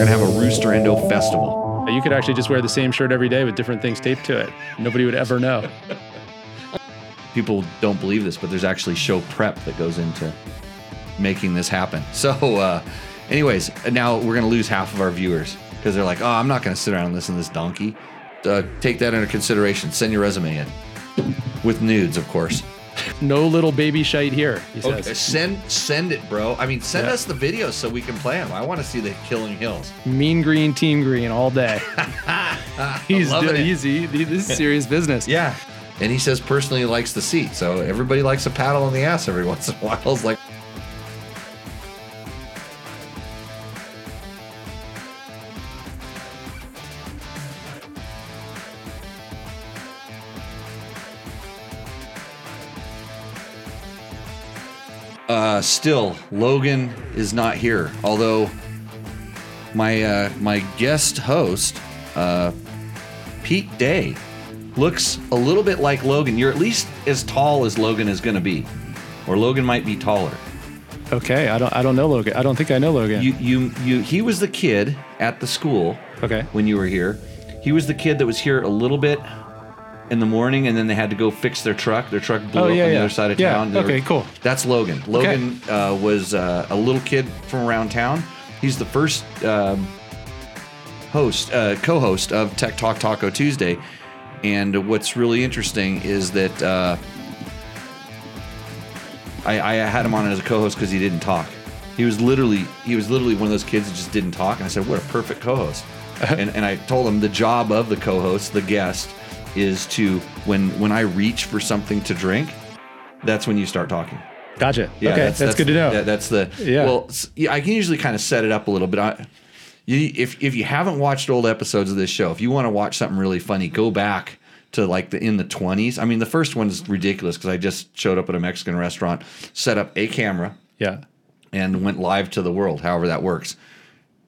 We're gonna have a Roost or Endo festival. You could actually just wear the same shirt every day with different things taped to it. Nobody would ever know. People don't believe this, but there's actually show prep that goes into making this happen. So, uh, anyways, now we're gonna lose half of our viewers because they're like, "Oh, I'm not gonna sit around and listen to this donkey." Uh, take that into consideration. Send your resume in with nudes, of course. No little baby shite here, he says. Okay, send send it, bro. I mean, send Yeah. us the videos so we can play them. I want to see the Killing Hills. Mean green, team green all day. he's doing, he's he, this is serious business. Yeah. And he says personally he likes the seat, so everybody likes a paddle on the ass every once in a while. It's like Uh, still, Logan is not here. Although my uh, my guest host, uh, Pete Day, looks a little bit like Logan. You're at least as tall as Logan is going to be, or Logan might be taller. Okay, I don't I don't know Logan. I don't think I know Logan. You you you. He was the kid at the school okay. when you were here. He was the kid that was here a little bit in the morning, and then they had to go fix their truck. Their truck blew Oh, up yeah, on the yeah. other side of Yeah, town. They were- okay, cool. That's Logan. Logan uh, was uh, a little kid from around town. He's the first um, host, uh, co-host of Tech Talk Taco Tuesday. And what's really interesting is that uh, I, I had him on as a co-host because he didn't talk. He was literally he was literally one of those kids that just didn't talk. And I said, "What a perfect co-host!" and and I told him the job of the co-host, the guest, is to when when I reach for something to drink, that's when you start talking. Gotcha. okay, that's, good to know. that- that's the Yeah. Well, I can usually kind of set it up a little bit. I, you, if if you haven't watched old episodes of this show, if you want to watch something really funny, go back to like the in the twenties. I mean, the first one's ridiculous because I just showed up at a Mexican restaurant, set up a camera, yeah. and went live to the world. However that works.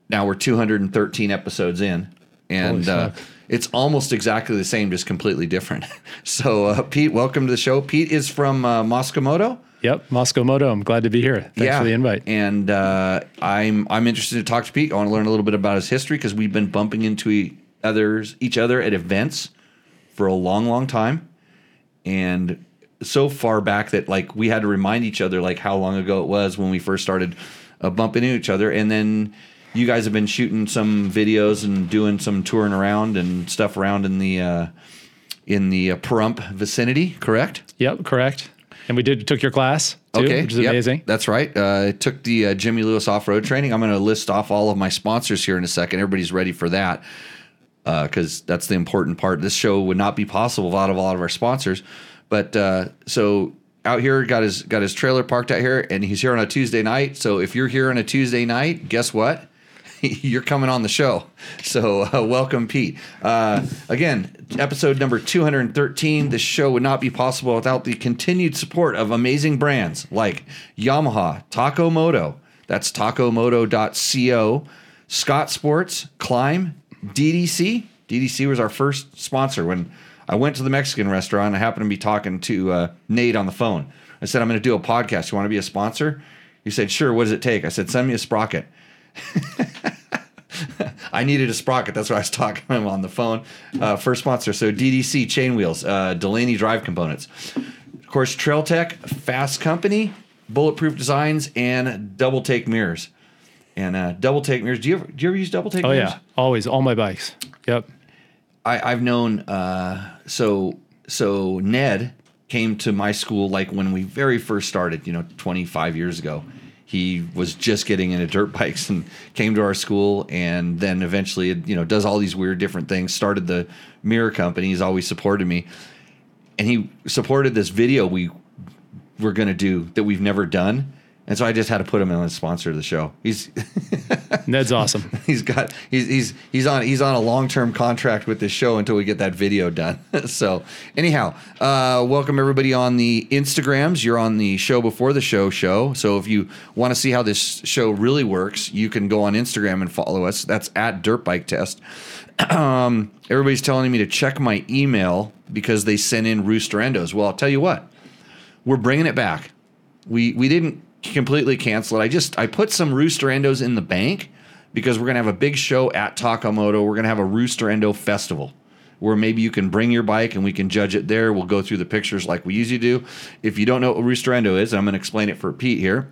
Now we're 213 episodes in, and uh. It's almost exactly the same, just completely different. So, uh, Pete, welcome to the show. Pete is from uh, Mosko Moto. Yep. Mosko Moto. I'm glad to be here. Thanks for the invite. And uh, I'm I'm interested to talk to Pete. I want to learn a little bit about his history because we've been bumping into e- others each other at events for a long, long time, and so far back that like we had to remind each other like how long ago it was when we first started uh, bumping into each other, and then. You guys have been shooting some videos and doing some touring around and stuff around in the uh, in the uh, Pahrump vicinity, correct? Yep. Correct. And we did took your class too, Okay, which is yep, amazing. That's right. Uh, I took the uh, Jimmy Lewis off road training. I'm going to list off all of my sponsors here in a second. Everybody's ready for that because that's the important part. This show would not be possible without a lot of our sponsors. But uh, so out here, got his got his trailer parked out here, and he's here on a Tuesday night. So if you're here on a Tuesday night, guess what? You're coming on the show. So, uh, welcome, Pete. Uh, again, episode number 213. This show would not be possible without the continued support of amazing brands like Yamaha, Taco Moto, that's tacomoto.co, Scott Sports, Klim, DDC. DDC was our first sponsor. When I went to the Mexican restaurant, I happened to be talking to uh, Nate on the phone. I said, I'm going to do a podcast. You want to be a sponsor? He said, Sure. What does it take? I said, Send me a sprocket. I needed a sprocket. That's why I was talking to him on the phone. Uh, first sponsor. So DDC chain wheels, uh, Delaney drive components. Of course, Trail Tech, Fast Company, Bulletproof Designs, and Double Take mirrors. And uh, Double Take mirrors. Do you ever do you ever use Double Take Oh mirrors? yeah. Always all my bikes. Yep. I, I've known uh, so so Ned came to my school like when we very first started, you know, 25 years ago. He was just getting into dirt bikes and came to our school, and then eventually, you know, does all these weird different things. Started the mirror company. He's always supported me, and he supported this video we were going to do that we've never done. And so I just had to put him in as sponsor of the show. He's Ned's awesome. he's got he's he's he's on he's on a long term contract with this show until we get that video done. so anyhow, uh, welcome everybody on the Instagrams. You're on the show before the show show. So if you want to see how this show really works, you can go on Instagram and follow us. That's at Dirt Bike Test. um, everybody's telling me to check my email because they sent in Roost or Endos. Well, I'll tell you what, we're bringing it back. We we didn't completely cancel it. I just I put some Roost or Endos in the bank because we're to have a big show at Taco Moto. We're to have a Roost or Endo festival where maybe you can bring your bike and we can judge it there. We'll go through the pictures like we usually do. If you don't know what Roost or Endo is, I'm to explain it for Pete here.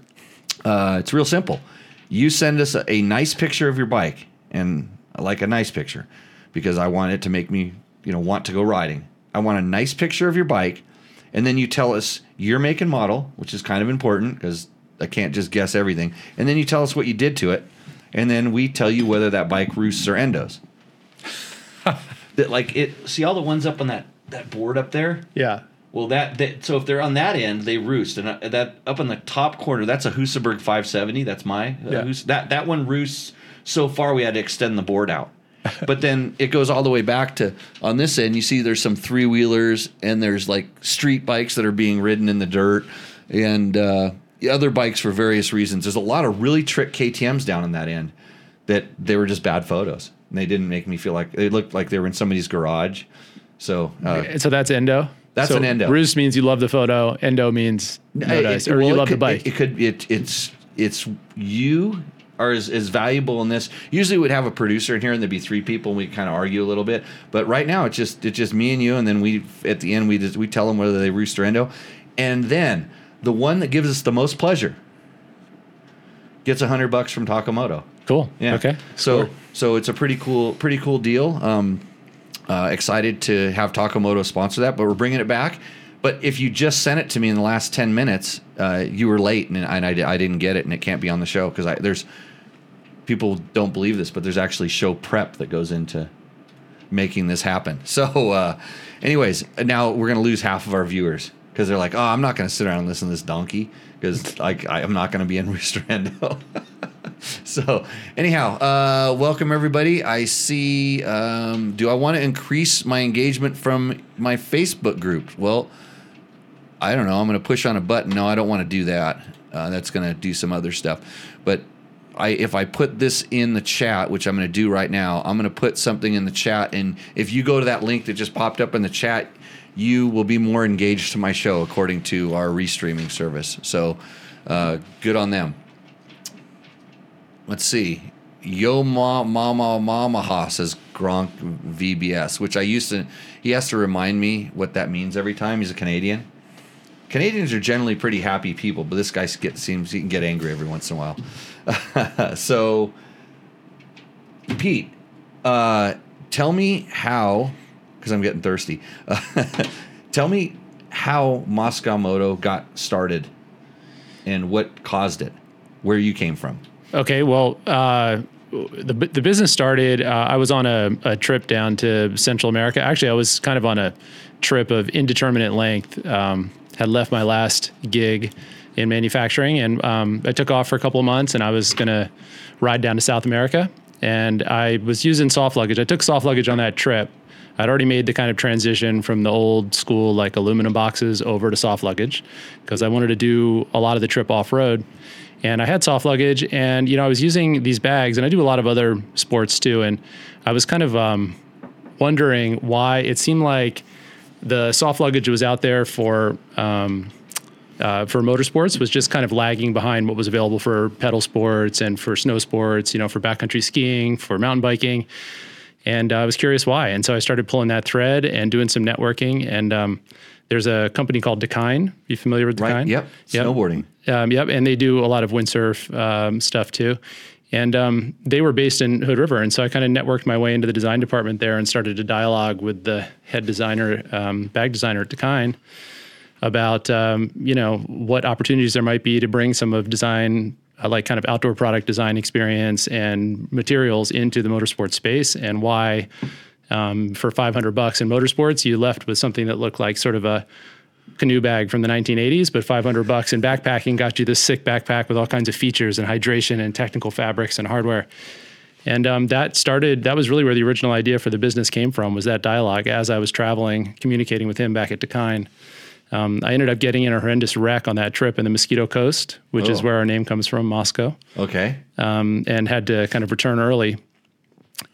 Uh, it's real simple. You send us a, a nice picture of your bike, and I like a nice picture because I want it to make me, you know, want to go riding. I want a nice picture of your bike, and then you tell us your make and model, which is kind of important because I can't just guess everything. And then you tell us what you did to it, and then we tell you whether that bike roosts or endos. that like it. See all the ones up on that that board up there. Yeah. Well, that, that so if they're on that end, they roost, and uh, that up in the top corner, that's a Husaberg 570. That's my uh, Yeah. Hus- that that one roosts. So far, we had to extend the board out, but then it goes all the way back to on this end. You see, there's some three wheelers, and there's like street bikes that are being ridden in the dirt, and uh, other bikes for various reasons. There's a lot of really trick KTM's down in that end that they were just bad photos. And they didn't make me feel like they looked like they were in somebody's garage. So uh, So that's endo. That's so an endo. Roost means you love the photo. Endo means no It- dice, it- or well, you love could, the bike. It, it could it, it's it's you are as, as valuable in this. Usually we'd have a producer in here and there'd be three people and we kind of argue a little bit. But right now it's just it's just me and you and then we at the end we just we tell them whether they roost or endo. And then the one that gives us the most pleasure gets a hundred bucks from Taco Moto. cool. Yeah. Okay. So Score. so it's a pretty cool pretty cool deal. Um, uh, excited to have Taco Moto sponsor that, but we're bringing it back. But if you just sent it to me in the last ten minutes, uh, you were late, and, and I, I didn't get it, and it can't be on the show because there's people don't believe this, but there's actually show prep that goes into making this happen. So, uh, anyways, now we're gonna lose half of our viewers because they're like, "Oh, I'm not gonna sit around and listen to this donkey because like I'm not gonna be in Rooster so, anyhow, uh, welcome everybody. I see. Um, do I want to increase my engagement from my Facebook group? Well, I don't know. I'm going to push on a button. No, I don't want to do that. Uh, that's going to do some other stuff. But I, if I put this in the chat, which I'm going to do right now, I'm going to put something in the chat. And if you go to that link that just popped up in the chat, you will be more engaged to my show according to our restreaming service. So uh, good on them. Let's see. Yo ma mama mama ha says Gronk VBS, which I used to. He has to remind me what that means every time. He's a Canadian. Canadians are generally pretty happy people, but this guy get, seems he can get angry every once in a while. so, Pete, uh, tell me how, because I'm getting thirsty. tell me how Mosko Moto got started and what caused it, where you came from. Okay, well, uh, the the business started. Uh, I was on a, a trip down to Central America. Actually, I was kind of on a trip of indeterminate length. Um, had left my last gig in manufacturing, and um, I took off for a couple of months, and I was gonna ride down to South America. And I was using soft luggage. I took soft luggage on that trip. I'd already made the kind of transition from the old school like aluminum boxes over to soft luggage because I wanted to do a lot of the trip off road and I had soft luggage, and you know I was using these bags, and I do a lot of other sports too, and I was kind of um, wondering why it seemed like the soft luggage was out there for um, uh, for motorsports was just kind of lagging behind what was available for pedal sports and for snow sports, you know, for backcountry skiing, for mountain biking. And uh, I was curious why. And so I started pulling that thread and doing some networking. And um, there's a company called Dakine. You familiar with Dakine? Right? Yep. Snowboarding. Um, yep, and they do a lot of windsurf um, stuff too. And um, they were based in Hood River, and so I kind of networked my way into the design department there and started to dialogue with the head designer, um, bag designer at Dakine, about um, you know what opportunities there might be to bring some of design, uh, like kind of outdoor product design experience and materials into the motorsport space, and why um, for 500 bucks in motorsports you left with something that looked like sort of a canoe bag from the 1980s, but 500 bucks in backpacking got you this sick backpack with all kinds of features and hydration and technical fabrics and hardware. And um, that started. That was really where the original idea for the business came from. Was that dialogue as I was traveling, communicating with him back at Dakine. Um, I ended up getting in a horrendous wreck on that trip in the Mosquito Coast, which is Oh. where our name comes from, Mosko Okay. um, and had to kind of return early.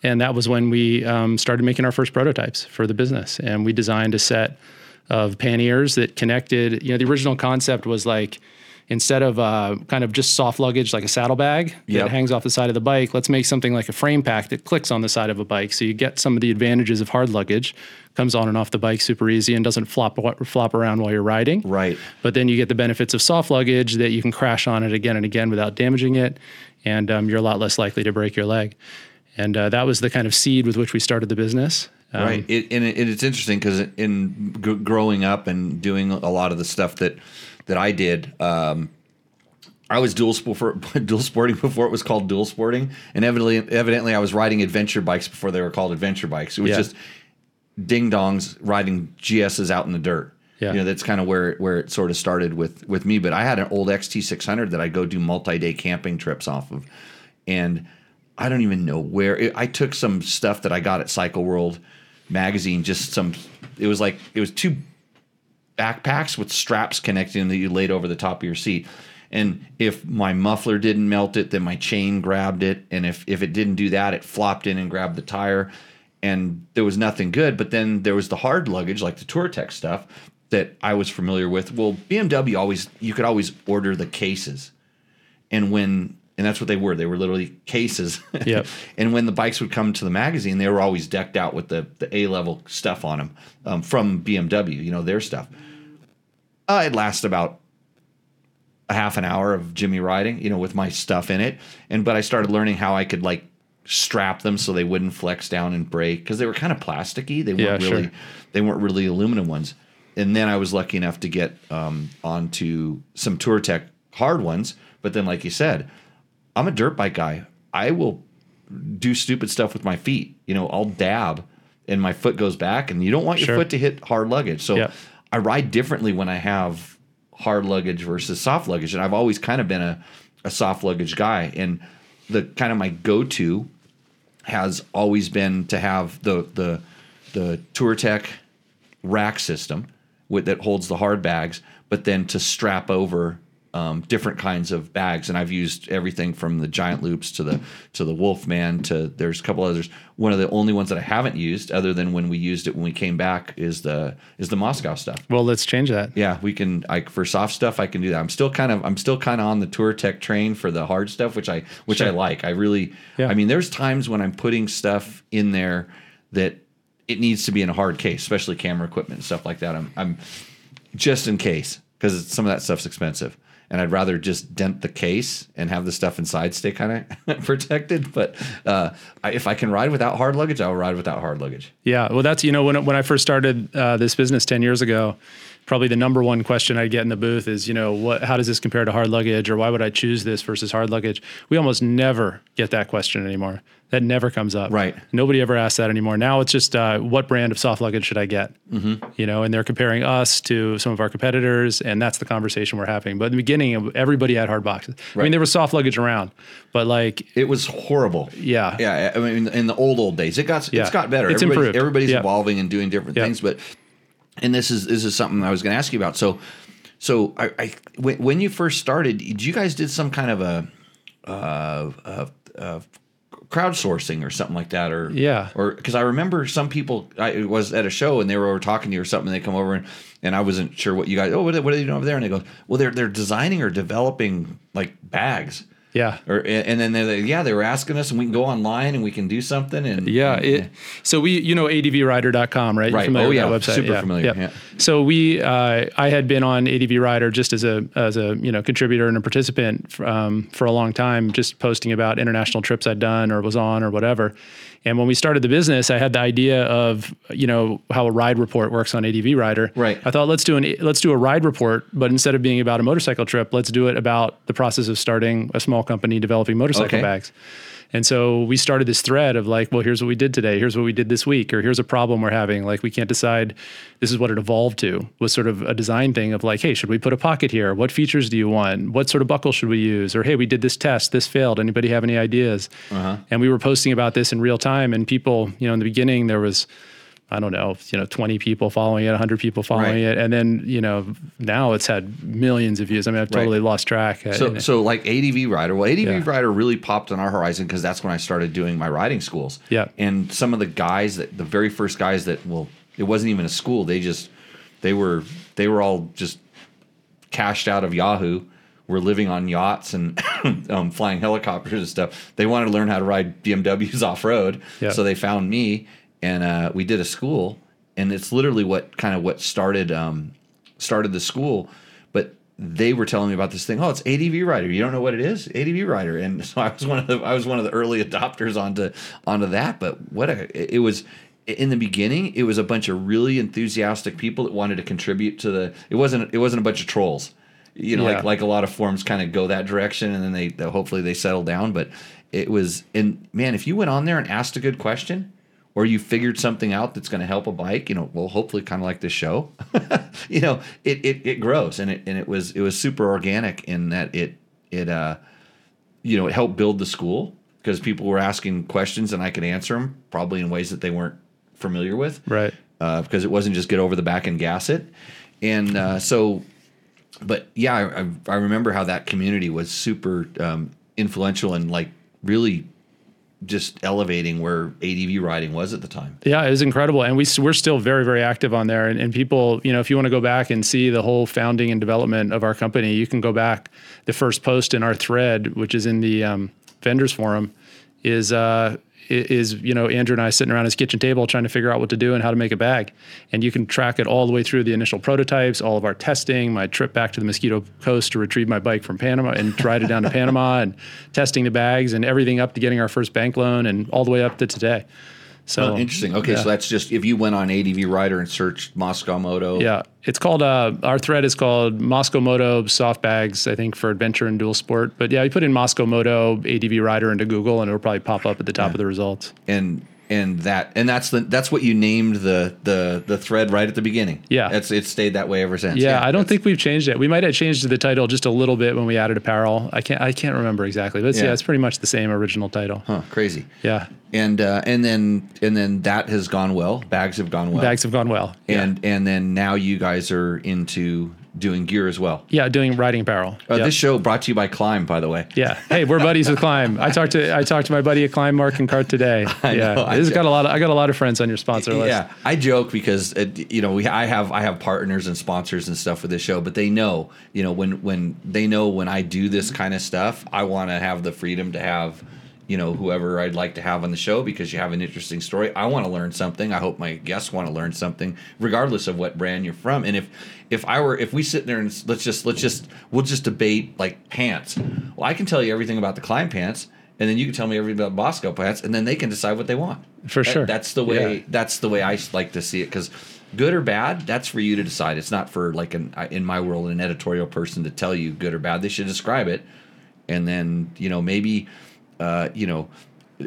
And that was when we um, started making our first prototypes for the business. And we designed a set of panniers that connected. You know, the original concept was like instead of uh, kind of just soft luggage like a saddlebag Yep. that hangs off the side of the bike, let's make something like a frame pack that clicks on the side of a bike. So you get some of the advantages of hard luggage, comes on and off the bike super easy and doesn't flop flop around while you're riding. Right. But then you get the benefits of soft luggage that you can crash on it again and again without damaging it, and um, you're a lot less likely to break your leg. And uh, that was the kind of seed with which we started the business. Um, right. It, and it, it's interesting because in g- growing up and doing a lot of the stuff that that I did, um, I was dual sport dual sporting before it was called dual sporting, and evidently evidently I was riding adventure bikes before they were called adventure bikes. It was Yeah. just ding dongs riding GSs out in the dirt. Yeah. You know, that's kind of where where it sort of started with with me. But I had an old XT600 that I go do multi day camping trips off of, and I don't even know where it, I took some stuff that I got at Cycle World magazine. Just some, it was like it was two backpacks with straps connecting that you laid over the top of your seat. And if my muffler didn't melt it, then my chain grabbed it. And if, if it didn't do that, it flopped in and grabbed the tire. And there was nothing good. But then there was the hard luggage, like the Touratech stuff that I was familiar with. Well, BMW always, you could always order the cases. And when, and that's what they were, they were literally cases. Yep. and when the bikes would come to the magazine, they were always decked out with the, the A level stuff on them um, from BMW, you know, their stuff. Uh, it lasted about a half an hour of Jimmy riding, you know, with my stuff in it. And but I started learning how I could like strap them so they wouldn't flex down and break because they were kind of plasticky. They weren't Yeah, really sure. they weren't really aluminum ones. And then I was lucky enough to get um, onto some Touratech hard ones. But then, like you said, I'm a dirt bike guy. I will do stupid stuff with my feet. You know, I'll dab and my foot goes back, and you don't want your Sure. foot to hit hard luggage. So Yeah. I ride differently when I have hard luggage versus soft luggage. And I've always kind of been a, a soft luggage guy. And the kind of my go to has always been to have the the the Touratech rack system with that holds the hard bags, but then to strap over um, different kinds of bags. And I've used everything from the giant loops to the to the Wolfman to there's a couple others. One of the only ones that I haven't used, other than when we used it when we came back, is the is the Mosko stuff. Well, let's change that. Yeah, we can. I for soft stuff, I can do that. I'm still kind of, I'm still kind of on the Touratech train for the hard stuff, which I, which I like. I really, Yeah. I mean, there's times when I'm putting stuff in there that it needs to be in a hard case, especially camera equipment and stuff like that. I'm, I'm just in case because some of that stuff's expensive, and I'd rather just dent the case and have the stuff inside stay kind of protected. But uh, I, if I can ride without hard luggage, I'll ride without hard luggage. Yeah, well, that's you know when when I first started uh, this business ten years ago, probably the number one question I get in the booth is you know what how does this compare to hard luggage or why would I choose this versus hard luggage? We almost never get that question anymore. That never comes up. Right. Nobody ever asks that anymore. Now it's just uh, what brand of soft luggage should I get? Mm-hmm. You know, and they're comparing us to some of our competitors, and that's the conversation we're having. But in the beginning, everybody had hard boxes. I mean, there was soft luggage around, but like It was horrible. yeah, Yeah, I mean, in the old old days, it got Yeah. it's got better. It's Everybody- improved. Everybody's Yeah. evolving and doing different Yeah. things, but and this is this is something I was going to ask you about. So, so I, I when, when you first started, did you guys did some kind of a uh, uh, uh, crowdsourcing or something like that, or Yeah. or because I remember some people I was at a show and they were over talking to you or something. And they come over and, and I wasn't sure what you guys. Oh, what, are- what are you doing over there? And they go, well, they're they're designing or developing like bags. Yeah. Or and then they're like, yeah, they were asking us, and we can go online and we can do something. And Yeah, it, so we, you know, advrider.com, right? You're Right. familiar Oh, with yeah. that website? Super familiar, yeah. So we, uh, I had been on ADV Rider just as a, as a, you know, contributor and a participant um, for a long time, just posting about international trips I'd done or was on or whatever. And when we started the business, I had the idea of, you know, how a ride report works on ADV Rider. Right. I thought let's do an let's do a ride report, but instead of being about a motorcycle trip, let's do it about the process of starting a small company developing motorcycle Okay. bags. And so we started this thread of like, well, here's what we did today. Here's what we did this week, or here's a problem we're having. Like, we can't decide. This is what it evolved to was sort of a design thing of like, hey, should we put a pocket here? What features do you want? What sort of buckle should we use? Or hey, we did this test. This failed. Anybody have any ideas? Uh-huh. And we were posting about this in real time. And people, you know, in the beginning, there was, I don't know, you know, 20 people following it, 100 people following Right. it. And then, you know, now it's had millions of views. I mean, I've totally lost track. So, And- so like ADV Rider. Well, ADV Yeah. Rider really popped on our horizon because that's when I started doing my riding schools. Yeah. And some of the guys that the very first guys that well, it wasn't even a school. They just they were they were all just cashed out of Yahoo were living on yachts and um, flying helicopters and stuff. They wanted to learn how to ride BMWs off road, Yeah. so they found me, and uh, we did a school, and it's literally what kind of what started um, started the school. But they were telling me about this thing. Oh, it's ADV Rider. You don't know what it is? ADV Rider. And so I was one of the I was one of the early adopters onto onto that. But what a it was in the beginning. It was a bunch of really enthusiastic people that wanted to contribute to the. It wasn't it wasn't a bunch of trolls. You know, Yeah. like like a lot of forums kind of go that direction, and then they hopefully they settle down. But it was and man, if you went on there and asked a good question. Or you figured something out that's going to help a bike, you know. Well, hopefully, kind of like this show, you know, it, it it grows, and it and it was it was super organic in that it it uh you know it helped build the school because people were asking questions and I could answer them probably in ways that they weren't familiar with, Right. uh, because it wasn't just get over the back and gas it, and uh, so, but yeah, I, I, I remember how that community was super um, influential and like really just elevating where ADV riding was at the time. Yeah, it was incredible, and we we're still very very active on there. And, and people, you know, if you want to go back and see the whole founding and development of our company, you can go back. The first post in our thread, which is in the um, vendors forum, is uh, is you know Andrew and I sitting around his kitchen table trying to figure out what to do and how to make a bag, and you can track it all the way through the initial prototypes, all of our testing, my trip back to the Mosquito Coast to retrieve my bike from Panama and ride it down to Panama, and testing the bags and everything up to getting our first bank loan and all the way up to today. So Oh, interesting. Okay, yeah. so that's just if you went on ADV Rider and searched Mosko Moto. Yeah, it's called uh, our thread is called Mosko Moto soft bags. I think for adventure and dual sport. But yeah, you put in Mosko Moto ADV rider into Google, and it'll probably pop up at the top of the results. and and that and that's the that's what you named the the the thread right at the beginning. Yeah. it's it's stayed that way ever since. Yeah, I don't think we've changed it. We might have changed the title just a little bit when we added apparel. I can't I can't remember exactly, but it's, yeah. Yeah. it's pretty much the same original title. Huh, crazy. Yeah, And uh, and then and then that has gone well. Bags have gone well. bags have gone well. Yeah. And and then now you guys are into doing gear as well. yeah, doing riding apparel. Uh, Yep. This show brought to you by Klim, by the way. Yeah. Hey, we're buddies with Klim. I talked to I talked to my buddy at Klim, Mark and Cart today. I yeah, know, I this got a lot. Of, I got a lot of friends on your sponsor list. Yeah, I joke because it, you know we I have I have partners and sponsors and stuff for this show, but they know you know when when they know when I do this kind of stuff, I want to have the freedom to have you know whoever I'd like to have on the show because you have an interesting story. I want to learn something. I hope my guests want to learn something, regardless of what brand you're from. And if if I were if we sit there and let's just let's just we'll just debate like pants. Well, I can tell you everything about the Klim pants. And then you can tell me everything about Mosko pants, and then they can decide what they want. For That- sure. that's the way Yeah. that's the way I like to see it because good or bad that's for you to decide it's not for like an in my world an editorial person to tell you good or bad they should describe it and then you know maybe uh, you know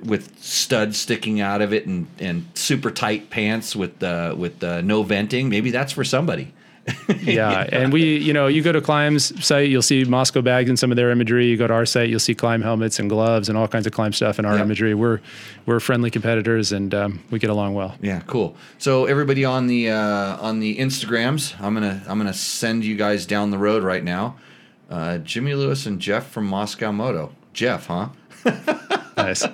with studs sticking out of it and and super tight pants with uh, with uh, no venting maybe that's for somebody yeah, and we, you know, you go to Klim's site, you'll see Mosko bags and some of their imagery. You go to our site, you'll see Klim helmets and gloves and all kinds of Klim stuff in our Yeah. imagery. We're we're friendly competitors and um, we get along well. Yeah, cool. So everybody on the uh, on the Instagrams, I'm gonna I'm gonna send you guys down the road right now. Uh, Jimmy Lewis and Jeff from Mosko Moto. Jeff, huh? Nice.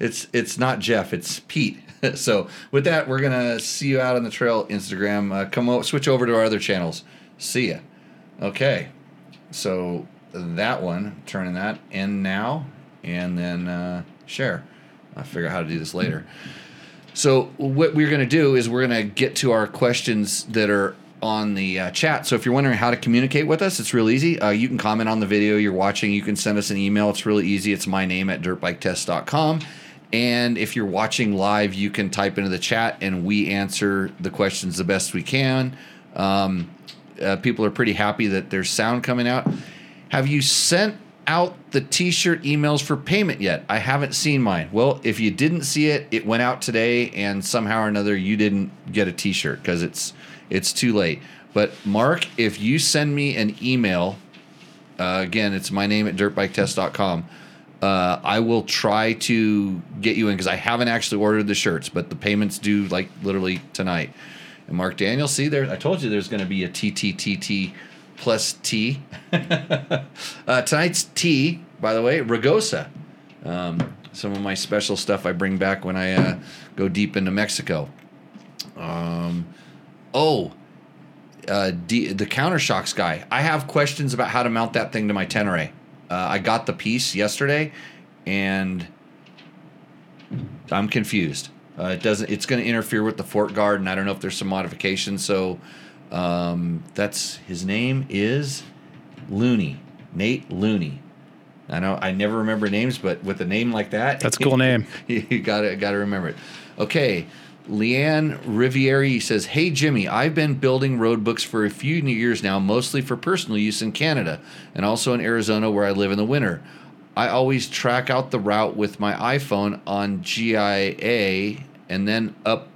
it's it's not Jeff, it's Pete. so with that, we're gonna see you out on the trail. Instagram, uh, come o- switch over to our other channels. See ya. Okay, so that one, turning that in now, and then uh, share. I'll figure out how to do this later. So what we're to do is we're to get to our questions that are on the uh, chat. So if you're wondering how to communicate with us, it's real easy. Uh, you can comment on the video you're watching. You can send us an email. It's really easy. It's my name at dirtbiketest.com. And if you're watching live, you can type into the chat and we answer the questions the best we can. Um, uh, people are pretty happy that there's sound coming out. Have you sent out the t-shirt emails for payment yet? I haven't seen mine. Well, if you didn't see it, it went out today and somehow or another you didn't get a t-shirt because it's it's too late. But Mark, if you send me an email, uh, again, it's my name at dirtbiketest.com. Uh, I will try to get you in because I haven't actually ordered the shirts, but the payments due like literally tonight. And Mark Daniel, see there, I told you there's going to be a TTTT plus T. uh, tonight's T, by the way, Ragosa. Um, some of my special stuff I bring back when I uh, go deep into Mexico. Um, oh, uh, D, the countershocks guy. I have questions about how to mount that thing to my Tenere. Uh, I got the piece yesterday, and I'm confused. Uh, it doesn't. It's going to interfere with the fort guard, and I don't know if there's some modifications. So um, that's his name is Looney, Nate Looney. I know I never remember names, but with a name like that, That's a cool name. you got to got to remember it. Okay, Leanne Rivieri says, "Hey Jimmy, I've been building road books for a few years now, mostly for personal use in Canada and also in Arizona where I live in the winter. I always track out the route with my iPhone on Gaia and then up.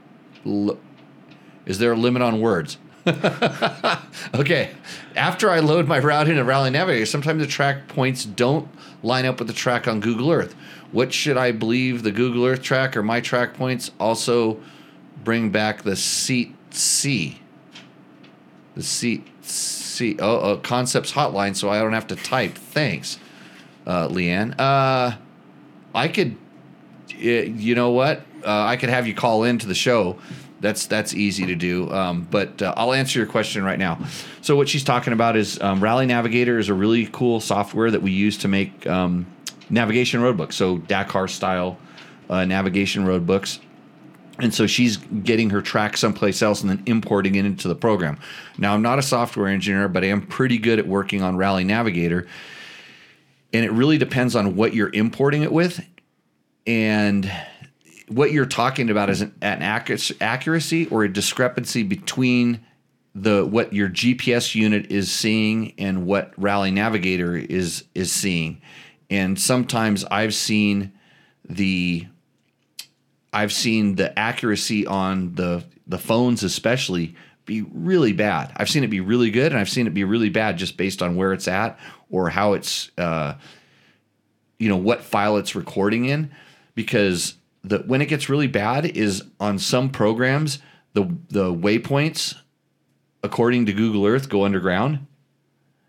Is there a limit on words?" okay. After I load my route into Rally Navigator, sometimes the track points don't line up with the track on Google Earth. What should I believe, the Google Earth track or my track points? Also, bring back the seat C. The seat C. Oh, oh concepts hotline, so I don't have to type. Thanks, uh, Leanne. Uh, I could, you know what? Uh, I could have you call into the show that's that's easy to do. Um, but uh, I'll answer your question right now. So what she's talking about is um, Rally Navigator is a really cool software that we use to make um, navigation road books. So Dakar style uh, navigation road books. And so she's getting her track someplace else and then importing it into the program. Now I'm not a software engineer, but I am pretty good at working on Rally Navigator. And it really depends on what you're importing it with. And what you're talking about is an, an accuracy or a discrepancy between the what your GPS unit is seeing and what Rally Navigator is is seeing. And sometimes I've seen the I've seen the accuracy on the the phones especially be really bad. I've seen it be really good and I've seen it be really bad just based on where it's at or how it's uh, you know what file it's recording in because the when it gets really bad is on some programs the the waypoints according to Google Earth go underground.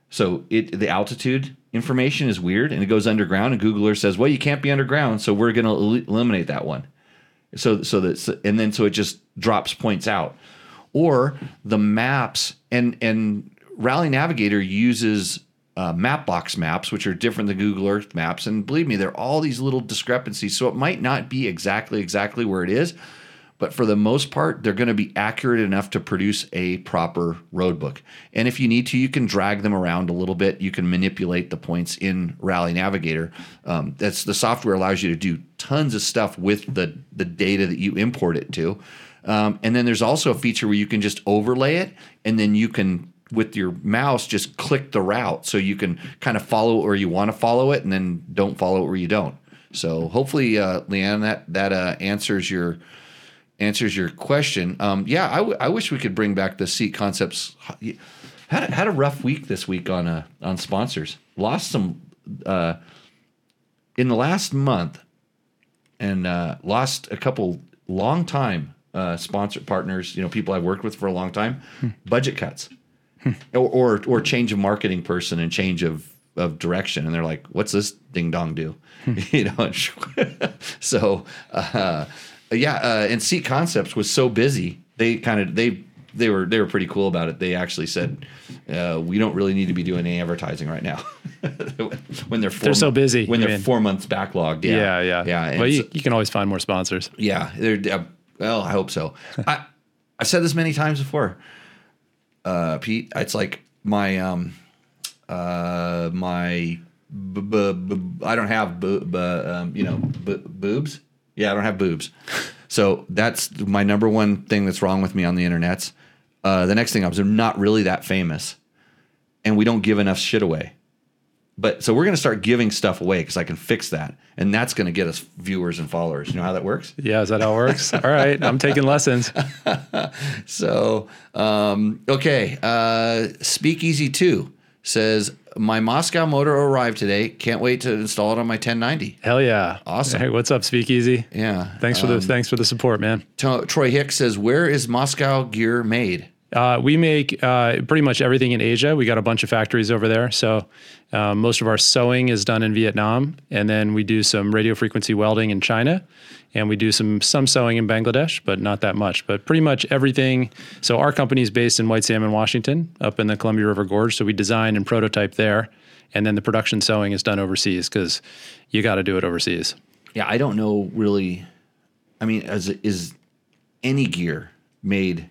So it the altitude information is weird and it goes underground and Google Earth says, "Well, you can't be underground, so we're going to el- eliminate that one." So so that and then so it just drops points out. Or the maps and and Rally Navigator uses uh, Mapbox maps, which are different than Google Earth maps. And believe me, there are all these little discrepancies. So it might not be exactly exactly where it is, but for the most part, they're going to be accurate enough to produce a proper road book. And if you need to, you can drag them around a little bit. You can manipulate the points in Rally Navigator. Um, that's the software allows you to do tons of stuff with the the data that you import it to. Um, and then there's also a feature where you can just overlay it, and then you can with your mouse just click the route so you can kind of follow where you want to follow it and then don't follow it where you don't. So hopefully, uh, Leanne, that that uh, answers your answers your question. Um, yeah, I, w- I wish we could bring back the seat concepts. Had a, had a rough week this week on uh, on sponsors. Lost some uh, in the last month, and uh, lost a couple long time uh, sponsor partners. You know, people I've worked with for a long time. Hmm. Budget cuts or, or or change of marketing person and change of of direction, and they're like, "What's this ding dong do?" you know. so uh, yeah, uh, and Seat Concepts was so busy. They kind of they they were they were pretty cool about it. They actually said, uh, "We don't really need to be doing any advertising right now." when they're four, they're so busy when they're mean. four months backlogged. Yeah, yeah, yeah. yeah. Well, you, so, you, can always find more sponsors. Yeah, they're uh, well. I hope so. I I've said this many times before uh, Pete. It's like my um, uh, my b- b- b- I don't have b- b- um, you know b- boobs. Yeah, I don't have boobs. So that's my number one thing that's wrong with me on the internets. Uh, the next thing is I'm not really that famous, and we don't give enough shit away. But so we're going to start giving stuff away because I can fix that, and that's going to get us viewers and followers. You know how that works? Yeah, is that how it works? All right, I'm taking lessons. so um, okay, uh, Speakeasy Two says my Mosko motor arrived today. Can't wait to install it on my 1090. Hell yeah! Awesome. Hey, what's up, Speakeasy? Yeah. Thanks for um, the thanks for the support, man. Troy Hicks says, "Where is Mosko gear made?" Uh, we make uh, pretty much everything in Asia. We got a bunch of factories over there. So uh, most of our sewing is done in Vietnam, and then we do some radio frequency welding in China, and we do some some sewing in Bangladesh, but not that much. But pretty much everything. So our company is based in White Salmon, Washington, up in the Columbia River Gorge. So we design and prototype there, and then the production sewing is done overseas because you got to do it overseas. Yeah, I don't know really. I mean, as is any gear made,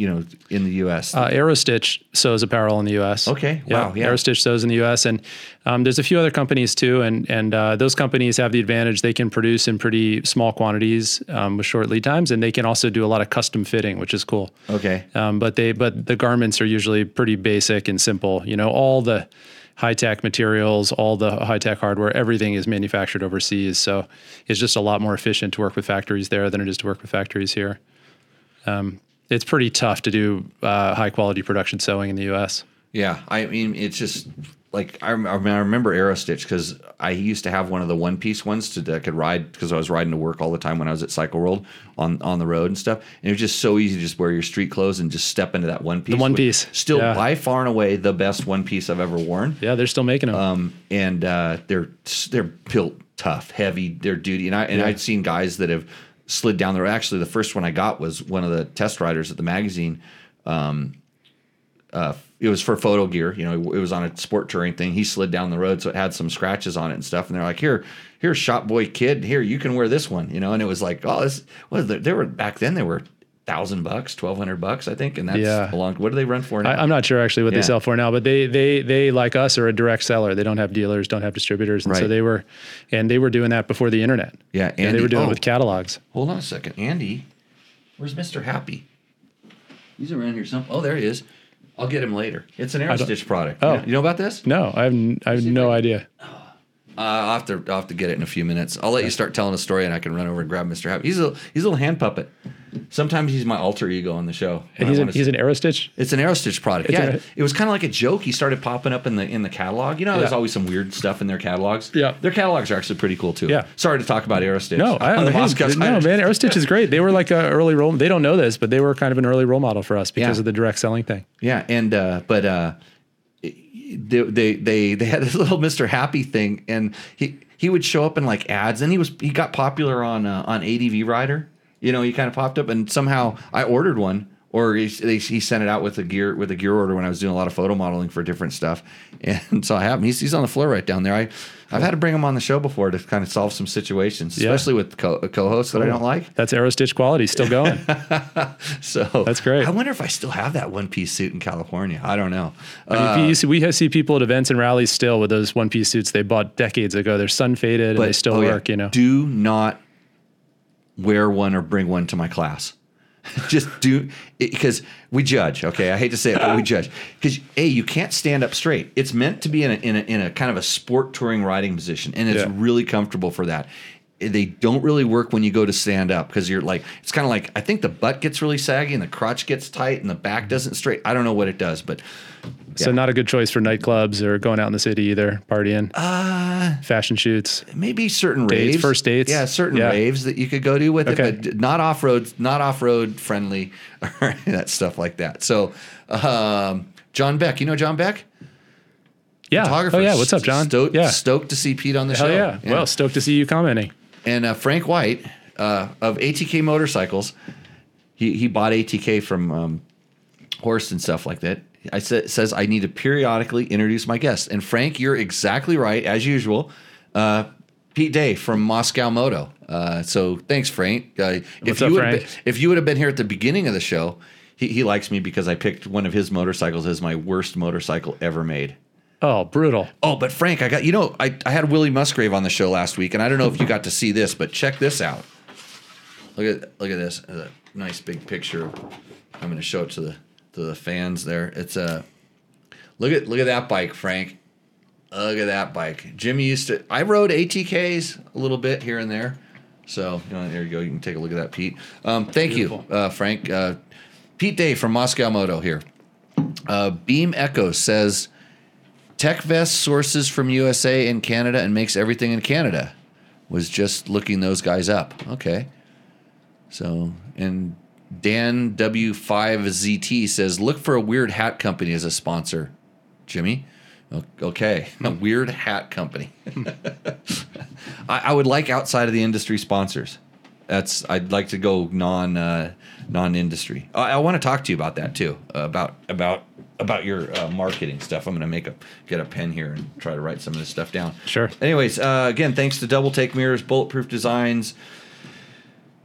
you know, in the U.S. Uh, Aerostitch sews apparel in the U.S. Okay. Wow, yeah. Aerostitch sews in the U.S. and um, there's a few other companies too, and and uh, those companies have the advantage they can produce in pretty small quantities um, with short lead times, and they can also do a lot of custom fitting, which is cool. okay. Um, but they but the garments are usually pretty basic and simple. You know, all the high tech materials, all the high tech hardware, everything is manufactured overseas. So it's just a lot more efficient to work with factories there than it is to work with factories here. Um, it's pretty tough to do uh, high quality production sewing in the U.S. Yeah, I mean, it's just like I, I remember Aerostitch because I used to have one of the one piece ones to that I could ride because I was riding to work all the time when I was at Cycle World on on the road and stuff. And it was just so easy to just wear your street clothes and just step into that one piece. The one piece, still yeah. by far and away the best one piece I've ever worn. Yeah, they're still making them. Um, and uh, they're they're built tough, heavy, they're duty. And I and Yeah. I'd seen guys that have slid down the road. Actually, the first one I got was one of the test riders at the magazine. Um, uh, it was for photo gear. You know, it was on a sport touring thing. He slid down the road, so it had some scratches on it and stuff. And they're like, "Here, here, shop boy kid, here, you can wear this one." You know, and it was like, "Oh, this." Well, they they were back then. They were thousand bucks, twelve hundred bucks, I think, and that's Yeah. a long. What do they run for now? I, I'm not sure actually what Yeah. they sell for now, but they they they like us are a direct seller. They don't have dealers, don't have distributors, and so they were, and they were doing that before the internet. Yeah, and they were doing oh. it with catalogs. Hold on a second, Andy. Where's Mister Happy? He's around here. Some. Oh, there he is. I'll get him later. It's an don't- Aerostitch product. Oh. You know, you know about this? No, I have I have no idea. Oh. Uh, I'll have to I'll have to get it in a few minutes. I'll let you start telling a story, and I can run over and grab Mister Happy. He's a he's a little hand puppet. Sometimes he's my alter ego on the show. And he's an, he's an Aerostitch. It's an Aerostitch product. It's yeah, an- it was kind of like a joke. He started popping up in the in the catalog. You know, there's always some weird stuff in their catalogs. Yeah. their catalogs are actually pretty cool too. Yeah. Sorry to talk about Aerostitch. No, I, on the hey, Mosko no, side. man, Aerostitch is great. They were like a early role. They don't know this, but they were kind of an early role model for us because Yeah. of the direct selling thing. Yeah, and uh, but uh, they, they they they had this little Mister Happy thing, and he he would show up in like ads, and he was he got popular on uh, on ADV Rider. You know, he kind of popped up, and somehow I ordered one, or he, he sent it out with a gear with a gear order when I was doing a lot of photo modeling for different stuff, and so I have him. He's he's on the floor right down there. I I've had to bring him on the show before to kind of solve some situations, Yeah. especially with co- co-hosts that I don't like. That's Aerostitch quality still going. So That's great. I wonder if I still have that one piece suit in California. I don't know. I mean, Uh, you see, we see people at events and rallies still with those one piece suits they bought decades ago. They're sun faded and they still oh, yeah. work. You know, do not wear one or bring one to my class. Just do because we judge. Okay, I hate to say it, but we judge because a you can't stand up straight. It's meant to be in a, in a in a kind of a sport touring riding position, and it's Yeah. really comfortable for that. They don't really work when you go to stand up because you're like it's kind of like I think the butt gets really saggy and the crotch gets tight and the back doesn't straight. I don't know what it does, but so not a good choice for nightclubs or going out in the city either, partying, uh, fashion shoots. maybe certain Dates, raves, first dates? yeah, certain Yeah. raves that you could go to with Okay. it, but not off road, not off road friendly, or that stuff like that. So, um, John Beck, you know John Beck, Yeah. photographer. Oh yeah. What's up, John? Stoked, yeah. stoked to see Pete on the Hell show. yeah. Well, stoked to see you commenting. And uh, Frank White uh, of ATK Motorcycles, he he bought ATK from um, Horst and stuff like that. I sa- says I need to periodically introduce my guests. And Frank, you're exactly right as usual. Uh, Pete Day from Mosko Moto. Uh, so thanks, Frank. Uh, if you up, would Frank? Been, if you would have been here at the beginning of the show, he, he likes me because I picked one of his motorcycles as my worst motorcycle ever made. Oh, brutal. Oh, but Frank, I got you know I, I had Willie Musgrave on the show last week, and I don't know if you got to see this, but check this out. Look at look at this, a nice big picture. I'm going to show it to the to the fans there. It's a look at look at that bike, Frank. Look at that bike. Jimmy used to. I rode ATKs a little bit here and there, so you know there you go. You can take a look at that, Pete. Um, thank Beautiful. you, uh, Frank. Uh, Pete Day from Mosko Moto here. Uh, Beam Echo says. TechVest sources from USA and Canada and makes everything in Canada. Was just looking those guys up. Okay. So, and Dan W5ZT says, look for a weird hat company as a sponsor. Jimmy? Okay. A weird hat company. I, I would like outside of the industry sponsors. That's I'd like to go non uh, non industry. I, I want to talk to you about that too. Uh, about about about your uh, marketing stuff. I'm going to make a get a pen here and try to write some of this stuff down. Sure. Anyways, uh, again, thanks to Double Take Mirrors, Bulletproof Designs,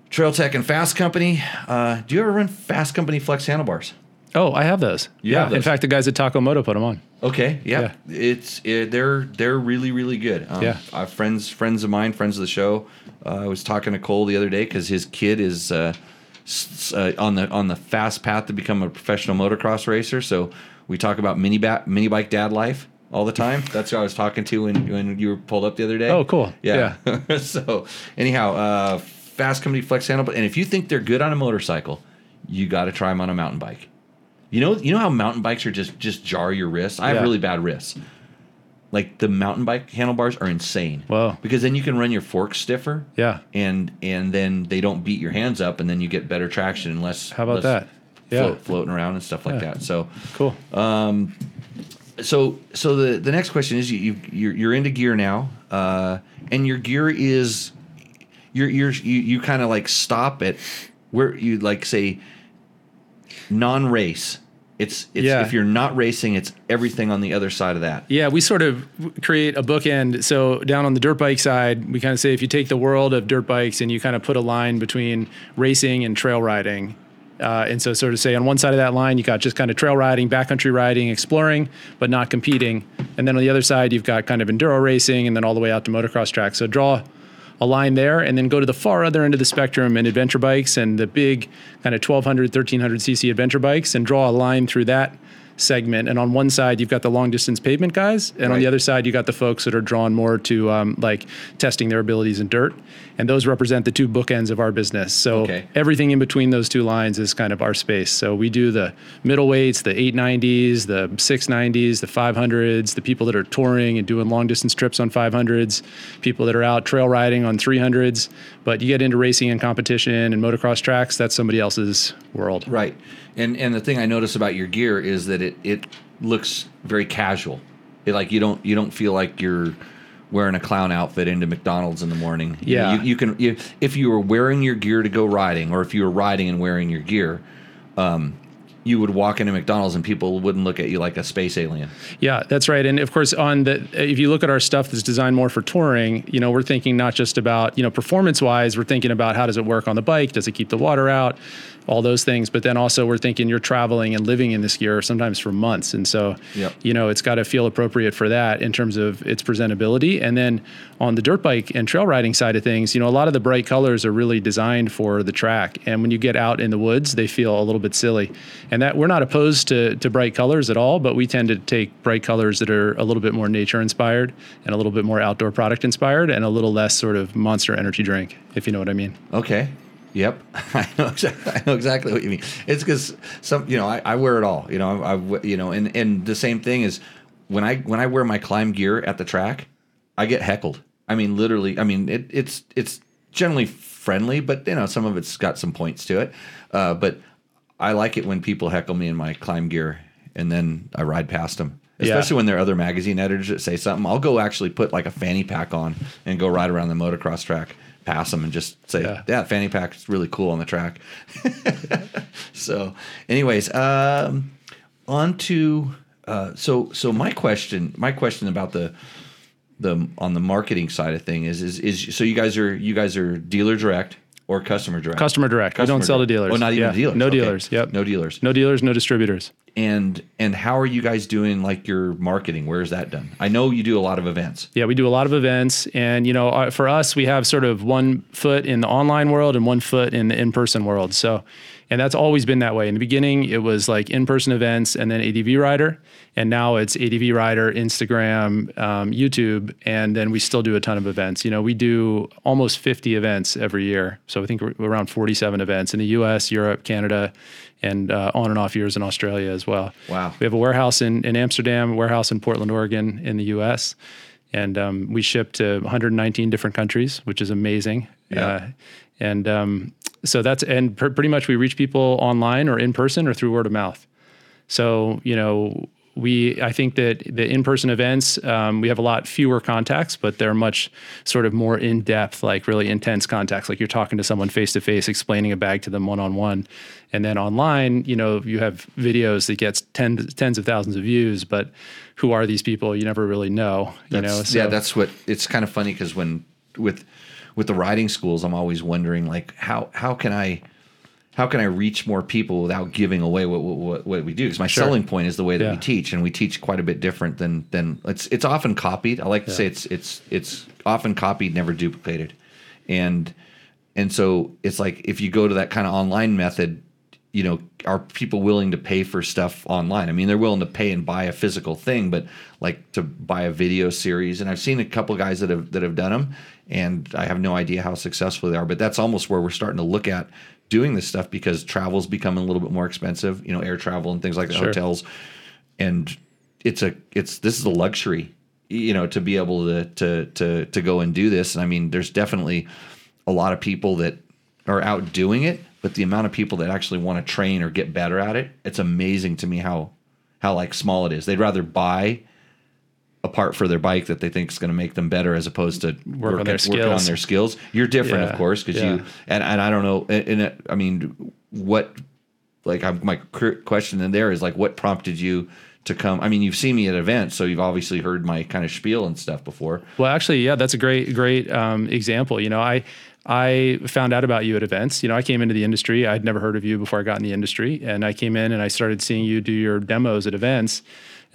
Trail Tech, and Fast Company. Uh, do you ever run Fast Company Flex handlebars? Oh, I have those. You yeah. have those? In fact, the guys at Taco Moto put them on. Okay, yeah, it's it, they're they're really really good. Um, Yeah. I friends friends of mine, friends of the show. Uh, I was talking to Cole the other day because his kid is uh, uh, on the on the fast path to become a professional motocross racer. So we talk about mini bat mini bike dad life all the time. That's who I was talking to when when you were pulled up the other day. Oh, cool. Yeah. so anyhow, uh, Fasst Company Flexx handle, and if you think they're good on a motorcycle, you got to try them on a mountain bike. You know, you know how mountain bikes are just just jar your wrists. I have Yeah. really bad wrists. Like the mountain bike handlebars are insane. Whoa. Because then you can run your forks stiffer. Yeah. And and then they don't beat your hands up, and then you get better traction and less. How about less that? Yeah. Float, floating around and stuff like Yeah. that. So Cool. so so the the next question is you, you you're, you're into gear now uh and your gear is you're you're you, you kind of like stop at where you like say non-race it's it's Yeah. if you're not racing it's everything on the other side of that Yeah, we sort of create a bookend. So down on the dirt bike side, we kind of say if you take the world of dirt bikes and you kind of put a line between racing and trail riding. Uh, and so sort of say on one side of that line, you got just kind of trail riding, backcountry riding, exploring, but not competing. And then on the other side, you've got kind of enduro racing and then all the way out to motocross tracks. So draw a line there and then go to the far other end of the spectrum and adventure bikes and the big kind of 1200 1300 cc adventure bikes and draw a line through that segment and on one side you've got the long distance pavement guys and on the other side you got the folks that are drawn more to um, like testing their abilities in dirt and those represent the two bookends of our business. So Okay. everything in between those two lines is kind of our space. So we do the middleweights the 890s the 690s the 500s the people that are touring and doing long distance trips on 500s people that are out trail riding on 300s but you get into racing and competition and motocross tracks that's somebody else's world. Right. And and the thing i notice about your gear is that it it looks very casual it, like you don't you don't feel like you're wearing a clown outfit into McDonald's in the morning. Yeah. you, you can you, if you were wearing your gear to go riding, or if you were riding and wearing your gear, um, you would walk into McDonald's and people wouldn't look at you like a space alien. Yeah, that's right. And of course, on the if you look at our stuff that's designed more for touring, you know, we're thinking not just about you know performance wise. We're thinking about how does it work on the bike? Does it keep the water out? All those things. But then also we're thinking you're traveling and living in this gear sometimes for months, and so Yep. you know it's got to feel appropriate for that in terms of its presentability. And then on the dirt bike and trail riding side of things, you know, a lot of the bright colors are really designed for the track. And when you get out in the woods, they feel a little bit silly. And that we're not opposed to, to bright colors at all, but we tend to take bright colors that are a little bit more nature inspired and a little bit more outdoor product inspired and a little less sort of monster energy drink, if you know what I mean. Okay. Yep, I know exactly. I know exactly what you mean. It's because some, you know, I, I wear it all. You know, I, I- you know, and and the same thing is when I when I wear my Klim gear at the track, I get heckled. I mean, literally. I mean, it, it's it's generally friendly, but you know, some of it's got some points to it. Uh, but I like it when people heckle me in my Klim gear, and then I ride past them. Yeah. Especially when there are other magazine editors that say something, I'll go actually put like a fanny pack on and go ride around the motocross track, pass them, and just say, Yeah. "Yeah, fanny pack is really cool on the track." so, anyways, um, on to uh, so so my question my question about the the on the marketing side of thing is is is so you guys are you guys are dealer direct or customer direct Customer direct. we don't sell to dealers. Oh, not even Yeah. dealers. No Okay. dealers. Yep. No dealers. No dealers, no distributors. And and how are you guys doing like your marketing? Where is that done? I know you do a lot of events. Yeah, we do a lot of events, and you know, uh, for us, we have sort of one foot in the online world and one foot in the in-person world. So, and that's always been that way. In the beginning, it was like in-person events, and then ADV Rider, and now it's ADV Rider, Instagram, um, YouTube, and then we still do a ton of events. You know, we do almost 50 events every year. So I think we're around 47 events in the U.S., Europe, Canada, and uh, on and off years in Australia as well. Wow. We have a warehouse in, in Amsterdam, a warehouse in Portland, Oregon, in the U.S., and um, we ship to 119 different countries, which is amazing. Yeah. Uh, and um, So that's and pr- pretty much we reach people online or in person or through word of mouth. So you know we I think that the in-person events um, we have a lot fewer contacts, but they're much sort of more in-depth, like really intense contacts. Like you're talking to someone face to face, explaining a bag to them one on one, and then online, you know, you have videos that gets tens tens of thousands of views, but who are these people? You never really know. You That's- know, so, yeah, that's what it's kind of funny because when with with the riding schools, I'm always wondering like how how can I how can I reach more people without giving away what what, what we do? Because my Sure. selling point is the way that we teach, and we teach quite a bit different than than it's it's often copied. I like to say it's it's it's often copied, never duplicated, and and so it's like if you go to that kind of online method, you know, are people willing to pay for stuff online? I mean, they're willing to pay and buy a physical thing, but like to buy a video series. And I've seen a couple guys that have that have done them, and I have no idea how successful they are. But that's almost where we're starting to look at doing this stuff because travel's becoming a little bit more expensive. You know, air travel and things like that, Sure. hotels, and it's a it's this is a luxury you know to be able to to to to go and do this and i mean there's definitely a lot of people that are out doing it but the amount of people that actually want to train or get better at it it's amazing to me how how like small it is they'd rather buy a part for their bike that they think is going to make them better as opposed to Work on their working on their skills you're different of course because yeah. you and, and i don't know and, and i mean what like I'm, my question in there is like what prompted you to come i mean you've seen me at events so you've obviously heard my kind of spiel and stuff before Well, actually, yeah, that's a great, great um, example. You know, I I found out about you at events. You know, I came into the industry. I'd never heard of you before I got in the industry, and I came in and I started seeing you do your demos at events.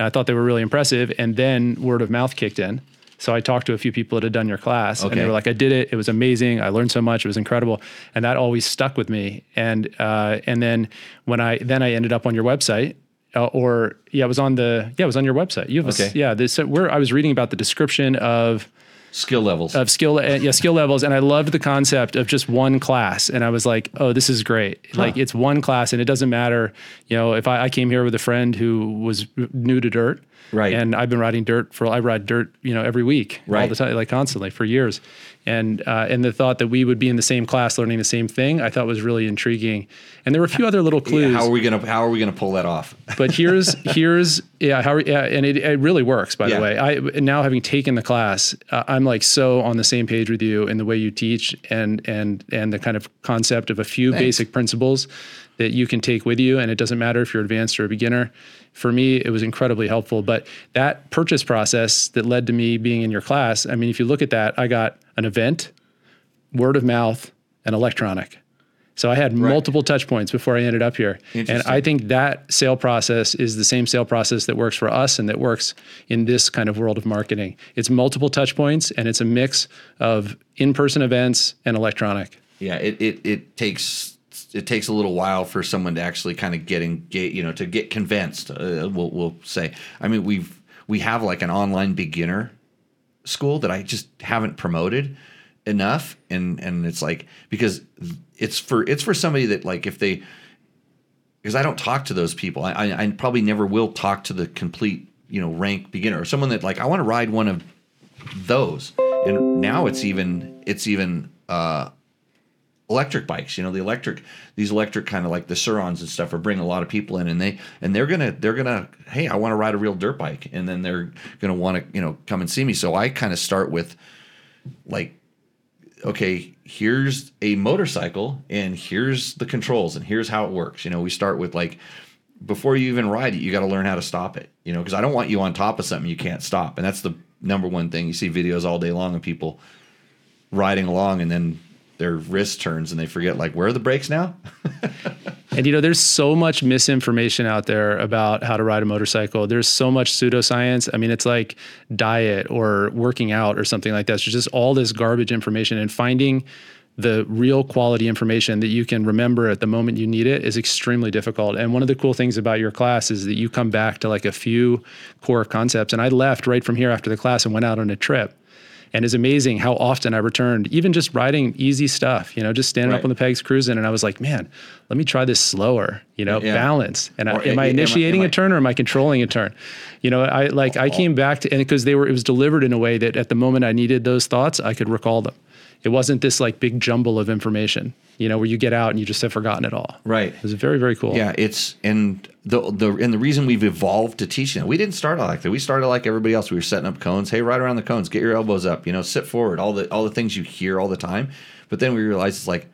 And I thought they were really impressive. And then word of mouth kicked in. So I talked to a few people that had done your class, and they were like, "I did it. It was amazing. I learned so much. It was incredible." And that always stuck with me. And uh, and then when I then I ended up on your website, uh, or yeah, it was on the yeah, it was on your website. You have a, Okay. yeah, this where I was reading about the description of skill levels. Of skill uh, yeah skill levels. And i loved the concept of just one class. And i was like oh this is great. Like it's one class and it doesn't matter you know if I, I came here with a friend who was new to dirt. Right. and i've been riding dirt for i ride dirt you know every week right. all the time like constantly for years and uh, and the thought that we would be in the same class learning the same thing i thought was really intriguing. And there were a few other little clues. How are we gonna how are we gonna pull that off? But here's here's yeah how are yeah and it, it really works by Yeah. the way. I now having taken the class uh, i'm like so on the same page with you in the way you teach and and and the kind of concept of a few Thanks. basic principles that you can take with you and it doesn't matter if you're advanced or a beginner for me it was incredibly helpful but that purchase process that led to me being in your class i mean if you look at that i got an event word of mouth and electronic so I had multiple touch points before I ended up here. And I think that sale process is the same sale process that works for us and that works in this kind of world of marketing. It's multiple touch points and it's a mix of in-person events and electronic. yeah it, it it takes it takes a little while for someone to actually kind of get engaged you know to get convinced uh, we'll, we'll say i mean we've we have like an online beginner school that i just haven't promoted enough and and it's like because it's for it's for somebody that like if they because I don't talk to those people. I, I, I probably never will talk to the complete, you know, rank beginner or someone that like I want to ride one of those. And now it's even it's even uh, electric bikes. You know, the electric these electric kind of like the Sur-Rons and stuff are bringing a lot of people in, and they and they're gonna they're gonna hey I want to ride a real dirt bike, and then they're gonna want to you know come and see me. So I kind of start with like okay, here's a motorcycle and here's the controls and here's how it works. You know, we start with like before you even ride it, you got to learn how to stop it. You know, because I don't want you on top of something you can't stop, and that's the number one thing. You see videos all day long of people riding along and then their wrist turns and they forget like where are the brakes now? And you know, there's so much misinformation out there about how to ride a motorcycle. There's so much pseudoscience. I mean, it's like diet or working out or something like that. It's just all this garbage information and finding the real quality information that you can remember at the moment you need it is extremely difficult. And one of the cool things about your class is that you come back to like a few core concepts. And I left right from here after the class and went out on a trip. And it's amazing how often I returned, even just riding easy stuff, you know, just standing Right. up on the pegs cruising. And I was like, man, let me try this slower, you know, Yeah. balance. And I, am I- I am I- initiating am I- a turn or am I controlling a turn? You know, I like, I came back to, and because they were, it was delivered in a way that at the moment I needed those thoughts, I could recall them. It wasn't this like big jumble of information, you know, where you get out and you just have forgotten it all. Right. It was very, very cool. Yeah, it's and the the and the reason we've evolved to teaching we didn't start out like that. We started like everybody else. We were setting up cones. Hey, right around the cones, get your elbows up. You know, sit forward. All the all the things you hear all the time. But then we realized it's like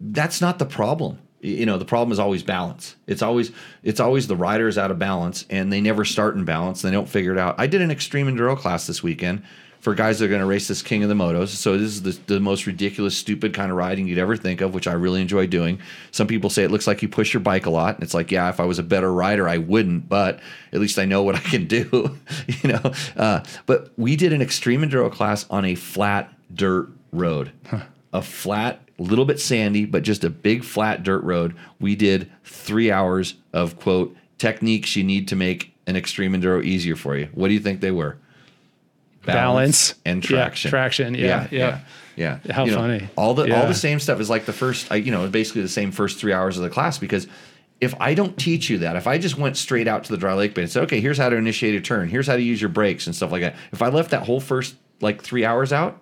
that's not the problem. You know, the problem is always balance. It's always it's always the rider is out of balance and they never start in balance. They don't figure it out. I did an extreme enduro class this weekend for guys that are going to race this King of the Motos. So this is the, the most ridiculous, stupid kind of riding you'd ever think of, which I really enjoy doing. Some people say it looks like you push your bike a lot, and it's like, yeah, if I was a better rider, I wouldn't, but at least I know what I can do, you know. Uh, but we did an extreme enduro class on a flat dirt road, a flat, little bit sandy, but just a big flat dirt road. We did three hours of quote techniques you need to make an extreme enduro easier for you. What do you think they were? Balance, and Yeah, traction. traction. Yeah. Yeah. yeah. yeah. How You know, funny. All the all the same stuff is like the first, you know, basically the same first three hours of the class because if I don't teach you that, if I just went straight out to the dry lake bed and said, okay, here's how to initiate a turn, here's how to use your brakes and stuff like that. If I left that whole first like three hours out,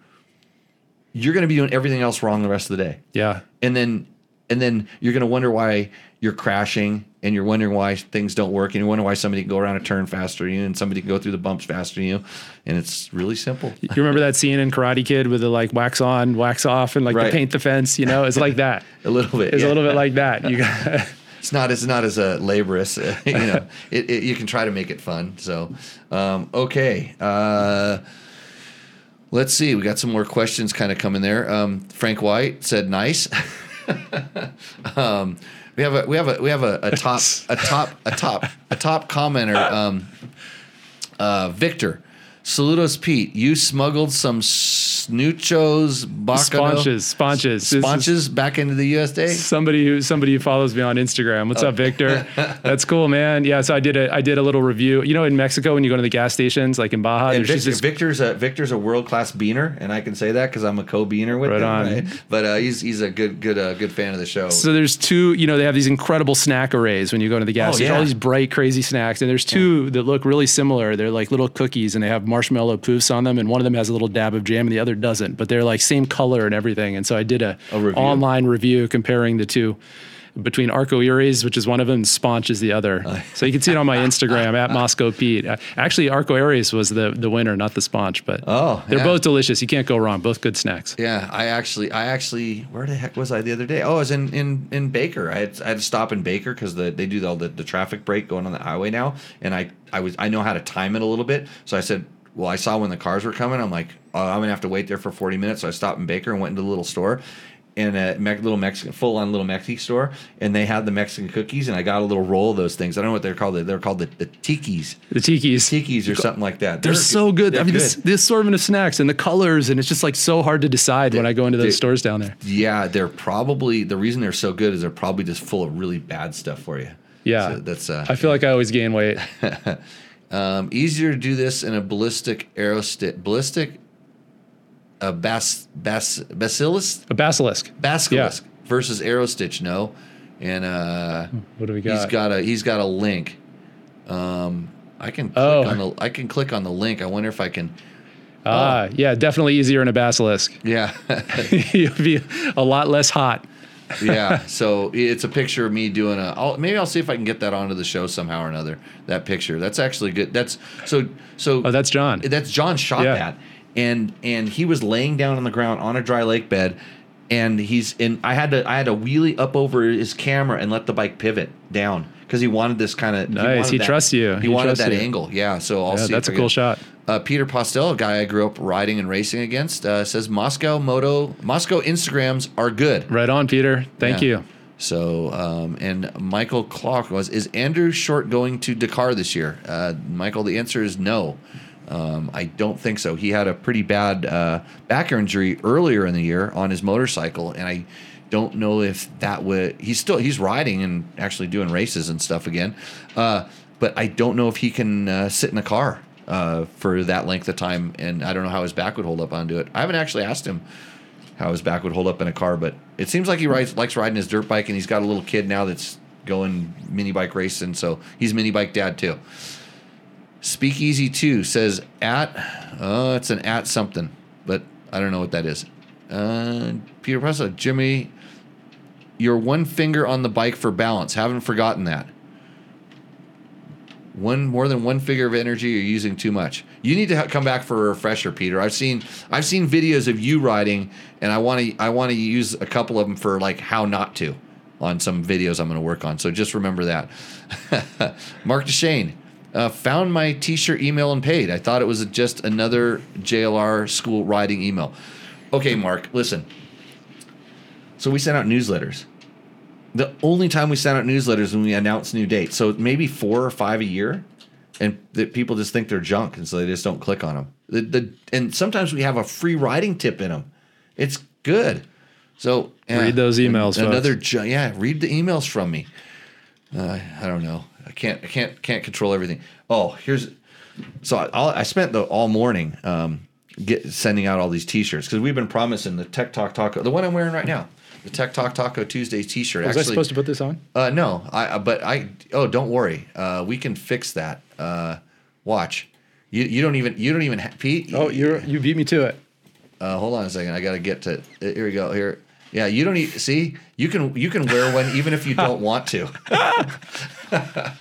you're going to be doing everything else wrong the rest of the day Yeah. and then and then you're going to wonder why you're crashing and you're wondering why things don't work and you wonder why somebody can go around a turn faster than you and somebody can go through the bumps faster than you and it's really simple You remember that scene in Karate Kid with the like wax on, wax off, and like Right. the paint the fence? You know, it's like that. a little bit It's yeah. a little bit like that. You got it's not it's not as uh, laborious uh, you know it, it, you can try to make it fun so um, okay uh, let's see we got some more questions kind of coming there um, frank white said nice um, we have a we have a we have a, a top a top a top a top commenter um, uh, victor saludos pete you smuggled some snoochos bacano sponges, sponges, sponges back into the usda Somebody who somebody who follows me on Instagram. What's up, Victor? That's cool, man. Yeah, so I did a I did a little review. You know, in Mexico when you go to the gas stations, like in Baja, And there's just Victor's a Victor's a world class beaner, and I can say that because I'm a co-beaner with Right him. on. Right? But uh, he's he's a good good uh, good fan of the show. So there's two, you know, they have these incredible snack arrays when you go to the gas Oh, station, yeah. all these bright, crazy snacks. And there's two that look really similar. They're like little cookies and they have marshmallow poofs on them. And one of them has a little dab of jam and the other doesn't, but they're like same color and everything. And so I did a, A review. online review comparing the two between Arco Iris, which is one of them, and Sponge is the other. so you can see it on my Instagram at Mosko Pete. Uh, Actually, Arco Iris was the, the winner, not the Sponge, but Oh, they're yeah. both delicious. You can't go wrong. Both good snacks. yeah, I actually I actually where the heck was I the other day? Oh, I was in in in Baker. I had I had to stop in Baker because the they do all the, the traffic break going on the highway now, and I I was I know how to time it a little bit. So I said. Well, I saw when the cars were coming. I'm like, oh, I'm gonna have to wait there for 40 minutes. So I stopped in Baker and went into the little store, in a me- little Mexican, full on little Mexican store, and they had the Mexican cookies, and I got a little roll of those things. I don't know what they're called. They're called the, the tikis, The tikis. tikis or something like that. They're, so good. They're I mean, this, good. the assortment of snacks and the colors, and it's just like so hard to decide when I go into those they- stores down there. Yeah, they're probably the reason they're so good is they're probably just full of really bad stuff for you. Yeah. So that's uh, I feel like I always gain weight. um, easier to do this in a ballistic aerostit ballistic a bas bas basilisk A basilisk. basilisk versus aerostitch. No, and uh, What do we got? he's got a he's got a link. Um, I can click Oh. on the I can click on the link. I wonder if I can. ah, yeah, definitely easier in a basilisk. Yeah. You'll be a lot less hot. Yeah. So it's a picture of me doing a. I'll, maybe I'll see if I can get that onto the show somehow or another. That picture. That's actually good. That's so so. Oh, that's John. that's John shot Yeah. that, and and he was laying down on the ground on a dry lake bed, and he's and I had to I had to wheelie up over his camera and let the bike pivot down because he wanted this kind of Nice. He trusts you. He, He wanted that you. angle. Yeah. So I'll Yeah, see. that's a cool shot. uh, Peter Postel, a guy I grew up riding and racing against, uh, says Mosko Moto Mosko Instagrams are good. Right on, Peter. Thank Yeah. you. So, um, and Michael Clark was, is Andrew Short going to Dakar this year? Uh, Michael, the answer is no. Um, I don't think so. He had a pretty bad uh, back injury earlier in the year on his motorcycle, and I don't know if that would. He's still he's riding and actually doing races and stuff again, uh, but I don't know if he can uh, sit in a car uh, for that length of time, and I don't know how his back would hold up onto it. I haven't actually asked him how his back would hold up in a car, but it seems like he rides, likes riding his dirt bike, and he's got a little kid now that's going mini bike racing, so he's mini bike dad too. Speakeasy two says at, uh, it's an at something, but I don't know what that is. Uh, Peter Presto, Jimmy, you're one finger on the bike for balance. Haven't forgotten that. One more than one figure of energy, you're using too much. You need to ha- come back for a refresher, Peter. I've seen I've seen videos of you riding, and I want to I want to use a couple of them for like how not to on some videos I'm going to work on. So just remember that. Mark DeShane uh, found my T-shirt email and paid. I thought it was just another JLR school riding email. Okay, Mark, listen. So we sent out newsletters. The only time we send out newsletters when we announce new dates. So maybe four or five a year, and that people just think they're junk, and so they just don't click on them. The, the and sometimes we have a free writing tip in them. It's good. So Read those emails, Another ju- yeah. Read the emails from me. Uh, I don't know. I can't. I can't. Can't control everything. Oh, here's. So I, I'll- I spent the all morning um, get sending out all these T-shirts because we've been promising the Tech Talk Taco, the one I'm wearing right now, the Tech Talk Taco Tuesday T-shirt. Was I supposed to put this on? Uh, no, I. uh, But I. Oh, don't worry. Uh, we can fix that. Uh, watch. You, you don't even you don't even ha- Pete. Oh, you you beat me to it. Uh, hold on a second. I got to get to. Here we go. Here. Yeah, you don't need. See, you can you can wear one even if you don't want to.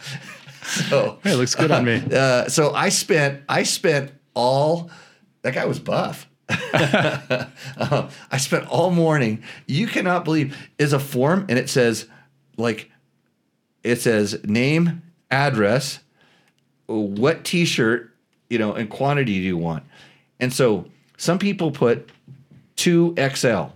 so Hey, it looks good on me. uh, so I spent I spent all that guy was buff. Uh, I spent all morning. You cannot believe is a form and it says like it says name, address, what t-shirt, you know, and quantity do you want? And so some people put 2XL.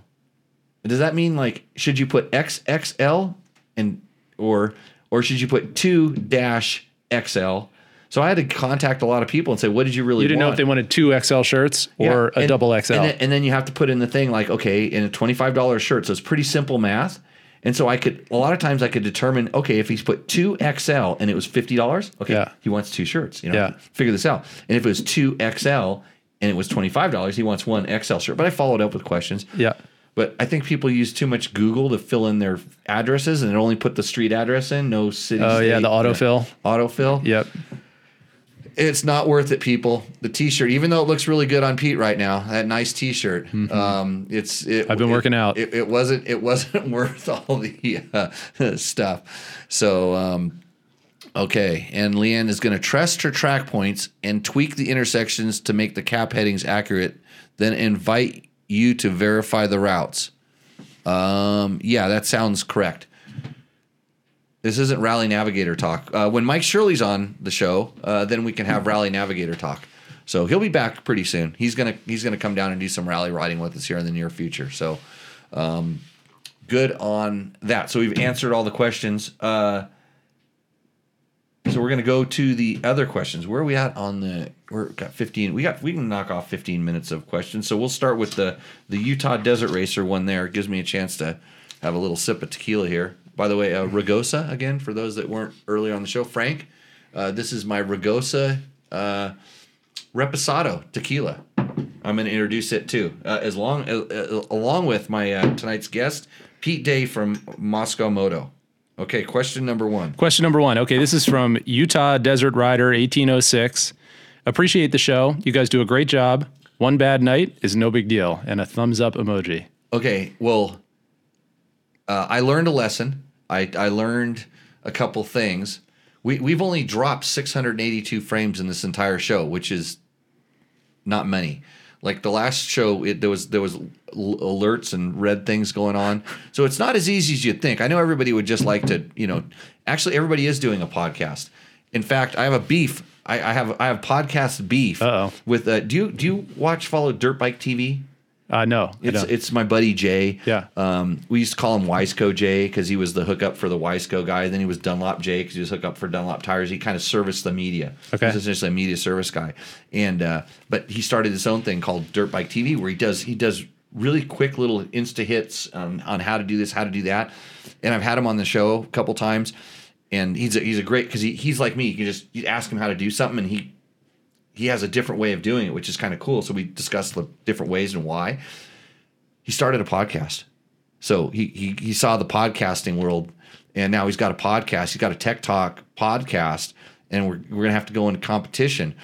Does that mean like should you put XXL and or or should you put 2 dash XL? So I had to contact a lot of people and say, what did you really You didn't know if they wanted two XL shirts or Yeah, a and- double XL. And then, and then you have to put in the thing like, okay, in a twenty-five dollar shirt. So it's pretty simple math. And so I could a lot of times I could determine, okay, if he's put two XL and it was fifty dollars, okay, Yeah. he wants two shirts. You know, Yeah. figure this out. And if it was two XL and it was twenty-five dollars, he wants one XL shirt. But I followed up with questions. yeah. But I think people use too much Google to fill in their addresses and it only put the street address in, no city. Oh yeah, the autofill. autofill. Yep. It's not worth it, people. The T-shirt, even though it looks really good on Pete right now, that nice T-shirt. Um, it's. It, Mm-hmm. I've been it- working out. It, it wasn't. It wasn't worth all the uh, stuff. So, um, okay, and Leanne is going to trust her track points and tweak the intersections to make the cap headings accurate. Then invite you to verify the routes. Um, yeah, that sounds correct. This isn't Rally Navigator talk. Uh, when Mike Shirley's on the show, uh, then we can have Rally Navigator talk. So he'll be back pretty soon. He's gonna he's gonna come down and do some rally riding with us here in the near future. So um, good on that. So we've answered all the questions. Uh, so we're gonna go to the other questions. Where are we at on the? We're got fifteen. We got we can knock off fifteen minutes of questions. So we'll start with the the Utah Desert Racer one. There it gives me a chance to have a little sip of tequila here. By the way, uh, Ragosa again for those that weren't earlier on the show. Frank, uh, this is my Ragosa uh, Reposado tequila. I'm going to introduce it too, uh, as long uh, uh, along with my uh, tonight's guest, Pete Day from Mosko Moto. Okay, question number one. Question number one. Okay, this is from Utah Desert Rider 1806. Appreciate the show. You guys do a great job. One bad night is no big deal, and a thumbs up emoji. Okay, well, uh, I learned a lesson. I, I learned a couple things. We, we've only dropped 682 frames in this entire show, which is not many. Like the last show, it, there was there was alerts and red things going on, so it's not as easy as you'd think. I know everybody would just like to, you know. Actually, everybody is doing a podcast. In fact, I have a beef. I, I have I have podcast beef Uh-oh. with. Uh, do you do you watch follow Dirt Bike TV? Uh, no, It's it's my buddy Jay. Yeah. Um, we used to call him Wiseco Jay because he was the hookup for the Wiseco guy. Then he was Dunlop Jay because he was hookup for Dunlop tires. He kind of serviced the media. Okay. He's essentially a media service guy. And uh, but he started his own thing called Dirt Bike TV where he does he does really quick little insta hits on, on how to do this, how to do that. And I've had him on the show a couple times. And he's a, he's a great because he, he's like me. You can just you ask him how to do something and he he has a different way of doing it, which is kind of cool. So we discussed the different ways and why he started a podcast. So he, he he saw the podcasting world, and now he's got a podcast. He's got a tech talk podcast, and we're we're gonna have to go into competition.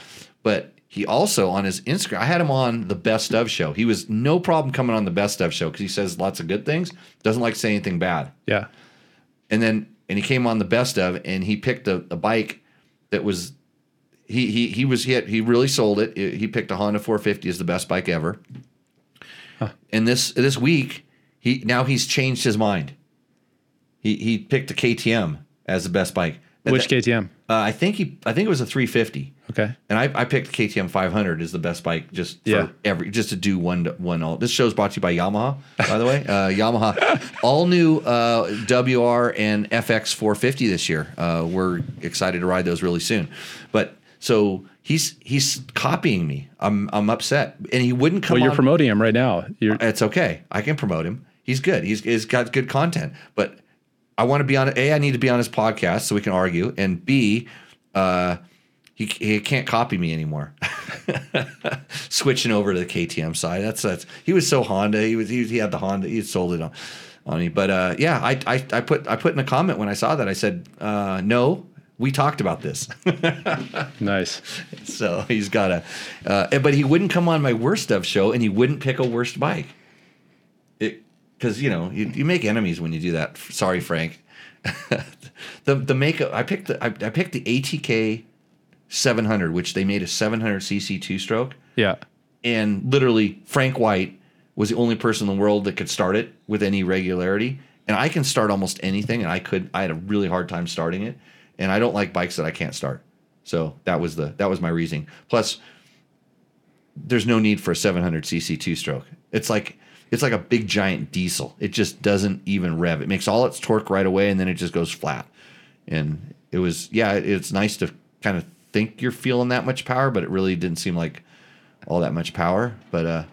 But he also on his Instagram, I had him on the best of show. He was no problem coming on the best of show because he says lots of good things, doesn't like to say anything bad. Yeah. And then and he came on the best of and he picked a, a bike that was he he he was he he really sold it. He picked a Honda 450 as the best bike ever. And this this week he now he's changed his mind. He he picked a KTM as the best bike. Which that- KTM? uh, I think he I think it was a 350. Okay. And I, I picked KTM 500 as the best bike just for Yeah. every just to do one one all. This show's brought to you by Yamaha, by the way. Uh, Yamaha, all new uh, WR and FX 450 this year. Uh, we're excited to ride those really soon. But so he's he's copying me. I'm I'm upset, and he wouldn't come. Well, you're on- promoting him right now. You're it's okay. I can promote him. He's good. He's, he's got good content. But I want to be on. A, I need to be on his podcast so we can argue. And B, uh, he, he can't copy me anymore. Switching over to the KTM side. That's that's he was so Honda. He was he, he had the Honda. He sold it on, on me. But uh, yeah, I, I I put I put in a comment when I saw that. I said, uh, no, we talked about this. nice. So he's got a, uh, but he wouldn't come on my worst of show, and he wouldn't pick a worst bike. It because you know you, you make enemies when you do that. Sorry, Frank. the the makeup I picked the I, I picked the ATK 700, which they made a 700 cc two stroke, Yeah. and literally Frank White was the only person in the world that could start it with any regularity. And I can start almost anything, and I could. I had a really hard time starting it, and I don't like bikes that I can't start. So that was the that was my reasoning. Plus, there's no need for a 700 cc two stroke. It's like it's like a big giant diesel. It just doesn't even rev. It makes all its torque right away, and then it just goes flat. And it was yeah, it's nice to kind of think you're feeling that much power, but it really didn't seem like all that much power. But uh,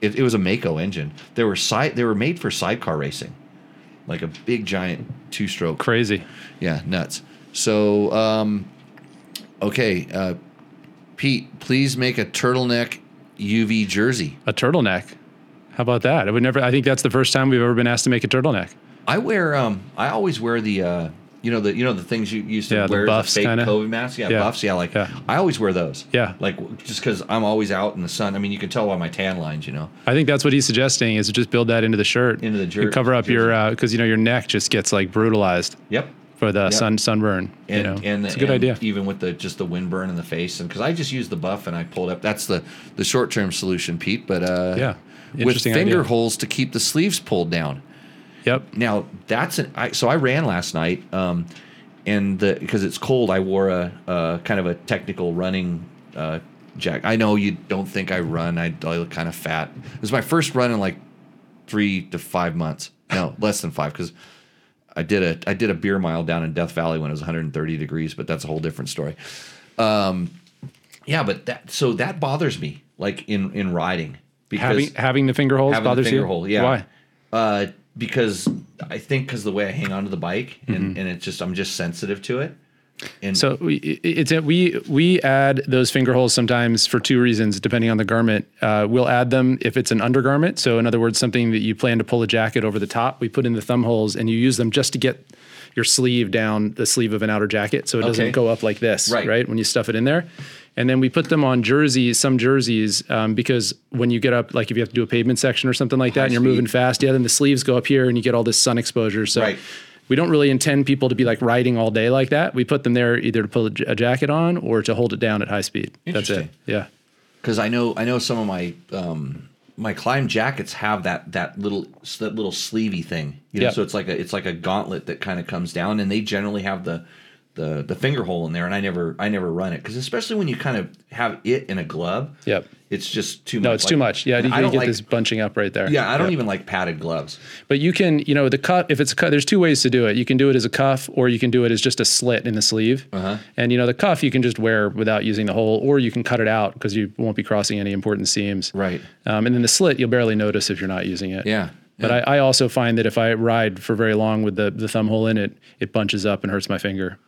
it, it was a Mako engine. They were side they were made for sidecar racing, like a big giant two stroke Crazy. yeah, nuts. So, um, okay, uh, Pete, please make a turtleneck UV jersey. A turtleneck. How about that? I would never. I think that's the first time we've ever been asked to make a turtleneck. I wear, um, I always wear the, uh, you know the you know the things you used to Yeah, the wear buffs as a fake kinda. COVID mask. Yeah, Yeah. buffs. Yeah, like Yeah. I always wear those. Yeah. like just because I'm always out in the sun. I mean, you can tell by my tan lines. You know. I think that's what he's suggesting is to just build that into the shirt, Into the jer- cover up your uh because you know your neck just gets like brutalized Yep. For the sun sunburn. And, you know, and it's a good idea. Even with the just the windburn in the face, and because I just used the buff and I pulled up. That's the the short term solution, Pete. But uh, Yeah. with finger idea. holes to keep the sleeves pulled down. Yep. Now that's an I, so I ran last night, um, and the because it's cold, I wore a, a kind of a technical running uh, jacket. I know you don't think I run. I, I look kind of fat. It was my first run in like three to five months. No, less than five because I did a I did a beer mile down in Death Valley when it was 130 degrees, but that's a whole different story. Um, yeah, but that so that bothers me like in in riding because Having having the finger holes bothers finger you. hole. Yeah. Why? Uh, because I think because the way I hang onto the bike and, Mm-hmm. and it's just I'm just sensitive to it. And So we, it's we we add those finger holes sometimes for two reasons, depending on the garment. Uh, we'll add them if it's an undergarment. So in other words, something that you plan to pull a jacket over the top. We put in the thumb holes, and you use them just to get your sleeve down the sleeve of an outer jacket, so it doesn't Okay. go up like this, Right. right? When you stuff it in there. And then we put them on jerseys, some jerseys, um, because when you get up, like if you have to do a pavement section or something like that, and you're speed. moving fast, yeah, then the sleeves go up here, and you get all this sun exposure. So Right. We don't really intend people to be like riding all day like that. We put them there either to put a jacket on or to hold it down at high speed. That's it. Yeah. because I know I know some of my um, my Klim jackets have that that little that little sleevey thing. You know, Yep. so it's like a it's like a gauntlet that kind of comes down, and they generally have the the the finger hole in there. And I never I never run it because especially when you kind of have it in a glove. Yep. It's just too much. No, it's too much. Yeah, you, I don't get like, this bunching up right there. Yeah, I don't even like padded gloves. But you can, you know, the cuff. If it's a cuff, there's two ways to do it. You can do it as a cuff, or you can do it as just a slit in the sleeve. Uh-huh. And you know, the cuff you can just wear without using the hole, or you can cut it out because you won't be crossing any important seams. Right. Um, and then the slit, you'll barely notice if you're not using it. Yeah. But I, I also find that if I ride for very long with the the thumb hole in it, it bunches up and hurts my finger.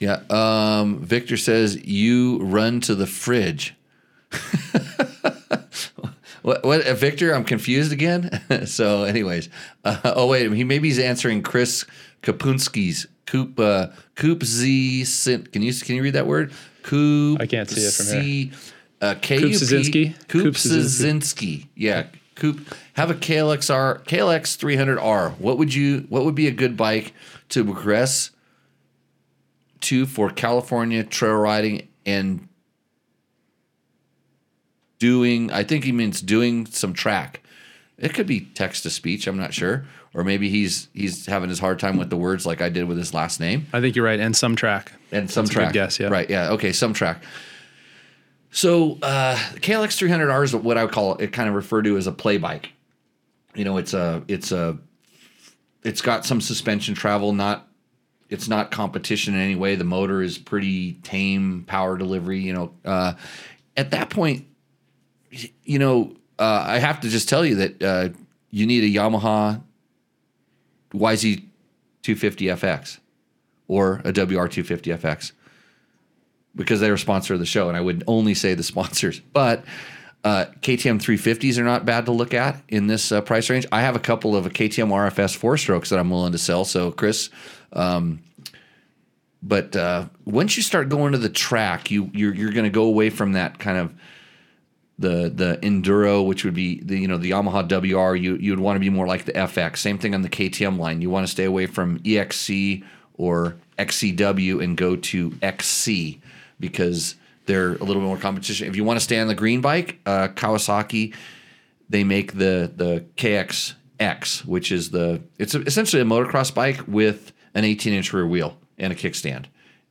Yeah. Um, Victor says you run to the fridge. what, what, uh, Victor? I'm confused again. so, anyways, uh, oh wait, he maybe he's answering Chris Kapunski's Coop uh, Coop Z. Can you can you read that word? Coop. I can't see it from here. Uh, KUP, Kupczynski? Kupczynski. Kupczynski. Yeah. Coop, have a KLXR, KLX 300R. What would you? What would be a good bike to progress to for California trail riding and doing? I think he means doing some track. It could be text to speech. I'm not sure, or maybe he's he's having his hard time with the words like I did with his last name I think you're right. And some track. and some That's track. guess, yeah. Right. Yeah. Okay. Some track. So uh, KLX 300R is what I would call it. Kind of refer to as a play bike. You know, it's a it's a it's got some suspension travel. Not it's not competition in any way. The motor is pretty tame power delivery. You know, uh, at that point, you know, uh, I have to just tell you that uh, you need a Yamaha YZ 250 FX or a WR 250 FX because they're a sponsor of the show, and I would only say the sponsors. But uh, KTM 350s are not bad to look at in this uh, price range. I have a couple of a KTM RFS four strokes that I'm willing to sell. So, Chris, um, but uh, once you start going to the track, you you're, you're going to go away from that kind of the the enduro, which would be the you know the Yamaha WR. You you would want to be more like the FX. Same thing on the KTM line. You want to stay away from EXC or XCW and go to XC because they're a little bit more competition. If you want to stay on the green bike, uh, Kawasaki, they make the the KXX, which is the it's essentially a motocross bike with an 18 inch rear wheel and a kickstand,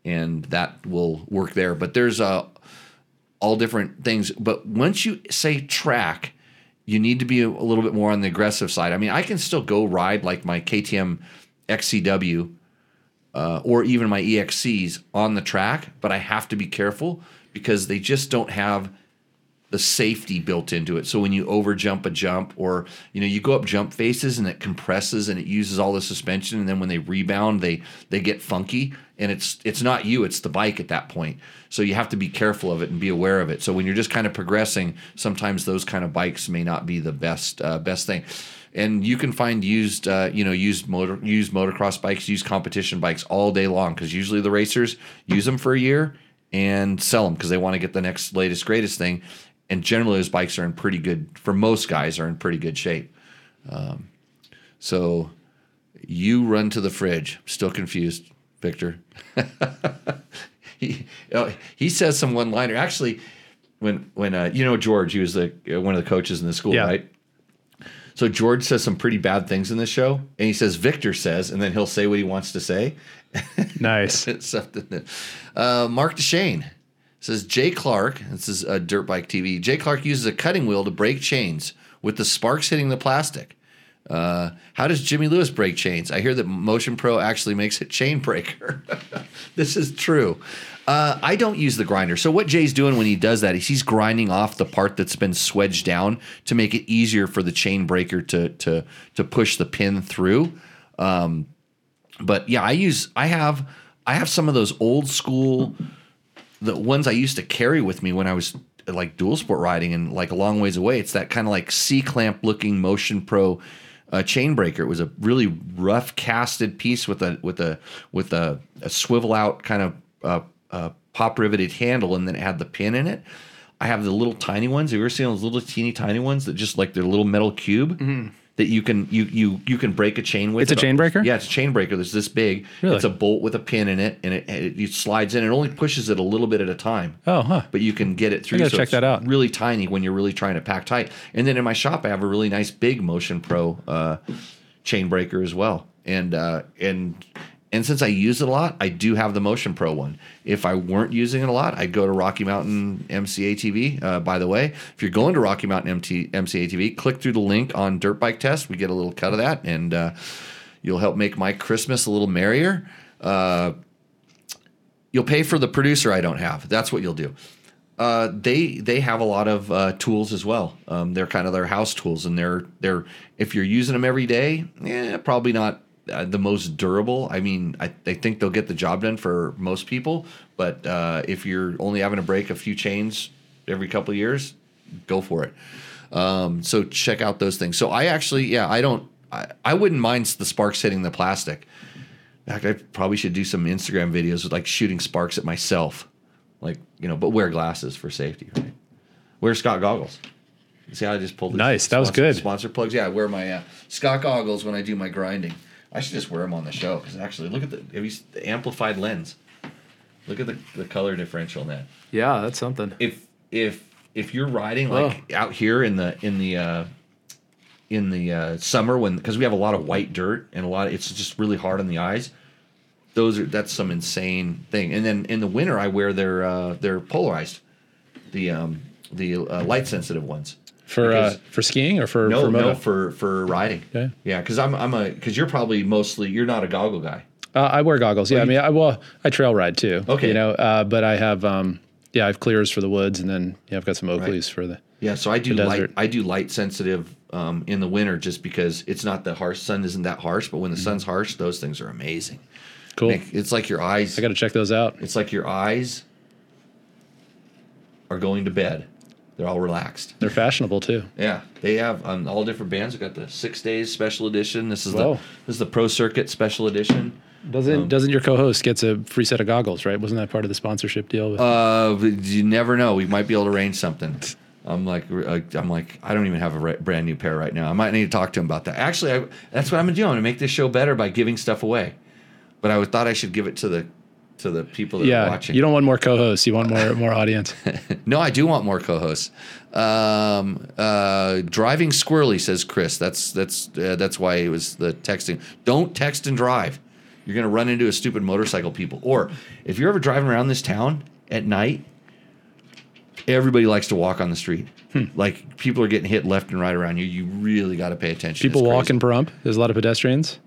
and that will work there. But there's uh, all different things. But once you say track, you need to be a, little bit more on the aggressive side. I mean, I can still go ride like my KTM XCW uh, or even my EXCs on the track, but I have to be careful because they just don't have the safety built into it. So when you over jump a jump or you know you go up jump faces and it compresses and it uses all the suspension and then when they rebound they they get funky and it's it's not you it's the bike at that point. So you have to be careful of it and be aware of it. So when you're just kind of progressing, sometimes those kind of bikes may not be the best uh, best thing. And you can find used, uh, you know, used motor, used motocross bikes, used competition bikes all day long because usually the racers use them for a year and sell them because they want to get the next latest greatest thing. And generally, those bikes are in pretty good for most guys are in pretty good shape. Um, so you run to the fridge. Still confused, Victor. he uh, he says some one liner. Actually, when when uh, you know George, he was the uh, one of the coaches in the school, Yeah. right? So George says some pretty bad things in this show, and he says Victor says, and then he'll say what he wants to say. Nice. Something that uh, Mark DeShane says Jay Clark. This is a dirt bike TV. Jay Clark uses a cutting wheel to break chains with the sparks hitting the plastic. Uh, how does Jimmy Lewis break chains? I hear that Motion Pro actually makes it chain breaker. this is true. Uh, I don't use the grinder. So what Jay's doing when he does that is he's grinding off the part that's been swedged down to make it easier for the chain breaker to to to push the pin through. Um, but yeah, I use I have I have some of those old school the ones I used to carry with me when I was like dual sport riding and like a long ways away. It's that kind of like C clamp looking Motion Pro uh, chain breaker. It was a really rough casted piece with a with a with a, a swivel out kind of uh, uh, pop riveted handle, and then it had the pin in it. I have the little tiny ones. Have you ever seen those little teeny tiny ones that just like they're a little metal cube that you can you you you can break a chain with? It's a chain breaker? Yeah, it's a chain breaker that's this big. Really? It's a bolt with a pin in it, and it, it, it slides in. It only pushes it a little bit at a time. Oh, huh. But you can get it through. gotta check it's that out. Really tiny when you're really trying to pack tight. And then in my shop, I have a really nice big Motion Pro uh, chain breaker as well. And uh, and and since I use it a lot, I do have the Motion Pro one. If I weren't using it a lot, I'd go to Rocky Mountain MCA TV. Uh, by the way, if you're going to Rocky Mountain MT, MCA TV, click through the link on Dirt Bike Test. We get a little cut of that, and uh, you'll help make my Christmas a little merrier. Uh, you'll pay for the producer I don't have. That's what you'll do. Uh, they they have a lot of uh, tools as well. Um, they're kind of their house tools, and they're they're if you're using them every day, yeah, probably not uh, the most durable. I mean, I, I think they'll get the job done for most people, but uh, if you're only having to break a few chains every couple of years, go for it. Um, so check out those things. So I actually, yeah, I don't, I, I wouldn't mind the sparks hitting the plastic. In fact, I probably should do some Instagram videos with like shooting sparks at myself, like you know, but wear glasses for safety, right? Wear Scott goggles. See how I just pulled Nice, that was good. Sponsor plugs. Yeah, I wear my uh, Scott goggles when I do my grinding. I should just wear them on the show because actually, look at the, have you, the amplified lens. Look at the, the color differential in that. Yeah, that's something. If if if you're riding like out here in the in the uh, in the uh, summer when because we have a lot of white dirt and a lot of, it's just really hard on the eyes. Those are that's some insane thing. And then in the winter, I wear their uh, their polarized, the um, the uh, light sensitive ones. For uh, for skiing or for No, for no, for for riding. Okay. Yeah, because I'm I'm a because you're probably mostly you're not a goggle guy. Uh, I wear goggles. Yeah, I mean, I well, I trail ride too. Okay. you know, uh, but I have um, yeah, I have clears for the woods, and then yeah, I've got some Oakleys for the. Yeah, so I do light. I do light sensitive um, in the winter just because it's not the harsh sun isn't that harsh, but when the sun's harsh, those things are amazing. Cool. It's like your eyes. I got to check those out. It's like your eyes are going to bed. They're all relaxed. They're fashionable too. Yeah, they have um, all different bands. We got the six days special edition. This is Whoa. the this is the Pro Circuit special edition. Doesn't Um, doesn't your co-host gets a free set of goggles, right? Wasn't that part of the sponsorship deal? With, Uh, you never know. We might be able to arrange something. I'm like, I'm like, I don't even have a re- brand new pair right now. I might need to talk to him about that. Actually, I, that's what I'm gonna do. I'm gonna make this show better by giving stuff away. But I thought I should give it to the to the people that are yeah, watching. you don't want more co-hosts. You want more more audience. no, I do want more co-hosts. Um, uh, driving squirrely says Chris. That's that's uh, that's why it was the texting. Don't text and drive. You're gonna run into a stupid motorcycle people. Or if you're ever driving around this town at night, everybody likes to walk on the street. Hmm. Like people are getting hit left and right around you. You really got to pay attention. People walk in Pahrump. There's a lot of pedestrians.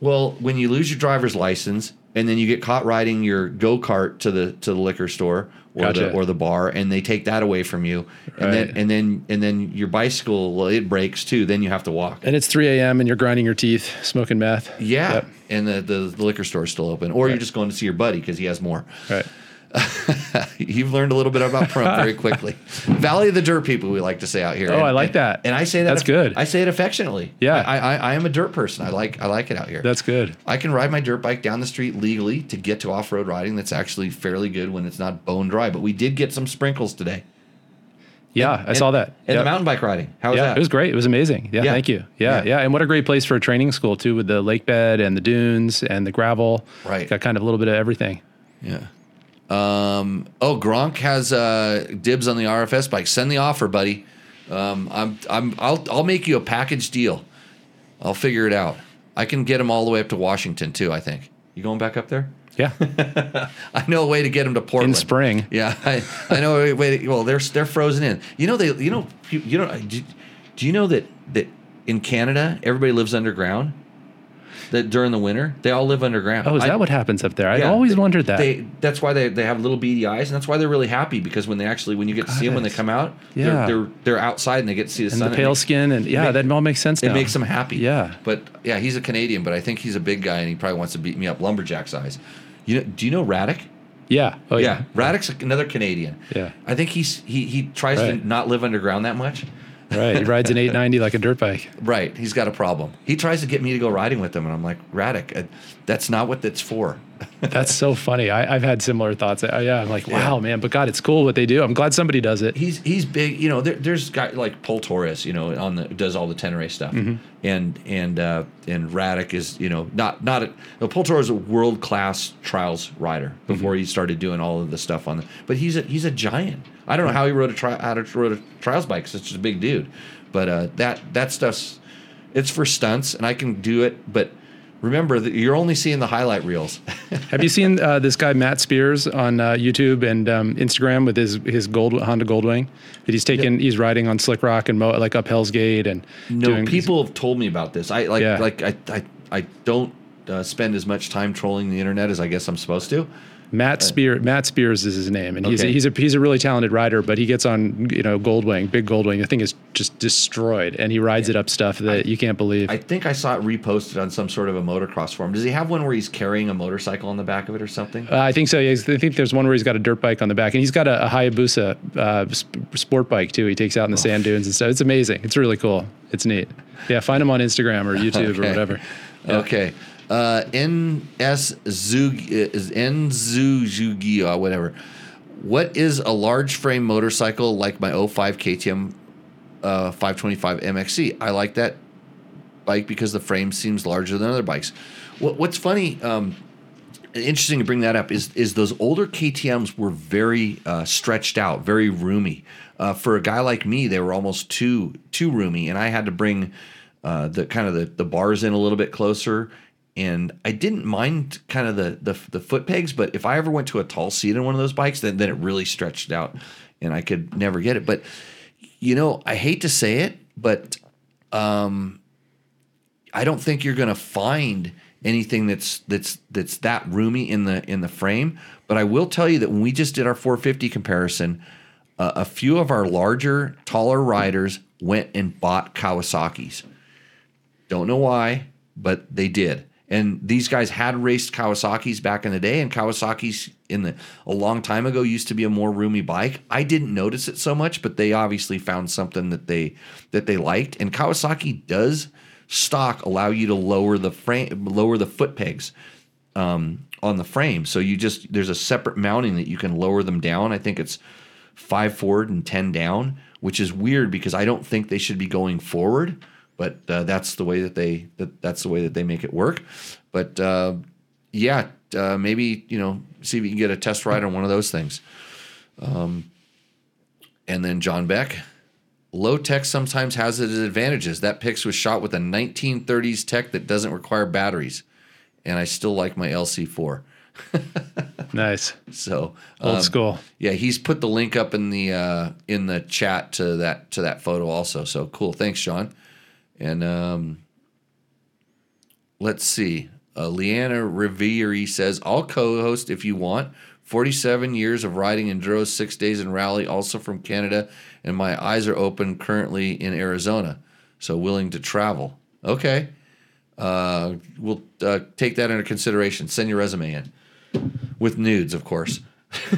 Well, when you lose your driver's license and then you get caught riding your go kart to the to the liquor store or the or the bar, and they take that away from you, and then Right. and then and then your bicycle, well, it breaks too. Then you have to walk. And it's 3 a.m. and you're grinding your teeth, smoking meth. Yeah, Yep. and the, the the liquor store's still open, or you're just going to see your buddy because he has more. Right. You've learned a little bit about Pahrump very quickly. Valley of the Dirt people, we like to say out here. Oh, I like and- that. And I say that That's good. I say it affectionately. Yeah. I, I I am a dirt person. I like I like it out here. That's good. I can ride my dirt bike down the street legally to get to off road riding. That's actually fairly good when it's not bone dry. But we did get some sprinkles today. Yeah, I And- saw that. And Yep. the mountain bike riding. How was yeah, that? it was great. It was amazing. Yeah, Yeah. thank you. Yeah, Yeah. yeah, and what a great place for a training school too, with the lake bed and the dunes and the gravel. Right. got kind of a little bit of everything. Yeah. Um, oh, Gronk has uh, dibs on the RFS bike. Send the offer, buddy. Um, I'm, I'm, I'll, I'll make you a package deal. I'll figure it out. I can get him all the way up to Washington too. I think. You going back up there? Yeah, I know a way to get him to Portland in spring. Yeah, I, I know. a way to- well, they're they're frozen in. You know they. You know. You, you know. Do, do you know that that in Canada everybody lives underground? That during the winter they all live underground. Oh, is I- that what happens up there? I yeah, always they- wondered that. They that's why they, they have little beady eyes, and that's why they're really happy because when they actually when you get to see them when they come out, Yeah. they're, they're they're outside and they get to see the and sun. the It pale makes- skin, and yeah, make- that all makes sense. It now. makes them happy. Yeah. But yeah, he's a Canadian, but I think he's a big guy and he probably wants to beat me up lumberjack size. You know? Do you know Raddick? Yeah. Oh yeah, yeah. Raddick's another Canadian. Yeah. I think he's he he tries Right. to not live underground that much. Right. He rides an 890 like a dirt bike. Right, he's got a problem. He tries to get me to go riding with him, and I'm like, Raddick, uh, that's not what that's for. That's so funny. I, I've had similar thoughts. Uh, yeah, I'm like, wow, man. But God, it's cool what they do. I'm glad somebody does it. he's he's big. You know, there, there's guy like Pol Tarrés. You know, on the does all the Tenere stuff, and and uh, and Raddick is you know not not a, no, Pol Tarrés is a world class trials rider before he started doing all of the stuff on the. But he's a he's a giant. I don't know how he rode a tri- how to rode a trials bike. Such a big dude, but uh, that that stuff's it's for stunts, and I can do it. But remember that you're only seeing the highlight reels. Have you seen uh, this guy Matt Spears on uh, YouTube and um, Instagram with his his gold Honda Goldwing that he's taken? He's riding on Slick Rock and mo- like up Hell's Gate and No, people have told me about this. I like Yeah. like I I, I don't uh, spend as much time trolling the internet as I guess I'm supposed to. Matt Spear Matt Spears is his name, and he's Okay. he's a he's a really talented rider. But he gets on you know Goldwing, big Goldwing. The thing is just destroyed, and he rides it up stuff that you can't believe. I think I saw it reposted on some sort of a motocross forum. Does he have one where he's carrying a motorcycle on the back of it or something? Uh, I think so. Yeah, I think there's one where he's got a dirt bike on the back, and he's got a, a Hayabusa uh, sp- sport bike too. He takes out in the Oh. sand dunes and stuff. It's amazing. It's really cool. It's neat. Yeah, find him on Instagram or YouTube or Okay. whatever. Okay. Uh, NS Zug is N Zuzugi or whatever. What is a large frame motorcycle like my 05 KTM uh, 525 MXC? I like that bike because the frame seems larger than other bikes. What, what's funny, um, interesting to bring that up is is those older KTM's were very uh, stretched out, very roomy. Uh, for a guy like me, they were almost too too roomy, and I had to bring uh, the kind of the, the bars in a little bit closer. And I didn't mind kind of the, the the foot pegs, but if I ever went to a tall seat in one of those bikes, then then it really stretched out, and I could never get it. But you know, I hate to say it, but um, I don't think you're going to find anything that's that's that's that roomy in the in the frame. But I will tell you that when we just did our 450 comparison, uh, a few of our larger, taller riders went and bought Kawasaki's. Don't know why, but they did. And these guys had raced Kawasaki's back in the day, and Kawasaki's in the a long time ago used to be a more roomy bike. I didn't notice it so much, but they obviously found something that they that they liked. And Kawasaki does stock allow you to lower the frame, lower the foot pegs um, on the frame. So you just there's a separate mounting that you can lower them down. I think it's five forward and ten down, which is weird because I don't think they should be going forward but uh, that's the way that they that, that's the way that they make it work. But uh, yeah, uh, maybe you know see if you can get a test ride on one of those things. Um, and then John Beck, low tech sometimes has its advantages. That Pix was shot with a 1930s tech that doesn't require batteries, and I still like my LC4. nice. So old um, school. Yeah, he's put the link up in the uh, in the chat to that to that photo also. So cool. Thanks, John. And um, let's see. Uh, Leanna Riviere says, I'll co host if you want. 47 years of riding enduro, six days in rally, also from Canada, and my eyes are open currently in Arizona, so willing to travel. Okay. Uh, we'll uh, take that into consideration. Send your resume in with nudes, of course.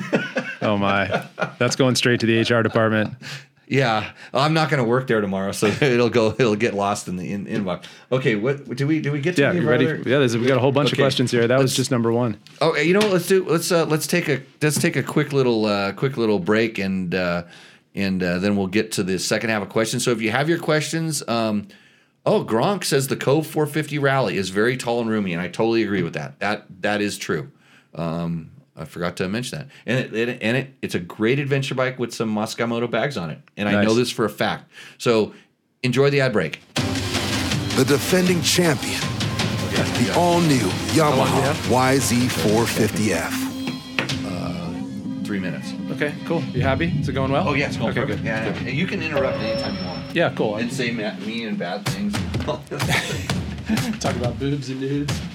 oh my, that's going straight to the HR department. Yeah, I'm not going to work there tomorrow, so it'll go. It'll get lost in the in, inbox. Okay, what do we do? We get to yeah, ready? Other? Yeah, we got a whole bunch okay. of questions here. That let's, was just number one. Oh, you know what? Let's do. Let's uh, let's take a let's take a quick little uh, quick little break, and uh, and uh, then we'll get to the second half of questions. So if you have your questions, um, oh, Gronk says the Kove 450 rally is very tall and roomy, and I totally agree with that. That that is true. Um, I forgot to mention that. And it, it, and it it's a great adventure bike with some Mosko Moto bags on it. And nice. I know this for a fact. So enjoy the ad break. The defending champion. Okay. The all new Yamaha YZ450F. Uh, three minutes. Okay, cool. You happy? Is it going well? Oh yeah, it's going okay, perfect. Good. Yeah, good. And you can interrupt anytime you want. Yeah, cool. And say mean and bad things. Talk about boobs and nudes.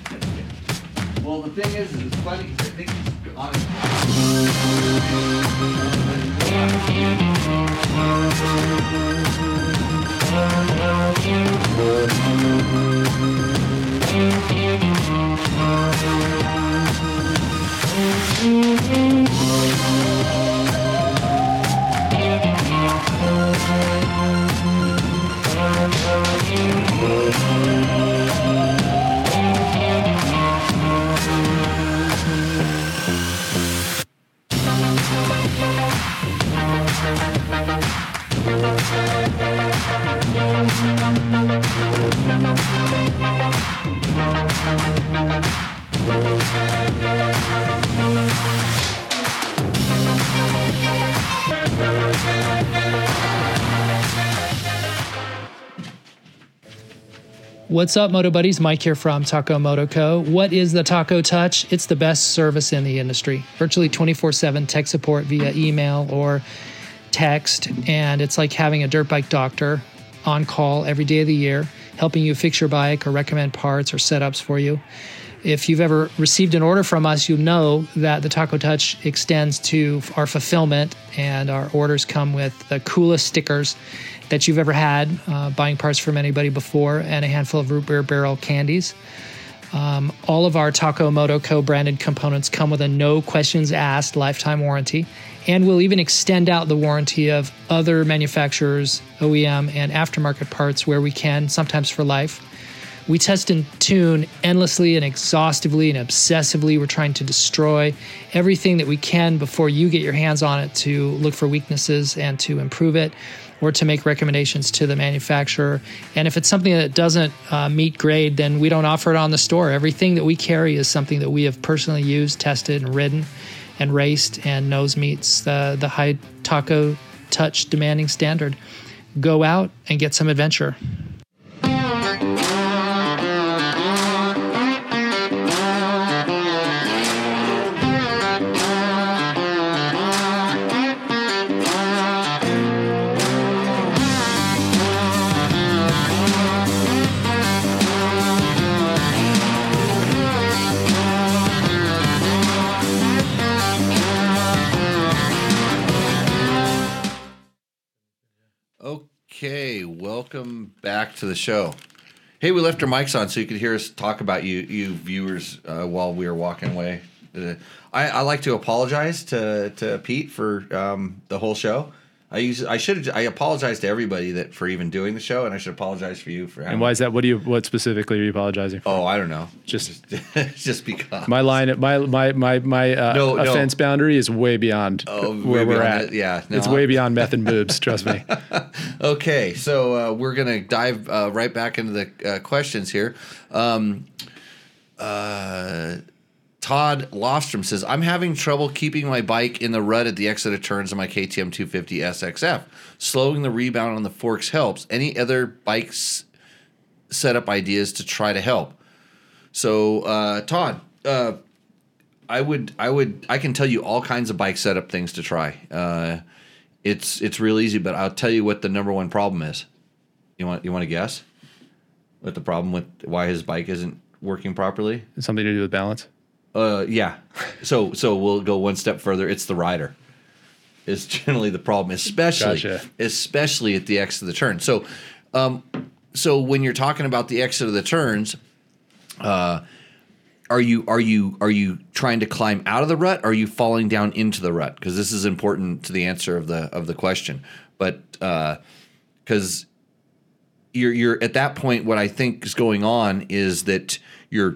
Well, the thing is, it's funny. I think honest. What's up, Moto Buddies? Mike here from Taco Moto Co. What is the Taco Touch? It's the best service in the industry. Virtually 24 7 tech support via email or text. And it's like having a dirt bike doctor on call every day of the year, helping you fix your bike or recommend parts or setups for you. If you've ever received an order from us, you know that the Taco Touch extends to our fulfillment, and our orders come with the coolest stickers that you've ever had, uh, buying parts from anybody before, and a handful of root beer barrel candies. Um, all of our Taco Moto Co branded components come with a no questions asked lifetime warranty, and we'll even extend out the warranty of other manufacturers, OEM, and aftermarket parts where we can, sometimes for life. We test and tune endlessly and exhaustively and obsessively. We're trying to destroy everything that we can before you get your hands on it to look for weaknesses and to improve it or to make recommendations to the manufacturer. And if it's something that doesn't uh, meet grade, then we don't offer it on the store. Everything that we carry is something that we have personally used, tested, and ridden and raced and knows meets the, the high taco touch demanding standard. Go out and get some adventure. Okay, welcome back to the show. Hey, we left our mics on so you could hear us talk about you, you viewers, uh, while we were walking away. Uh, I, I like to apologize to to Pete for um, the whole show. I use I should I apologize to everybody that for even doing the show, and I should apologize for you for having. And why is that? What do you? What specifically are you apologizing for? Oh, I don't know. Just- just, because My line, my my my my uh, No, no. offense boundary is way beyond Oh, where we're at. it, yeah. No, it's I- way beyond meth and boobs. Trust me. Okay, so uh, we're gonna dive uh, right back into the uh, questions here. Um, uh, Todd Lofstrom says, "I'm having trouble keeping my bike in the rut at the exit of turns on my KTM 250 SXF. Slowing the rebound on the forks helps. Any other bikes setup ideas to try to help?" So, uh, Todd, uh, I would, I would, I can tell you all kinds of bike setup things to try. Uh, it's it's real easy, but I'll tell you what the number one problem is. You want you want to guess what the problem with why his bike isn't working properly? Something to do with balance. Uh, yeah. So so we'll go one step further. It's the rider. Is generally the problem, especially Gotcha. especially at the exit of the turn. So, um, so when you're talking about the exit of the turns, uh, are you are you are you trying to climb out of the rut? Or are you falling down into the rut? Because this is important to the answer of the of the question. But because you're you're at that point, what I think is going on is that you're.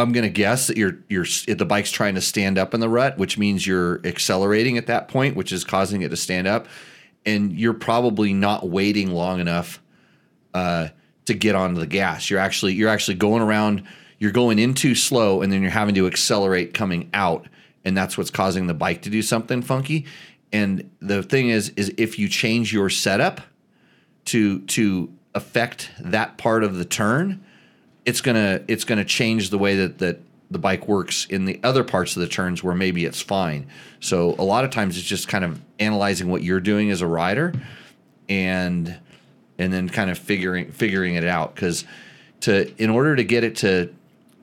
I'm going to guess that you're you're the bike's trying to stand up in the rut, which means you're accelerating at that point, which is causing it to stand up, and you're probably not waiting long enough uh, to get onto the gas. You're actually you're actually going around. You're going in too slow, and then you're having to accelerate coming out, and that's what's causing the bike to do something funky. And the thing is, is if you change your setup to to affect that part of the turn, it's gonna it's gonna change the way that that the bike works in the other parts of the turns where maybe it's fine. So a lot of times it's just kind of analyzing what you're doing as a rider, and and then kind of figuring figuring it out because to in order to get it to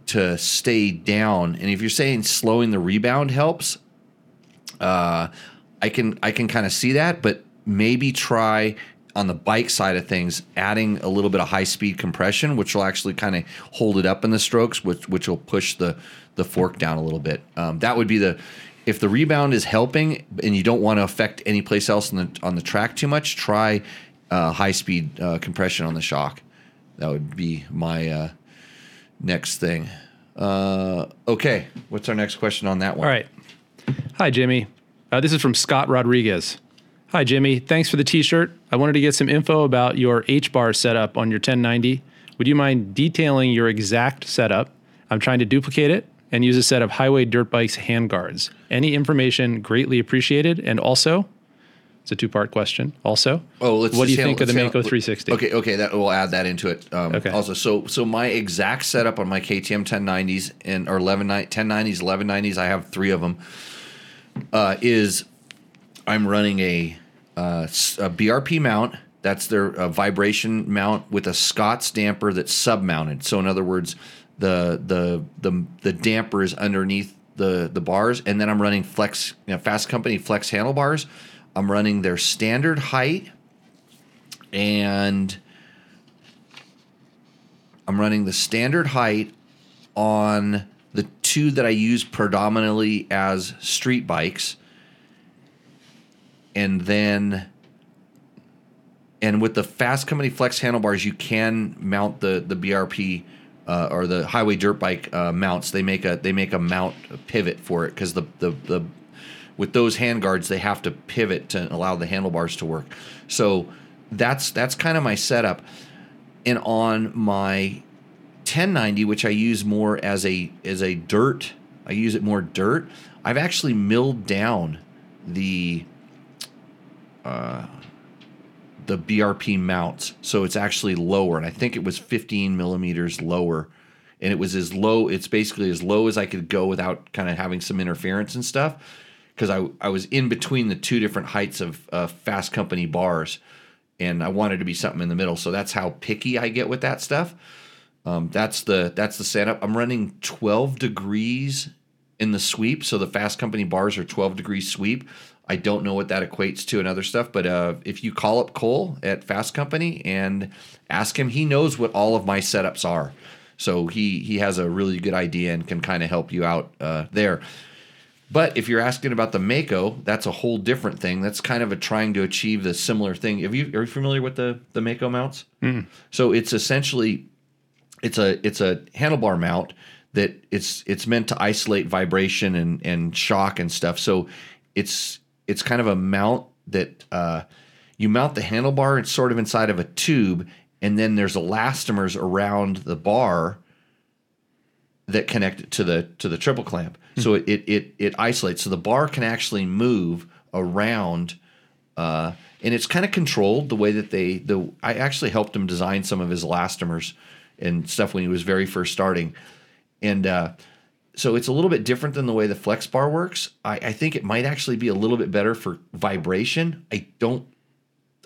to stay down and if you're saying slowing the rebound helps uh i can i can kind of see that but maybe try on the bike side of things adding a little bit of high speed compression which will actually kind of hold it up in the strokes which which will push the the fork down a little bit um, that would be the if the rebound is helping and you don't want to affect any place else on the on the track too much try uh, high speed uh, compression on the shock that would be my uh, next thing uh, okay what's our next question on that one All right. Hi, Jimmy. Uh, this is from Scott Rodriguez. Hi, Jimmy. Thanks for the t shirt. I wanted to get some info about your H bar setup on your 1090. Would you mind detailing your exact setup? I'm trying to duplicate it and use a set of highway dirt bikes handguards. Any information greatly appreciated. And also, it's a two part question. Also, Oh, let's what do you think of the Mako 360? Okay, okay, that we'll add that into it. Um, Okay. Also, so so my exact setup on my KTM 1090s and or 11 1090s, 1190s, I have three of them. Uh, is I'm running a, uh, a BRP mount. That's their uh, vibration mount with a Scott's damper that's sub mounted. So in other words, the the the the damper is underneath the the bars, and then I'm running Flexx, you know, Fasst Company Flexx handlebars. I'm running their standard height, and I'm running the standard height on the two that I use predominantly as street bikes. And then and with the Fasst Company Flexx handlebars, you can mount the the BRP uh, or the highway dirt bike uh, mounts. They make a they make a mount pivot for it because the, the the with those hand guards they have to pivot to allow the handlebars to work. So that's that's kind of my setup. And on my 1090, which I use more as a as a dirt, I use it more dirt. I've actually milled down the the BRP mounts, so it's actually lower, and I think it was 15 millimeters lower, and it was as low. It's basically as low as I could go without kind of having some interference and stuff, because I I was in between the two different heights of uh, Fasst Company bars, and I wanted to be something in the middle. So that's how picky I get with that stuff. Um, that's the that's the setup. I'm running 12 degrees in the sweep, so the Fasst Company bars are 12 degrees sweep. I don't know what that equates to and other stuff, but uh, if you call up Cole at Fasst Company and ask him, he knows what all of my setups are. So he he has a really good idea and can kind of help you out uh, there. But if you're asking about the Mako, that's a whole different thing. That's kind of a trying to achieve the similar thing. Have you are you familiar with the the Mako mounts? So it's essentially it's a it's a handlebar mount that it's it's meant to isolate vibration and and shock and stuff. So it's it's kind of a mount that uh, you mount the handlebar. It's sort of inside of a tube, and then there's elastomers around the bar that connect it to the to the triple clamp. So it, it it it isolates. So the bar can actually move around, uh, and it's kind of controlled the way that they the. I actually helped him design some of his elastomers and stuff when he was very first starting, and uh, so it's a little bit different than the way the flex bar works. I, I think it might actually be a little bit better for vibration. I don't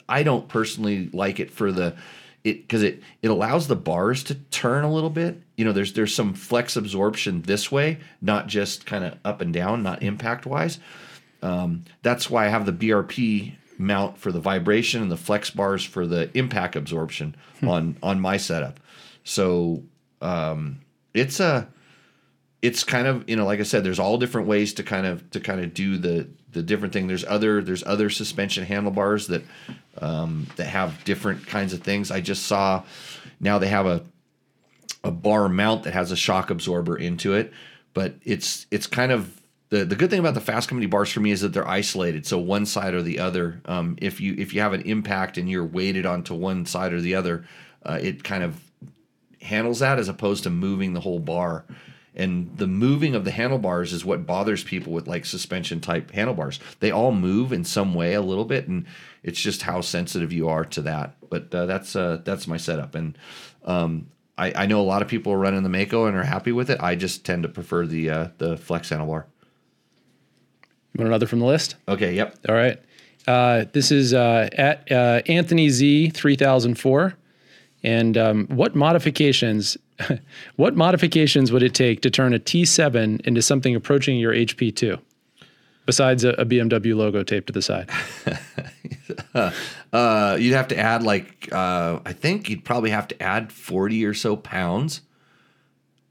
I don't personally like it for the it because it it allows the bars to turn a little bit. You know, there's there's some flex absorption this way, not just kind of up and down, not impact wise. Um, that's why I have the BRP mount for the vibration and the flex bars for the impact absorption on on my setup. So um, it's a it's kind of you know like I said, there's all different ways to kind of to kind of do the the different thing. There's other there's other suspension handlebars that um, that have different kinds of things. I just saw now they have a a bar mount that has a shock absorber into it, but it's it's kind of the the good thing about the Fasst Company bars for me is that they're isolated. So one side or the other, um, if you if you have an impact and you're weighted onto one side or the other, uh, it kind of handles that as opposed to moving the whole bar. And the moving of the handlebars is what bothers people with like suspension type handlebars. They all move in some way a little bit, and it's just how sensitive you are to that. But uh, that's uh, that's my setup, and um, I, I know a lot of people are running the Mako and are happy with it. I just tend to prefer the uh, the flex handlebar. You want another from the list? Okay, yep. All right. Uh, this is uh, at uh, Anthony Z three thousand four, and um, what modifications? what modifications would it take to turn a T7 into something approaching your HP2, besides a, a BMW logo taped to the side? Uh, you'd have to add like uh, I think you'd probably have to add forty or so pounds.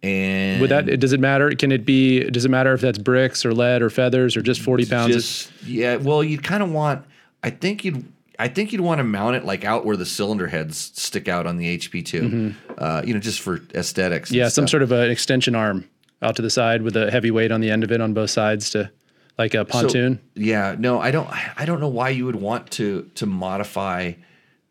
And Would that does it matter? Can it be? Does it matter if that's bricks or lead or feathers or just forty pounds? just yeah, well, you'd kind of want. I think you'd. I think you'd want to mount it like out where the cylinder heads stick out on the HP 2 Uh, you know, just for aesthetics. Mm-hmm. yeah, some sort of an extension arm out to the side with a heavy weight on the end of it on both sides to like a So, pontoon. yeah, no, I don't. I don't know why you would want to to modify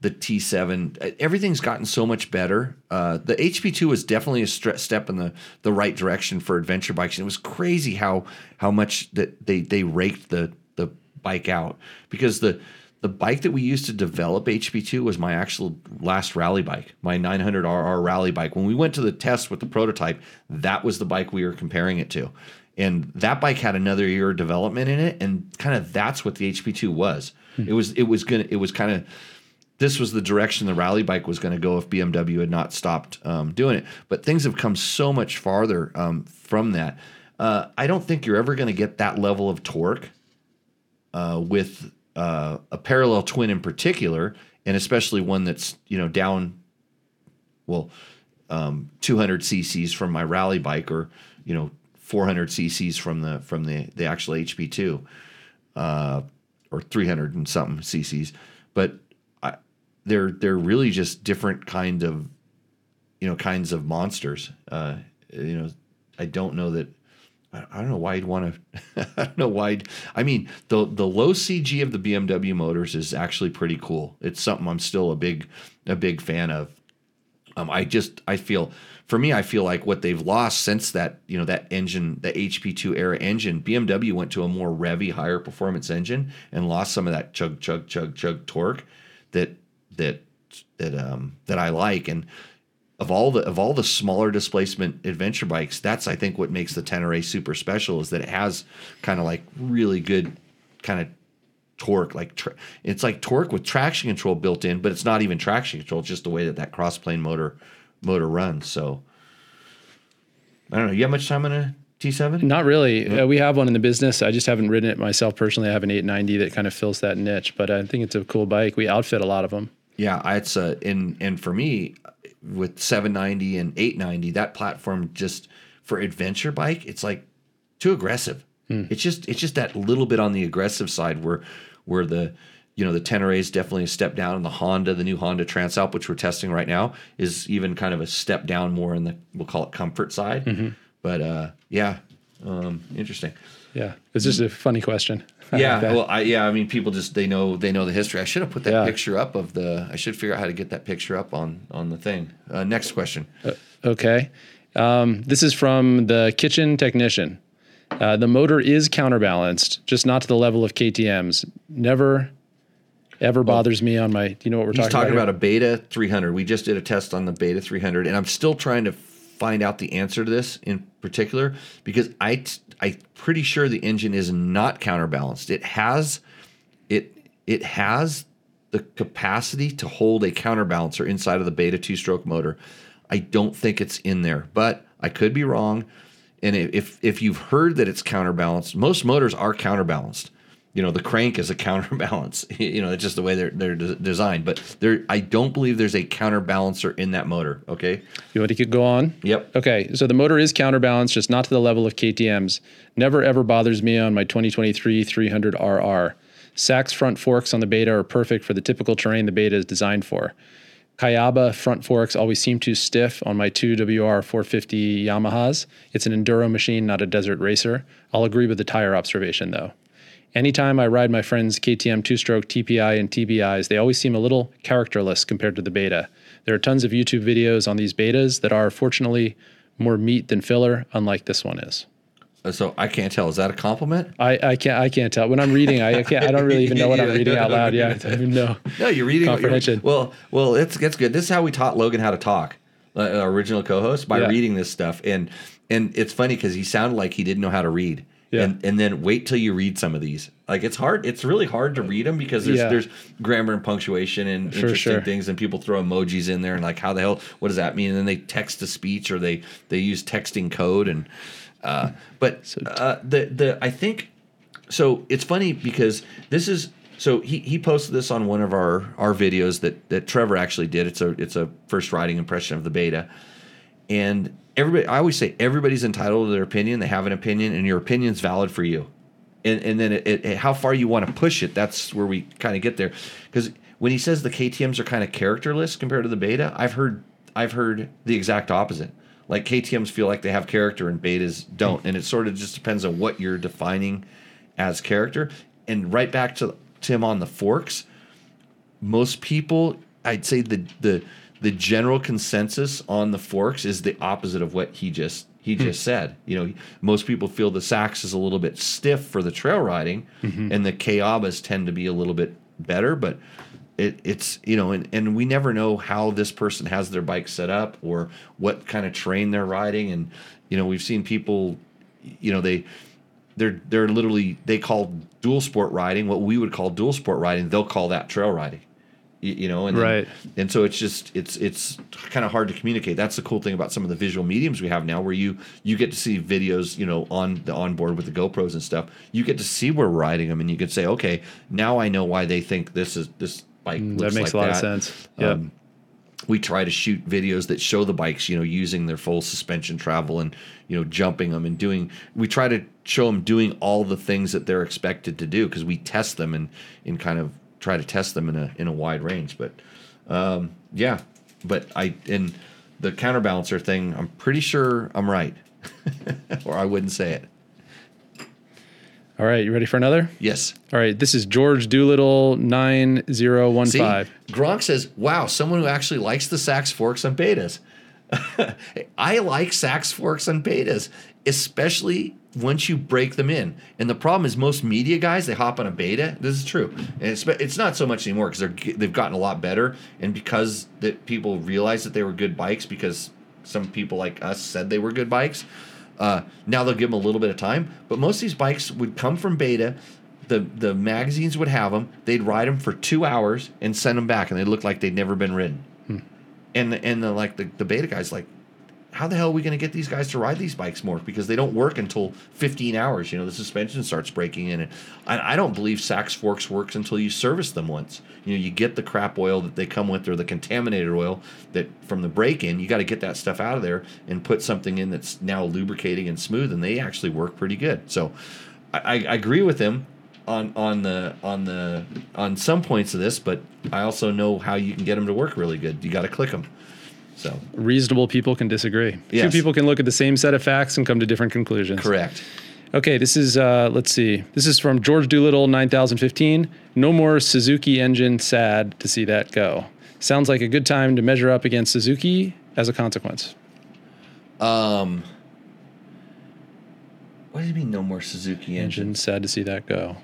the T7. Everything's gotten so much better. Uh, the HP2 was definitely a step in the the right direction for adventure bikes. And it was crazy how how much that they they raked the the bike out because the the bike that we used to develop HP2 was my actual last rally bike, my 900RR rally bike. When we went to the test with the prototype, that was the bike we were comparing it to. And that bike had another year of development in it, and kind of that's what the HP2 was. It was it was gonna it was kind of this was the direction the rally bike was going to go if BMW had not stopped um, doing it. But things have come so much farther um, from that. Uh, I don't think you're ever going to get that level of torque uh, with uh, a parallel twin in particular, and especially one that's you know down, well, um, 200 cc's from my rally bike, or you know 400 cc's from the from the the actual HP2, uh, or 300 and something cc's. But I, they're they're really just different kind of you know kinds of monsters. Uh, you know, I don't know that. I don't know why you'd want to. I don't know why. I mean, the the low CG of the BMW motors is actually pretty cool. It's something I'm still a big a big fan of. Um, I just I feel for me I feel like what they've lost since that you know that engine the HP2 era engine BMW went to a more revvy higher performance engine and lost some of that chug chug chug chug torque that that that um that I like and of all the of all the smaller displacement adventure bikes that's I think what makes the Tenere super special is that it has kind of like really good kind of torque like tra- it's like torque with traction control built in but it's not even traction control it's just the way that that cross plane motor motor runs so i don't know you have much time on a t7 Not really. Uh, we have one in the business. I just haven't ridden it myself personally. I have an 890 that kind of fills that niche, but I think it's a cool bike. We outfit a lot of them. yeah it's a and and for me with 790 and 890 that platform just for adventure bike it's like too aggressive. It's just it's just that little bit on the aggressive side where where the you know the Tenere is definitely a step down and the Honda the new Honda Transalp which we're testing right now is even kind of a step down more in the we'll call it comfort side. But uh yeah um interesting. Yeah. It's just a funny question. Yeah like well I, yeah i mean people just they know they know the history i should have put that Yeah. picture up of the i should figure out how to get that picture up on on the thing uh, next question Okay. Um, this is from the kitchen technician. Uh, the motor is counterbalanced, just not to the level of KTM's. Never, ever bothers me on my. Do you know what we're he's talking, talking about? about, a beta 300 we just did a test on the beta 300 and i'm still trying to find out the answer to this in particular because i t- i'm pretty sure the engine is not counterbalanced. It has it it has the capacity to hold a counterbalancer inside of the beta two stroke motor. I don't think it's in there but i could be wrong. And if if you've heard that it's counterbalanced most motors are counterbalanced you know the crank is a counterbalance you know it's just the way they're they're de- designed but there i don't believe there's a counterbalancer in that motor okay You want to go on? Yep. Okay, so the motor is counterbalanced, just not to the level of KTM's. Never ever bothers me on my 2023 300RR. Sachs front forks on the Beta are perfect for the typical terrain the Beta is designed for. Kayaba front forks always seem too stiff on my 2WR 450 Yamahas. It's an enduro machine, not a desert racer. I'll agree with the tire observation though. Anytime I ride my friends' KTM two stroke TPI and TBIs, they always seem a little characterless compared to the beta. There are tons of YouTube videos on these betas that are fortunately more meat than filler, unlike this one is. Uh, so i can't tell is that a compliment I, I can't I can't tell when I'm reading I, I can't I don't really even know what I'm reading yeah, out loud. Yeah, I don't know. No, you're reading. You're, Comprehension. well, well, it's that's good. This is how we taught Logan how to talk, uh, our original co-host, by Yeah. reading this stuff. And and it's funny because he sounded like he didn't know how to read. Yeah. And and then wait till you read some of these. Like it's hard. It's really hard to read them because there's Yeah. there's grammar and punctuation and For interesting sure. things, and people throw emojis in there and like how the hell what does that mean? And then they text to speech or they they use texting code and uh, but uh, the the I think so it's funny because this is so he, he posted this on one of our our videos that that Trevor actually did. It's a it's a first writing impression of the beta, and everybody I always say everybody's entitled to their opinion. They have an opinion, and your opinion's valid for you. And and then it, it, how far you want to push it. That's where we kind of get there because when he says the KTM's are kind of characterless compared to the beta, I've heard I've heard the exact opposite. Like KTM's feel like they have character and betas don't, and it sort of just depends on what you're defining as character. And right back to Tim on the forks, most people, I'd say the the the general consensus on the forks is the opposite of what he just he hmm. just said. You know, most people feel the Sachs is a little bit stiff for the trail riding, mm-hmm. and the Kayabas tend to be a little bit better, but. It, it's you know and, and we never know how this person has their bike set up or what kind of terrain they're riding and you know we've seen people you know they they're they're literally they call dual sport riding what we would call dual sport riding they'll call that trail riding you, know and then- Right. and so it's just it's it's kind of hard to communicate that's the cool thing about some of the visual mediums we have now where you you get to see videos you know on the onboard with the GoPros and stuff you get to see where we're riding them and you could say okay now I know why they think this is this bike that makes like a lot of sense. Yep. Um, we try to shoot videos that show the bikes, you know, using their full suspension travel and you know jumping them and doing. We try to show them doing all the things that they're expected to do because we test them and and kind of try to test them in a in a wide range. But um, yeah, but I and the counterbalancer thing, I'm pretty sure I'm right, or I wouldn't say it. All right, you ready for another? Yes. All right, this is George Doolittle nine zero one five. Gronk says, "Wow, someone who actually likes the Sachs forks and betas." I like Sachs forks and betas, especially once you break them in. And the problem is, most media guys they hop on a beta. This is true, and it's it's not so much anymore because they're they've gotten a lot better, and because that people realized that they were good bikes because some people like us said they were good bikes. Uh, now they'll give them a little bit of time, but most of these bikes would come from beta. The the magazines would have them. They'd ride them for two hours and send them back, and they look like they'd never been ridden. And the, and the, like the, the beta guys like, how the hell are we going to get these guys to ride these bikes more? Because they don't work until 15 hours. You know, the suspension starts breaking in And I, I don't believe Sachs Forks works until you service them once. You know, you get the crap oil that they come with or the contaminated oil that from the break in, you got to get that stuff out of there and put something in that's now lubricating and smooth, and they actually work pretty good. So I, I agree with him on on the on the on some points of this, but I also know how you can get them to work really good. You got to click them. So Reasonable people can disagree. Yes. Two people can look at the same set of facts and come to different conclusions. correct. Okay, this is uh, let's see. This is from George Doolittle, nine thousand fifteen. No more Suzuki engine. Sad to see that go. Sounds like a good time to measure up against Suzuki as a consequence. Um, what does it mean no more Suzuki engine? Engine. Sad to see that go.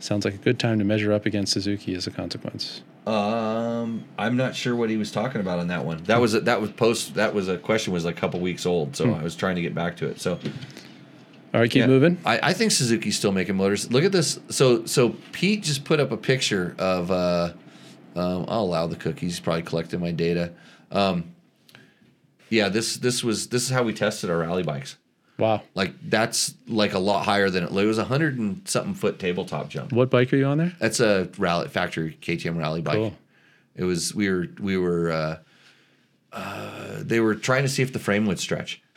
Sounds like a good time to measure up against Suzuki as a consequence. Um, I'm not sure what he was talking about on that one. That was a, that was post. That was a question was a couple weeks old, so I was trying to get back to it. So All right, keep Yeah. moving. I, I think Suzuki's still making motors. Look at this. So so Pete just put up a picture of. Uh, um, I'll allow the cookies. He's probably collecting my data. Um, yeah, this this was this is how we tested our rally bikes. Wow. Like that's like a lot higher than it. It was a hundred and something foot tabletop jump. What bike are you on there? That's a rally factory KTM rally bike. Cool. It was we were we were uh, uh, they were trying to see if the frame would stretch.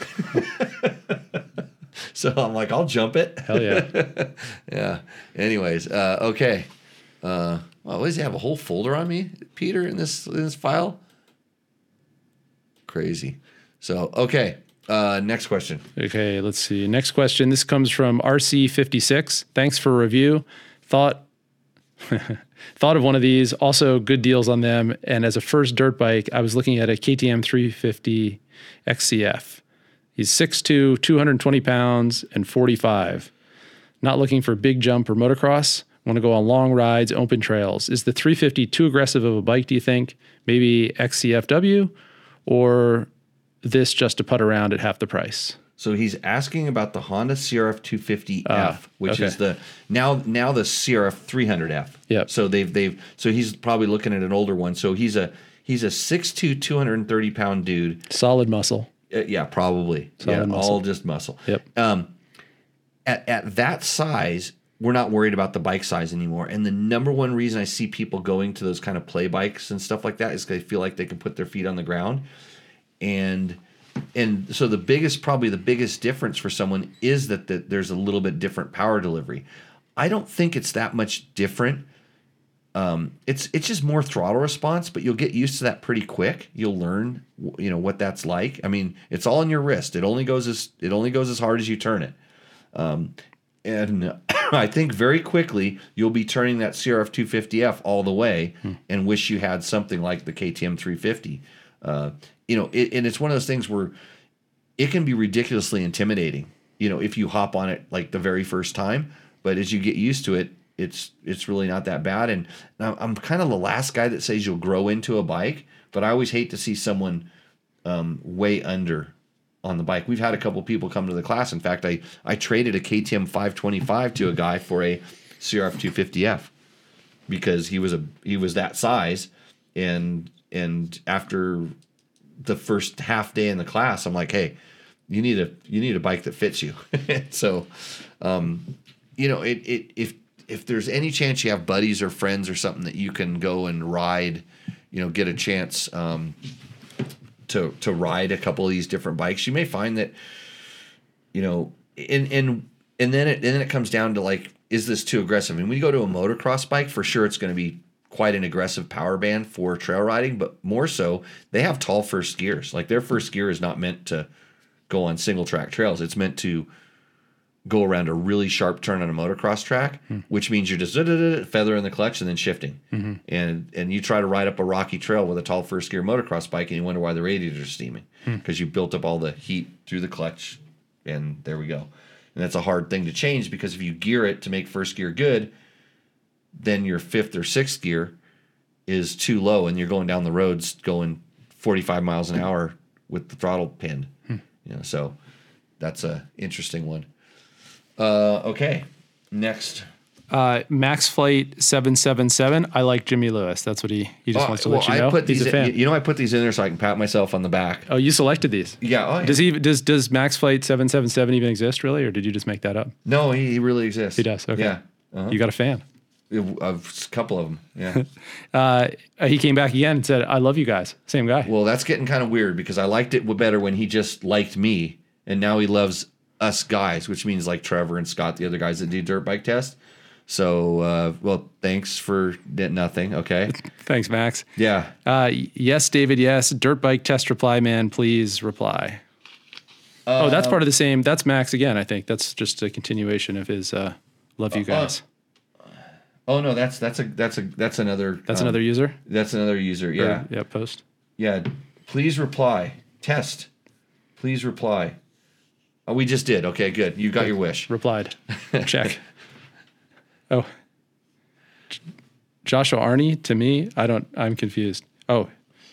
so I'm like, I'll jump it. Hell yeah. Yeah. Anyways, uh, okay. Uh, well, what does he have a whole folder on me, Peter, in this in this file? Crazy. So okay. Uh, next question. Okay, let's see. Next question. This comes from RC56. Thanks for review. Thought thought of one of these. Also, good deals on them. And as a first dirt bike, I was looking at a KTM 350 XCF. He's 6'2", 220 pounds, and 45. Not looking for big jump or motocross. Want to go on long rides, open trails. Is the 350 too aggressive of a bike, do you think? Maybe XCFW or this just to put around at half the price? So he's asking about the Honda CRF 250F, Ah, which okay. is the now now the CRF 300F. Yeah. So they've they've so he's probably looking at an older one. So he's a he's a 6'2", 230 pound dude. Solid muscle. Uh, yeah, probably. Solid yeah, muscle. all just muscle. Yep. At at that size, we're not worried about the bike size anymore. And the number one reason I see people going to those kind of play bikes and stuff like that is because they feel like they can put their feet on the ground. And and so the biggest probably the biggest difference for someone is that the, there's a little bit different power delivery. I don't think it's that much different. Um, it's it's just more throttle response, but you'll get used to that pretty quick. You'll learn, you know, what that's like. I mean, it's all in your wrist. It only goes as it only goes as hard as you turn it. Um, and I think very quickly you'll be turning that CRF 250F all the way, and wish you had something like the KTM 350. Uh, you know, it, and it's one of those things where it can be ridiculously intimidating. You know, if you hop on it like the very first time, but as you get used to it, it's it's really not that bad. And I'm, kind of the last guy that says you'll grow into a bike, but I always hate to see someone um, way under on the bike. We've had a couple people come to the class. In fact, I I traded a KTM 525 to a guy for a CRF 250F because he was a he was that size, and and after the first half day in the class, I'm like, hey, you need a you need a bike that fits you. so, um, you know, it, it if if there's any chance you have buddies or friends or something that you can go and ride, you know, get a chance um, to to ride a couple of these different bikes, you may find that, you know, and and and then it and then it comes down to like, is this too aggressive? And when you go to a motocross bike, for sure, it's going to be quite an aggressive power band for trail riding, but more so, they have tall first gears. Like their first gear is not meant to go on single track trails. It's meant to go around a really sharp turn on a motocross track, hmm. which means you're just feather in the clutch and then shifting. Mm-hmm. And and you try to ride up a rocky trail with a tall first gear motocross bike and you wonder why the radiator's are steaming hmm. because you built up all the heat through the clutch and there we go. And that's a hard thing to change because if you gear it to make first gear good, then your fifth or sixth gear is too low and you're going down the roads going 45 miles an hour with the throttle pinned. You know, so that's a interesting one. Uh, okay, next. Uh, Max Flight seven seven seven. I like Jimmy Lewis. That's what he he just Oh, wants to well, let you know. I put He's these. a fan. You know, I put these in there so I can pat myself on the back. oh, you selected these. Yeah. Oh, yeah. Does he does does Max Flight seven seven seven even exist really, or did you just make that up? No, he, he really exists. He does. Okay. Yeah. Uh-huh. You got a fan. A couple of them. Yeah. Uh, he came back again and said, "I love you guys." Same guy. well, that's getting kind of weird because I liked it better when he just liked me, and now he loves us guys, which means like Trevor and Scott, the other guys that do dirt bike test. So, uh, well, thanks for nothing. Okay. Thanks, Max. Yeah. Uh, yes, David. Yes, dirt bike test reply man. Please reply. oh, that's part of the same. That's Max again. I think that's just a continuation of his uh, "love you guys." Oh no, that's that's a that's a that's another That's um, another user. that's another user. Yeah. Or- yeah. Post. Yeah. Please reply. Test. Please reply. Oh, we just did. Okay, good. You got your wish. Replied. Check. oh. Joshua Arnie to me. I don't. I'm confused. Oh,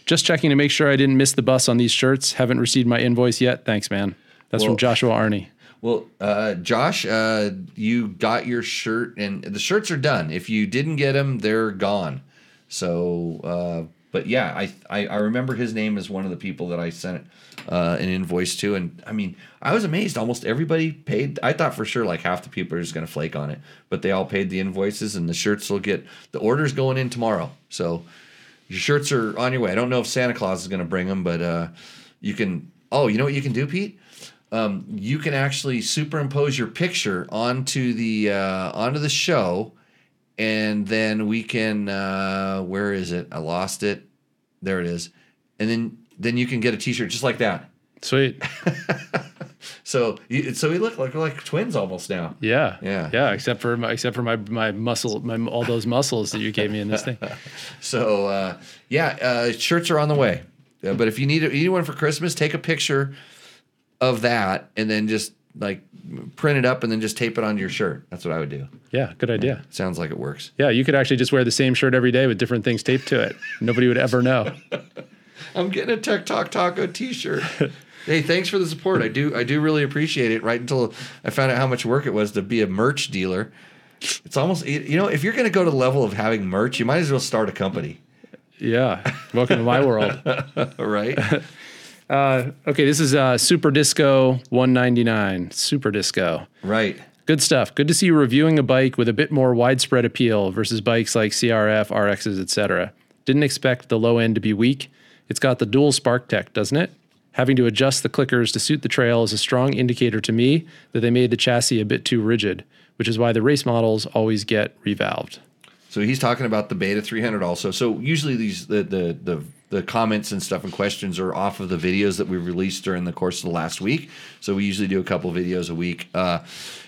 just checking to make sure I didn't miss the bus on these shirts. Haven't received my invoice yet. Thanks, man. That's Well- from Joshua Arnie. Well, uh, Josh, uh, you got your shirt, and the shirts are done. If you didn't get them, they're gone. So, uh, but yeah, I, I I remember his name as one of the people that I sent uh, an invoice to, and I mean, I was amazed. Almost everybody paid. I thought for sure like half the people are just to flake on it, but they all paid the invoices, and the shirts will get the orders going in tomorrow. So your shirts are on your way. I don't know if Santa Claus is to bring them, but uh, you can. Oh, you know what you can do, Pete? Um, you can actually superimpose your picture onto the uh, onto the show, and then we can. Uh, where is it? I lost it. There it is, and then then you can get a T-shirt just like that. Sweet. So you, so we look like we're like twins almost now. Yeah. Yeah. Yeah. Except for my, except for my my muscle, my all those muscles that you gave me in this thing. So uh, yeah, uh, shirts are on the way. Uh, but if you need, you need one for Christmas, take a picture of that and then just like print it up and then just tape it onto your shirt. That's what I would do. Yeah. Good idea. Sounds like it works. Yeah. You could actually just wear the same shirt every day with different things taped to it. Nobody would ever know. I'm getting a Tech Talk Taco T-shirt. hey, thanks for the support. I do, I do really appreciate it. Right until I found out how much work it was to be a merch dealer. It's almost, you know, if you're going to go to the level of having merch, you might as well start a company, Yeah. Welcome to my world. right? Uh, okay. This is uh, Super Disco 199. Super Disco. right. Good stuff. Good to see you reviewing a bike with a bit more widespread appeal versus bikes like CRF, RXs, etc. Didn't expect the low end to be weak. It's got the dual spark tech, doesn't it? Having to adjust the clickers to suit the trail is a strong indicator to me that they made the chassis a bit too rigid, which is why the race models always get revalved. So he's talking about the Beta 300 also. So usually these the the the the comments and stuff and questions are off of the videos that we released during the course of the last week. So we usually do a couple videos a week. Uh,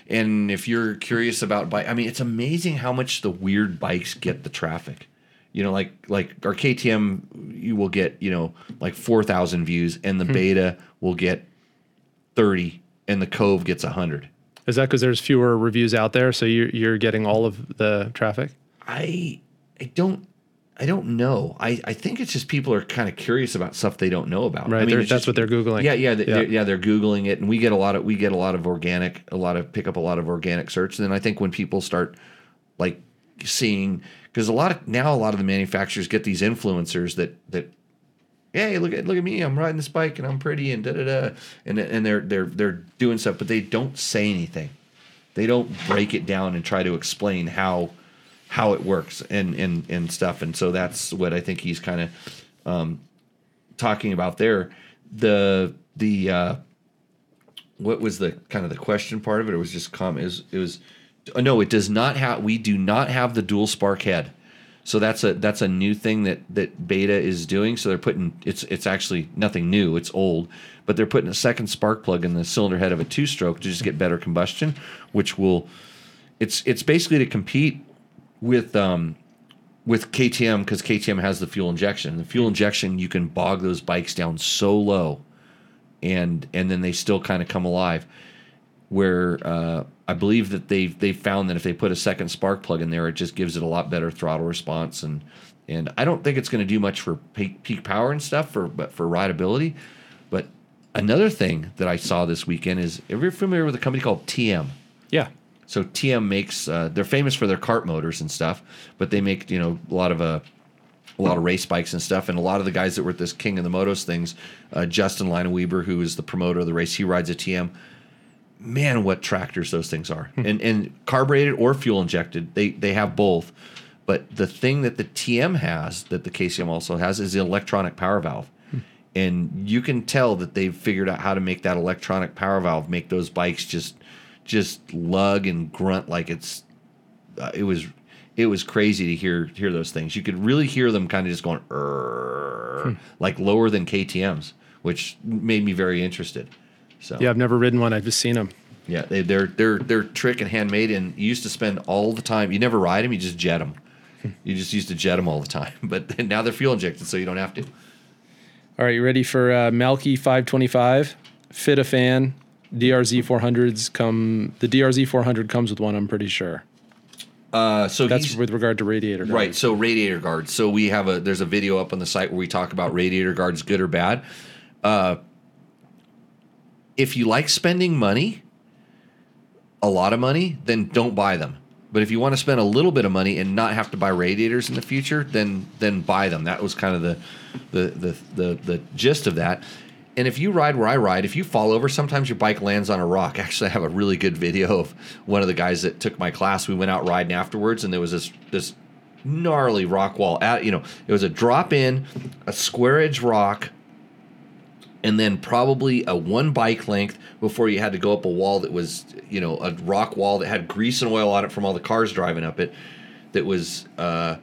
and if you're curious about bike, I mean, it's amazing how much the weird bikes get the traffic. You know, like like our KTM, you will get you know like four thousand views, and the Beta will get thirty, and the Kove gets hundred. Is that because there's fewer reviews out there, so you're, you're getting all of the traffic? I I don't I don't know. I, I think it's just people are kind of curious about stuff they don't know about. Right, I mean, that's just- what they're Googling. Yeah, yeah, they, Yeah. They're, yeah. They're googling it, and we get a lot of we get a lot of organic, a lot of pick up a lot of organic search. And then I think when people start like seeing because a lot of now a lot of the manufacturers get these influencers that that hey look at look at me I'm riding this bike and I'm pretty and da da da and and they're they're they're doing stuff but they don't say anything they don't break it down and try to explain how how it works and and and stuff and so that's what I think he's kind of um, talking about there the the uh, what was the kind of the question part of it? It was just comment. It was, it was oh, no, it does not have. We do not have the dual spark head. So that's a that's a new thing that that Beta is doing. So they're putting it's it's actually nothing new. It's old, but they're putting a second spark plug in the cylinder head of a two stroke to just get better combustion, which will it's it's basically to compete with um with KTM because KTM has the fuel injection. The fuel injection you can bog those bikes down so low, and and then they still kind of come alive. Where uh, I believe that they they found that if they put a second spark plug in there, it just gives it a lot better throttle response and and I don't think it's going to do much for peak, peak power and stuff for but for rideability. But another thing that I saw this weekend is, are you familiar with a company called TM? Yeah. So TM makes uh, they're famous for their kart motors and stuff, but they make you know a lot of uh, a lot of race bikes and stuff. And a lot of the guys that were at this King of the Motos things, uh, Justin Leineweber, who is the promoter of the race, he rides a TM. Man, what tractors those things are, and and carbureted or fuel injected, they they have both. But the thing that the TM has that the KTM also has is the electronic power valve. And you can tell that they've figured out how to make that electronic power valve make those bikes just just lug and grunt like it's uh, it was it was crazy to hear hear those things. You could really hear them kind of just going "Err," like lower than KTM's, which made me very interested. So Yeah, I've never ridden one. I've just seen them. yeah, they, they're they're they're trick and handmade, and you used to spend all the time. You never ride them; you just jet them. You just used to jet them all the time, but now they're fuel injected, so you don't have to. All right, you ready for uh, Malky 525? Fit a fan. DRZ 400s come. The DRZ 400 comes with one. I'm pretty sure. Uh, so That's with regard to radiator. Guards. right. So radiator guards. So we have a there's a video up on the site where we talk about radiator guards, good or bad. Uh, if you like spending money, a lot of money, then don't buy them. But if you want to spend a little bit of money and not have to buy radiators in the future, then then buy them. That was kind of the the the the, the gist of that. And if you ride where I ride, if you fall over, sometimes your bike lands on a rock. Actually, I have a really good video of one of the guys that took my class. We went out riding afterwards, and there was this this gnarly rock wall. At you know, it was a drop in, a square edge rock, and then probably a one bike length before you had to go up a wall that was you know a rock wall that had grease and oil on it from all the cars driving up it. That was. Uh,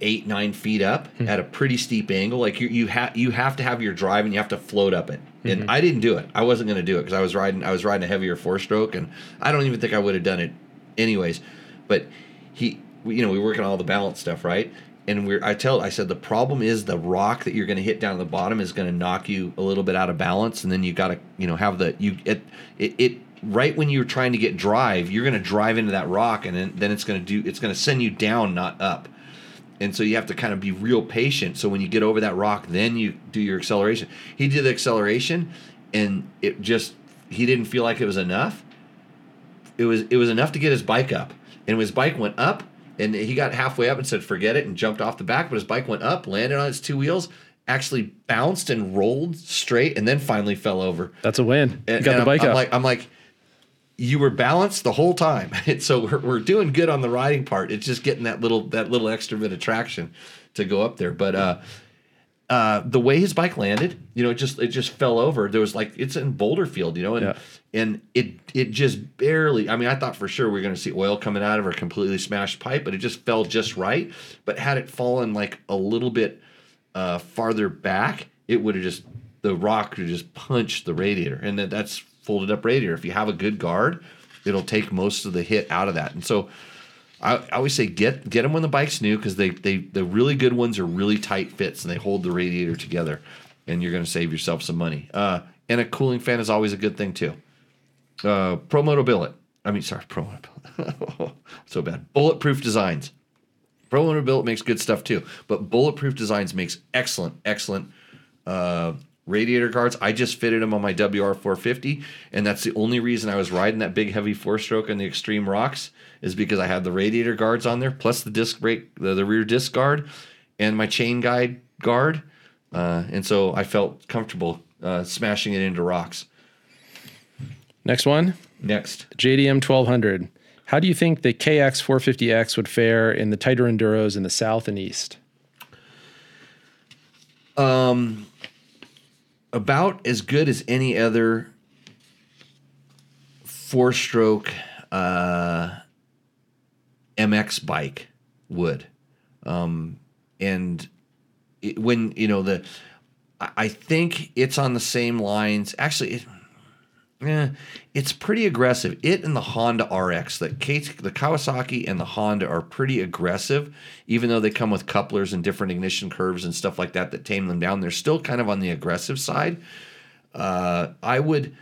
eight nine feet up hmm. at a pretty steep angle. Like you you have you have to have your drive and you have to float up it. And hmm. I didn't do it. I wasn't going to do it because I was riding I was riding a heavier four stroke and I don't even think I would have done it anyways. But he we- you know we work on all the balance stuff right. And we're I tell I said the problem is the rock that you're going to hit down at the bottom is going to knock you a little bit out of balance and then you got to you know have the you it it, it right when you're trying to get drive you're going to drive into that rock and then, then it's going to do it's going to send you down not up and so you have to kind of be real patient. So when you get over that rock, then you do your acceleration. He did the acceleration, and it just he didn't feel like it was enough. It was it was enough to get his bike up, and his bike went up, and he got halfway up and said forget it and jumped off the back. But his bike went up, landed on its two wheels, actually bounced and rolled straight, and then finally fell over. That's a win. And, you got the bike I'm, I'm up. like I'm like you were balanced the whole time. And so we're, we're doing good on the riding part. It's just getting that little that little extra bit of traction to go up there. But uh uh the way his bike landed, you know, it just it just fell over. There was like it's in Boulder Field, you know, and Yeah. and it it just barely I mean, I thought for sure we were gonna see oil coming out of her completely smashed pipe, but it just fell just right. But had it fallen like a little bit uh farther back, it would have just the rock would just punched the radiator. And that, that's folded up radiator. If you have a good guard, it'll take most of the hit out of that. And so I, I always say get get them when the bike's new because they they the really good ones are really tight fits and they hold the radiator together, and you're going to save yourself some money. Uh, and a cooling fan is always a good thing too. Uh, Pro Moto Billet. I mean, sorry, Pro Moto Billet. so bad. Bulletproof designs. Pro Moto Billet makes good stuff too, but Bulletproof Designs makes excellent, excellent uh, radiator guards. I just fitted them on my WR450, and that's the only reason I was riding that big heavy four stroke on the Extreme Rocks is because I had the radiator guards on there, plus the disc brake, the, the rear disc guard, and my chain guide guard, uh, and so I felt comfortable uh, smashing it into rocks. Next one, Next, JDM 1200. How do you think the KX 450X would fare in the tighter enduros in the south and east? About as good as any other four stroke uh, MX bike would. Um, and it, when you know the, I- think it's on the same lines. Actually, it, yeah, it's pretty aggressive. It and the Honda RX, the the Kawasaki and the Honda are pretty aggressive, even though they come with couplers and different ignition curves and stuff like that that tame them down. They're still kind of on the aggressive side. Uh, I would,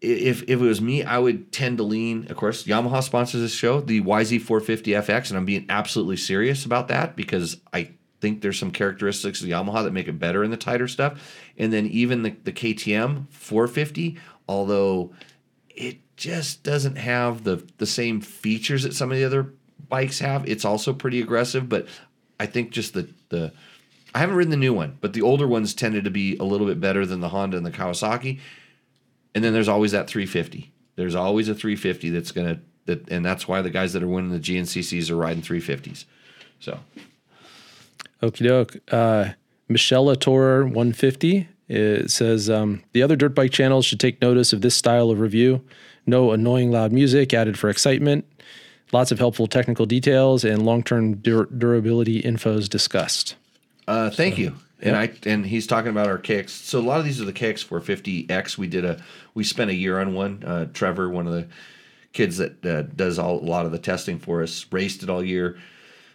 if if it was me, I would tend to lean. Of course, Yamaha sponsors this show, the YZ450FX, and I'm being absolutely serious about that because I think there's some characteristics of Yamaha that make it better in the tighter stuff. And then even the, the KTM 450, although it just doesn't have the the same features that some of the other bikes have. It's also pretty aggressive, but I think just the the I haven't ridden the new one, but the older ones tended to be a little bit better than the Honda and the Kawasaki. And then there's always that 350. There's always a 350 that's gonna that, and that's why the guys that are winning the GNCCs are riding 350s. So Okie doke. Uh, Michelle Latour 150 it says um, the other dirt bike channels should take notice of this style of review. No annoying loud music added for excitement. Lots of helpful technical details and long-term dur- durability infos discussed. Uh, thank you. And I and he's talking about our KX. So a lot of these are the KX 450X. We did a we spent a year on one. Uh, Trevor, one of the kids that uh, does all, a lot of the testing for us, raced it all year.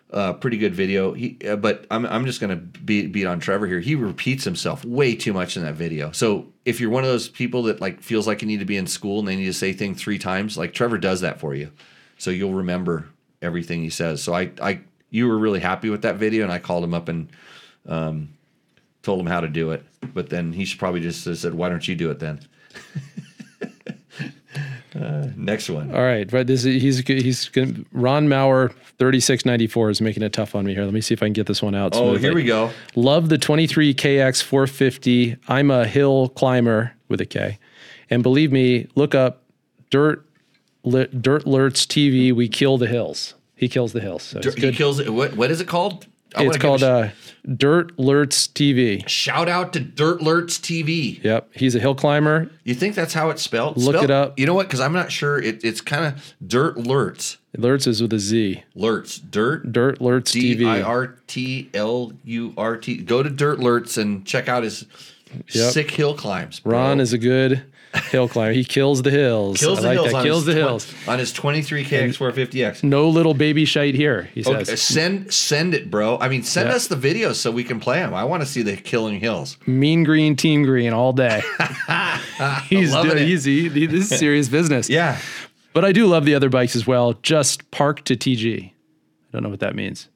Uh, pretty good video. He, uh, but I'm I'm just gonna beat beat on Trevor here. He repeats himself way too much in that video. So if you're one of those people that like feels like you need to be in school and they need to say thing three times, like Trevor does that for you, so you'll remember everything he says. So I I you were really happy with that video, and I called him up and um, told him how to do it. But then he should probably just said, "Why don't you do it then?" uh, next one. All right, right. This is, he's he's gonna, Ron Mauer 3694 is making it tough on me here. Let me see if I can get this one out. Oh, smoothly. here we go. Love the 23 KX 450. I'm a hill climber with a K. And believe me, look up Dirt Dirt Lurts TV. We kill the hills. He kills the hills. So He kills it. What what is it called? I It's called uh, Dirt Lurts TV. shout out to Dirt Lurts TV. Yep. He's a hill climber. You think that's how it's spelled? Look it up. You know what? Because I'm not sure. It, it's kind of Dirt Lurts. Lurts is with a Z. Lurts. Dirt. Dirt Lurts D I TV. R T L U R T. Go to Dirt Lurts and check out his Yep. sick hill climbs. bro. Ron is a good hill climber. He kills the hills. kills I the like hills. that. on Kills his the twen- hills. on his 23 KX 450X. No little baby shite here. He says. Okay, send send it, bro. I mean, send Yeah. us the videos so we can play them. I want to see the killing hills. Mean green, team green all day. he's doing, it. he's he, he- this is serious business. Yeah. But I do love the other bikes as well. Just park to TG. I don't know what that means.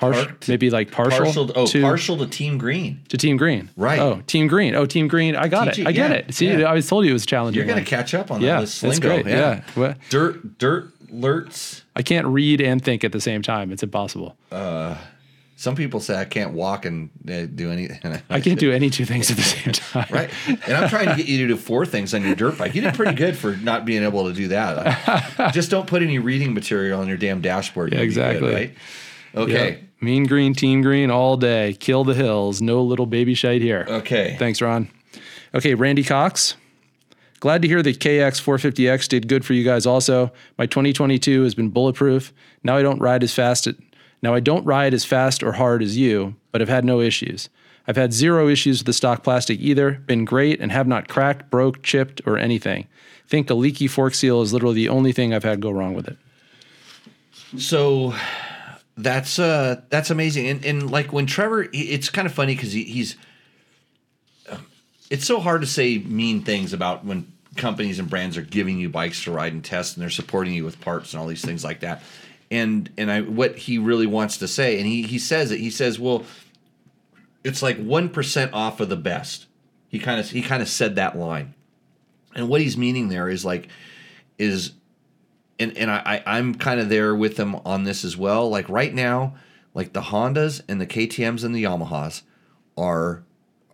Partial, to- maybe like partial, Partial. Oh, to, partial to Team Green. to Team Green. Right. Oh, Team Green. Oh, Team Green. I got TG, it. I get yeah, it. See, yeah. I always told you it was challenging. You're gonna one. catch up on Yeah, that. This that's lingo. great. Yeah. Well- Dirt dirt lurts. I can't read and think at the same time. It's impossible. Some people say I can't walk and uh, do anything. I can't do any two things at the same time. Right. And I'm trying to get you to do four things on your dirt bike. You did pretty good for not being able to do that. Just don't put any reading material on your damn dashboard. Yeah, You'll good, exactly. right? Okay. Yep. Mean green, team green all day. Kill the hills. No little baby shite here. Okay. Thanks, Ron. Okay, Randy Cox. Glad to hear the KX 450X did good for you guys also. My 2022 has been bulletproof. Now I don't ride as fast now I don't ride as fast or hard as you, but I've had no issues. I've had zero issues with the stock plastic either, been great and have not cracked, broke, chipped or anything. Think a leaky fork seal is literally the only thing I've had go wrong with it. So that's uh that's amazing. And and like when Trevor, it's kind of funny because he, he's. It's so hard to say mean things about when companies and brands are giving you bikes to ride and test, and they're supporting you with parts and all these things like that. And and I what he really wants to say, and he he says it. He says, well, it's like one percent off of the best. He kind of he kind of said that line, and what he's meaning there is like is and and I, I I'm kind of there with them on this as well. Like right now, like the Hondas and the KTM's and the Yamahas are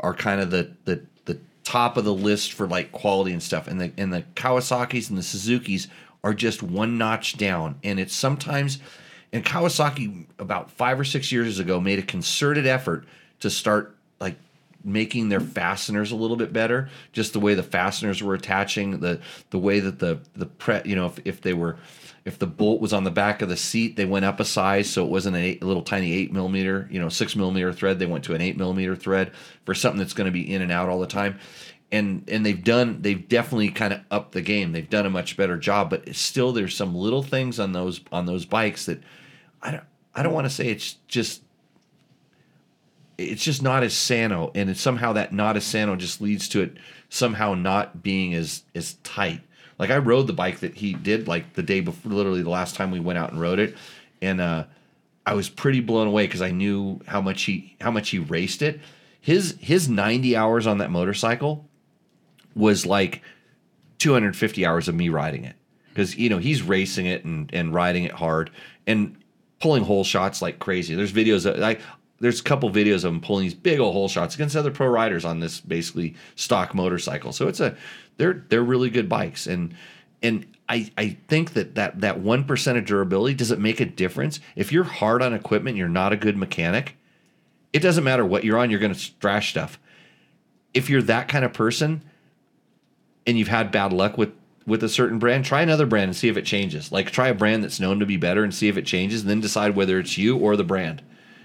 are kind of the the the top of the list for like quality and stuff. And the and the Kawasaki's and the Suzuki's are just one notch down. And it's sometimes and Kawasaki about five or six years ago made a concerted effort to start like making their fasteners a little bit better. Just the way the fasteners were attaching, the the way that the the pre, you know, if, if they were if the bolt was on the back of the seat, they went up a size, so it wasn't a, eight, a little tiny eight millimeter, you know, six millimeter thread. They went to an eight millimeter thread for something that's going to be in and out all the time. And and they've done they've definitely kind of upped the game. They've done a much better job, but still there's some little things on those on those bikes that I don't I don't want to say it's just it's just not as sano, and it's somehow that not as sano just leads to it somehow not being as as tight. Like I rode the bike that he did like the day before, literally the last time we went out and rode it, and uh, I was pretty blown away because I knew how much he how much he raced it. His his ninety hours on that motorcycle was like 250 hours of me riding it because you know he's racing it and and riding it hard and pulling hole shots like crazy. There's videos of like there's a couple videos of him pulling these big old hole shots against other pro riders on this basically stock motorcycle. So it's a they're they're really good bikes. And and I, I think that that that one percent of durability does it make a difference? If you're hard on equipment you're not a good mechanic it doesn't matter what you're on you're going to thrash stuff. If you're that kind of person and you've had bad luck with with a certain brand try another brand and see if it changes. Like try a brand that's known to be better and see if it changes and then decide whether it's you or the brand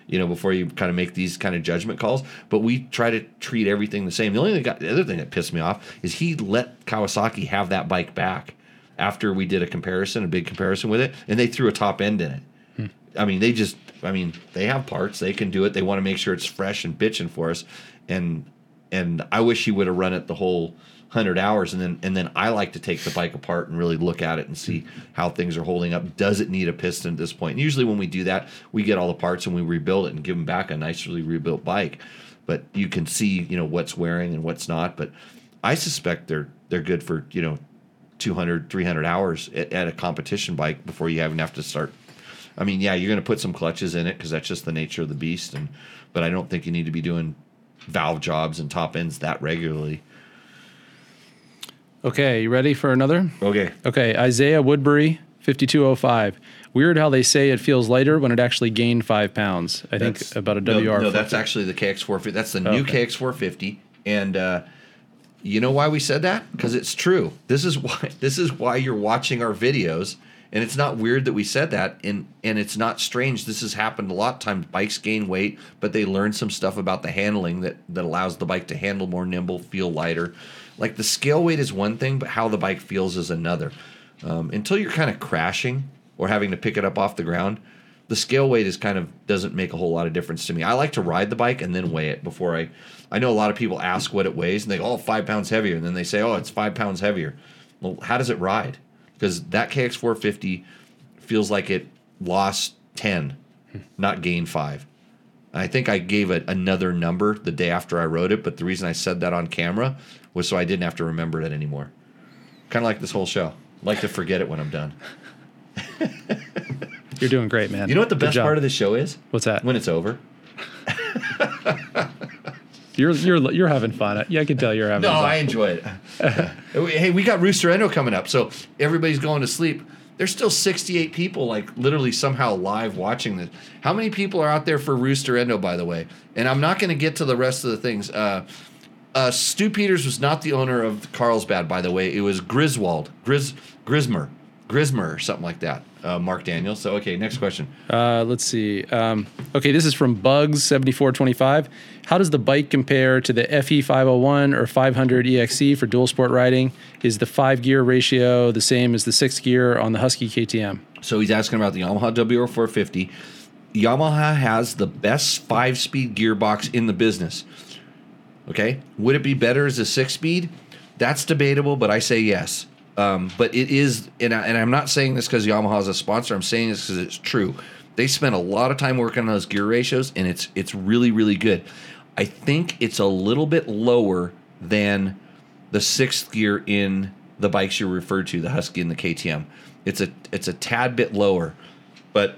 you know, before you kind of make these kind of judgment calls. But we try to treat everything the same. The only thing got, the other thing that pissed me off is he let Kawasaki have that bike back after we did a comparison, a big comparison with it, and they threw a top end in it. Hmm. I mean, they just, I mean, they have parts, they can do it. They want to make sure it's fresh and bitching for us, and and I wish he would have run it the whole hundred hours, and then and then I like to take the bike apart and really look at it and see how things are holding up. Does it need a piston at this point? And usually, when we do that, we get all the parts and we rebuild it and give them back a nicely rebuilt bike. But you can see, you know, what's wearing and what's not. But I suspect they're they're good for you know 200 300 hours at, at a competition bike before you even have to start I mean, yeah, you're going to put some clutches in it because that's just the nature of the beast, and but I don't think you need to be doing valve jobs and top ends that regularly. Okay, you ready for another? Okay. Okay, Isaiah Woodbury, 5205. Weird how they say it feels lighter when it actually gained five pounds. I That's- think about a no, WR. No, that's actually the KX450. That's the new Okay. KX450, and uh, you know why we said that? Because it's true. This is why. This is why you're watching our videos, and it's not weird that we said that, and and it's not strange. This has happened a lot of times. Bikes gain weight, but they learn some stuff about the handling that that allows the bike to handle more nimble, feel lighter. Like the scale weight is one thing, but how the bike feels is another. Um, until you're kind of crashing or having to pick it up off the ground, the scale weight is kind of doesn't make a whole lot of difference to me. I like to ride the bike and then weigh it before I. I know a lot of people ask what it weighs and they go, "Oh, five pounds heavier," and then they say, "Oh, it's five pounds heavier." Well, how does it ride? Because that KX450 feels like it lost ten, not gained five. I think I gave it another number the day after I wrote it, but the reason I said that on camera was so I didn't have to remember it anymore. Kind of like this whole show. Like to forget it when I'm done. You're doing great, man. You know what the Good best job. part of the show is? What's that? When it's over. You're you're you're having fun. Yeah, I can tell you're having No, fun. I enjoy it. hey, we got Roost or Endo coming up, so everybody's going to sleep. There's still 68 people, like literally somehow live watching this. How many people are out there for Roost or Endo, by the way? And I'm not going to get to the rest of the things. Uh, uh, Stu Peters was not the owner of Carlsbad, by the way. It was Griswold, Gris, Grismer, Grismer, or something like that. Uh, Mark Daniels. So, okay, next question. Uh, let's see. Um, okay, this is from Bugs seventy four twenty five. How does the bike compare to the FE five hundred one or five hundred EXC for dual sport riding? Is the five gear ratio the same as the six gear on the Husky KTM? So he's asking about the Yamaha WR450. Yamaha has the best five speed gearbox in the business. Okay. Would it be better as a six speed? That's debatable, but I say yes. Um, but it is, and, I, and I'm not saying this because Yamaha is a sponsor. I'm saying this because it's true. They spent a lot of time working on those gear ratios, and it's it's really really good. I think it's a little bit lower than the sixth gear in the bikes you referred to, the Husky and the KTM. It's a it's a tad bit lower, but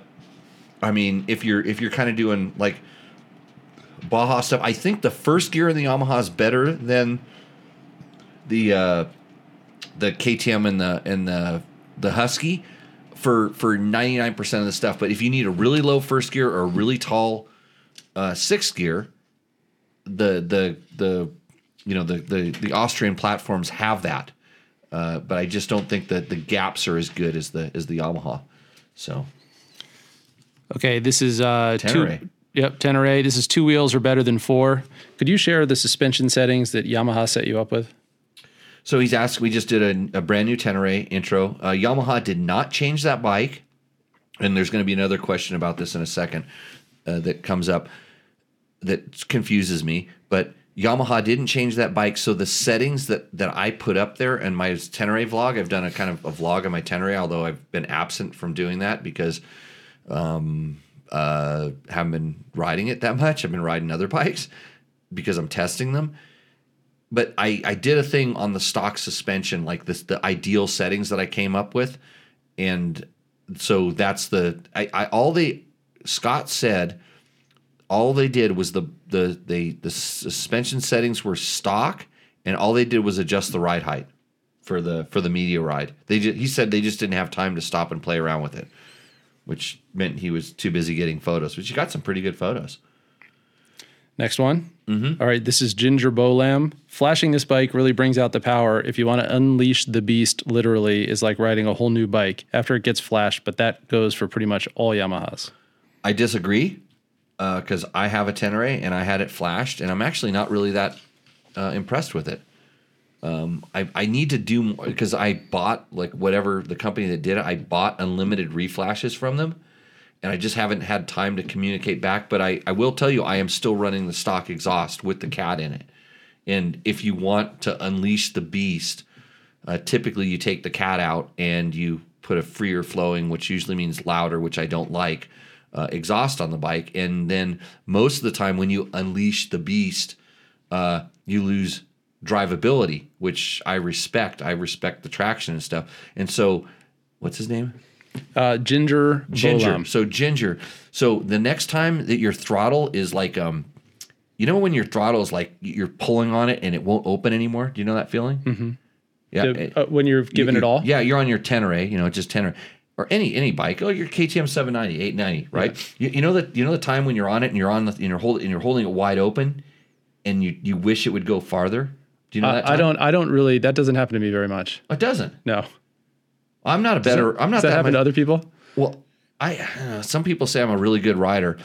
I mean, if you're if you're kind of doing like Baja stuff, I think the first gear in the Yamaha is better than the uh, the KTM and the and the the Husky for for 99% of the stuff. But if you need a really low first gear or a really tall uh, sixth gear, the the the you know the the the Austrian platforms have that, uh, but I just don't think that the gaps are as good as the as the Yamaha. So Okay, this is uh, two. Yep, Tenere. This is two wheels are better than four. Could you share the suspension settings that Yamaha set you up with? So he's asked. We just did a, a brand new Tenere intro. Uh, Yamaha did not change that bike, and there's going to be another question about this in a second uh, that comes up that confuses me. But Yamaha didn't change that bike, so the settings that that I put up there in my Tenere vlog, I've done a kind of a vlog on my Tenere, although I've been absent from doing that because um, uh, haven't been riding it that much. I've been riding other bikes because I'm testing them but I, I did a thing on the stock suspension, like this the ideal settings that I came up with, and so that's the I, I all they Scott said all they did was the the they the suspension settings were stock, and all they did was adjust the ride height for the for the media ride. They just, he said they just didn't have time to stop and play around with it, which meant he was too busy getting photos. But you got some pretty good photos. Next one. Mm-hmm. All right, this is Ginger Bolam. Flashing this bike really brings out the power. If you want to unleash the beast, literally, is like riding a whole new bike after it gets flashed, but that goes for pretty much all Yamahas. I disagree because I have a Tenere and I had it flashed, and I'm actually not really that uh, impressed with it. Um, I, I need to do more because I bought like whatever the company that did it. I bought unlimited reflashes from them, and I just haven't had time to communicate back. But I, I will tell you, I am still running the stock exhaust with the cat in it. And if you want to unleash the beast, uh, typically you take the cat out and you put a freer flowing, which usually means louder, which I don't like, uh, exhaust on the bike. And then most of the time when you unleash the beast, uh, you lose drivability, which I respect. I respect the traction and stuff. And so, what's his name? Uh, Ginger Ginger. Bolam. So ginger. So the next time that your throttle is like um you know when your throttle is like you're pulling on it and it won't open anymore? Do you know that feeling? Mm-hmm. Yeah. The- uh, when you're given you- it all. Yeah, you're on your Tenere, you know, just Tenere. Or any any bike, oh, your KTM 790, 890, right? You, you know that you know the time when you're on it and you're on the and you're holding and you're holding it wide open, and you you wish it would go farther. Do you know that? I, I don't. I don't really. That doesn't happen to me very much. It doesn't. No. I'm not a better. I'm not Does that, that happen much, to other people? Well, I uh, some people say I'm a really good rider,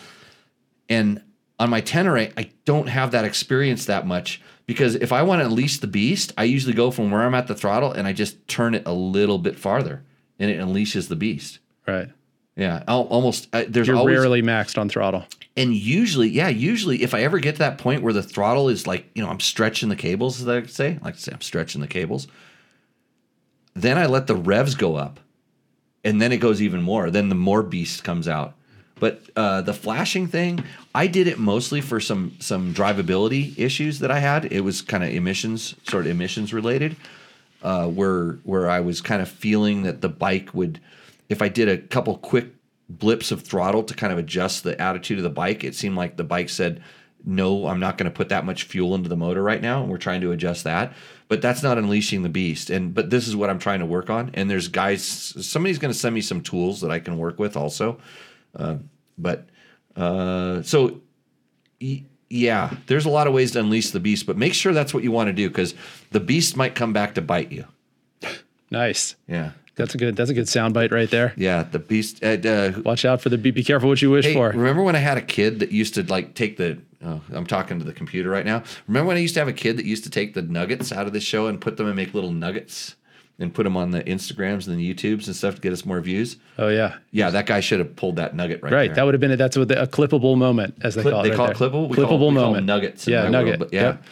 and on my Tenere, I don't have that experience that much because if I want to unleash the beast, I usually go from where I'm at the throttle and I just turn it a little bit farther, and it unleashes the beast. Right. Yeah, al- almost. There's You're always rarely maxed on throttle. And usually, yeah, usually if I ever get to that point where the throttle is like, you know, I'm stretching the cables, as I say, I like to say I'm stretching the cables. Then I let the revs go up, and then it goes even more. Then the more beast comes out. But uh, the flashing thing, I did it mostly for some some drivability issues that I had. It was kind of emissions, sort of emissions related, uh, where where I was kind of feeling that the bike would, if I did a couple quick blips of throttle to kind of adjust the attitude of the bike, it seemed like the bike said, "No, I'm not going to put that much fuel into the motor right now." And we're trying to adjust that, but that's not unleashing the beast. And but this is what I'm trying to work on. And there's guys, somebody's going to send me some tools that I can work with also. Uh, but uh, so y- yeah, there's a lot of ways to unleash the beast, but make sure that's what you want to do because the beast might come back to bite you. Nice. Yeah. That's a good. That's a good soundbite right there. Yeah, the beast. Uh, Watch out for the beep. Be careful what you wish Hey, for. remember when I had a kid that used to like take the? Oh, I'm talking to the computer right now. Remember when I used to have a kid that used to take the nuggets out of the show and put them and make little nuggets and put them on the Instagrams and the YouTubes and stuff to get us more views? Oh yeah. Yeah, that guy should have pulled that nugget right. Right. there. That would have been it. That's what the, a clippable moment, as they Clip- call it. they right call there. it clippable. We clippable call, moment. nuggets. Yeah, nugget. world, but yeah. Yep.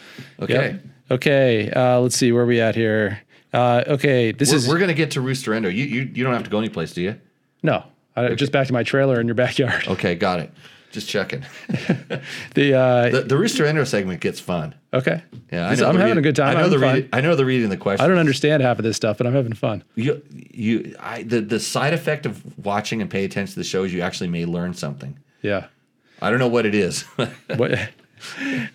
Okay. Yep. Okay. Uh, let's see where we at here. Uh, okay. This We're, is we're gonna get to Roost or Endo. You you you don't have to go anyplace, do you? no. I, Just back to my trailer in your backyard. Okay, got it. Just checking. The, uh, The, the Roost or Endo segment gets fun. okay. Yeah, know I'm having read- a good time. I know I'm the read, I know the reading the question. I don't understand half of this stuff, but I'm having fun. You, you, I, the the side effect of watching and pay attention to the show is you actually may learn something. Yeah. I don't know what it is. What?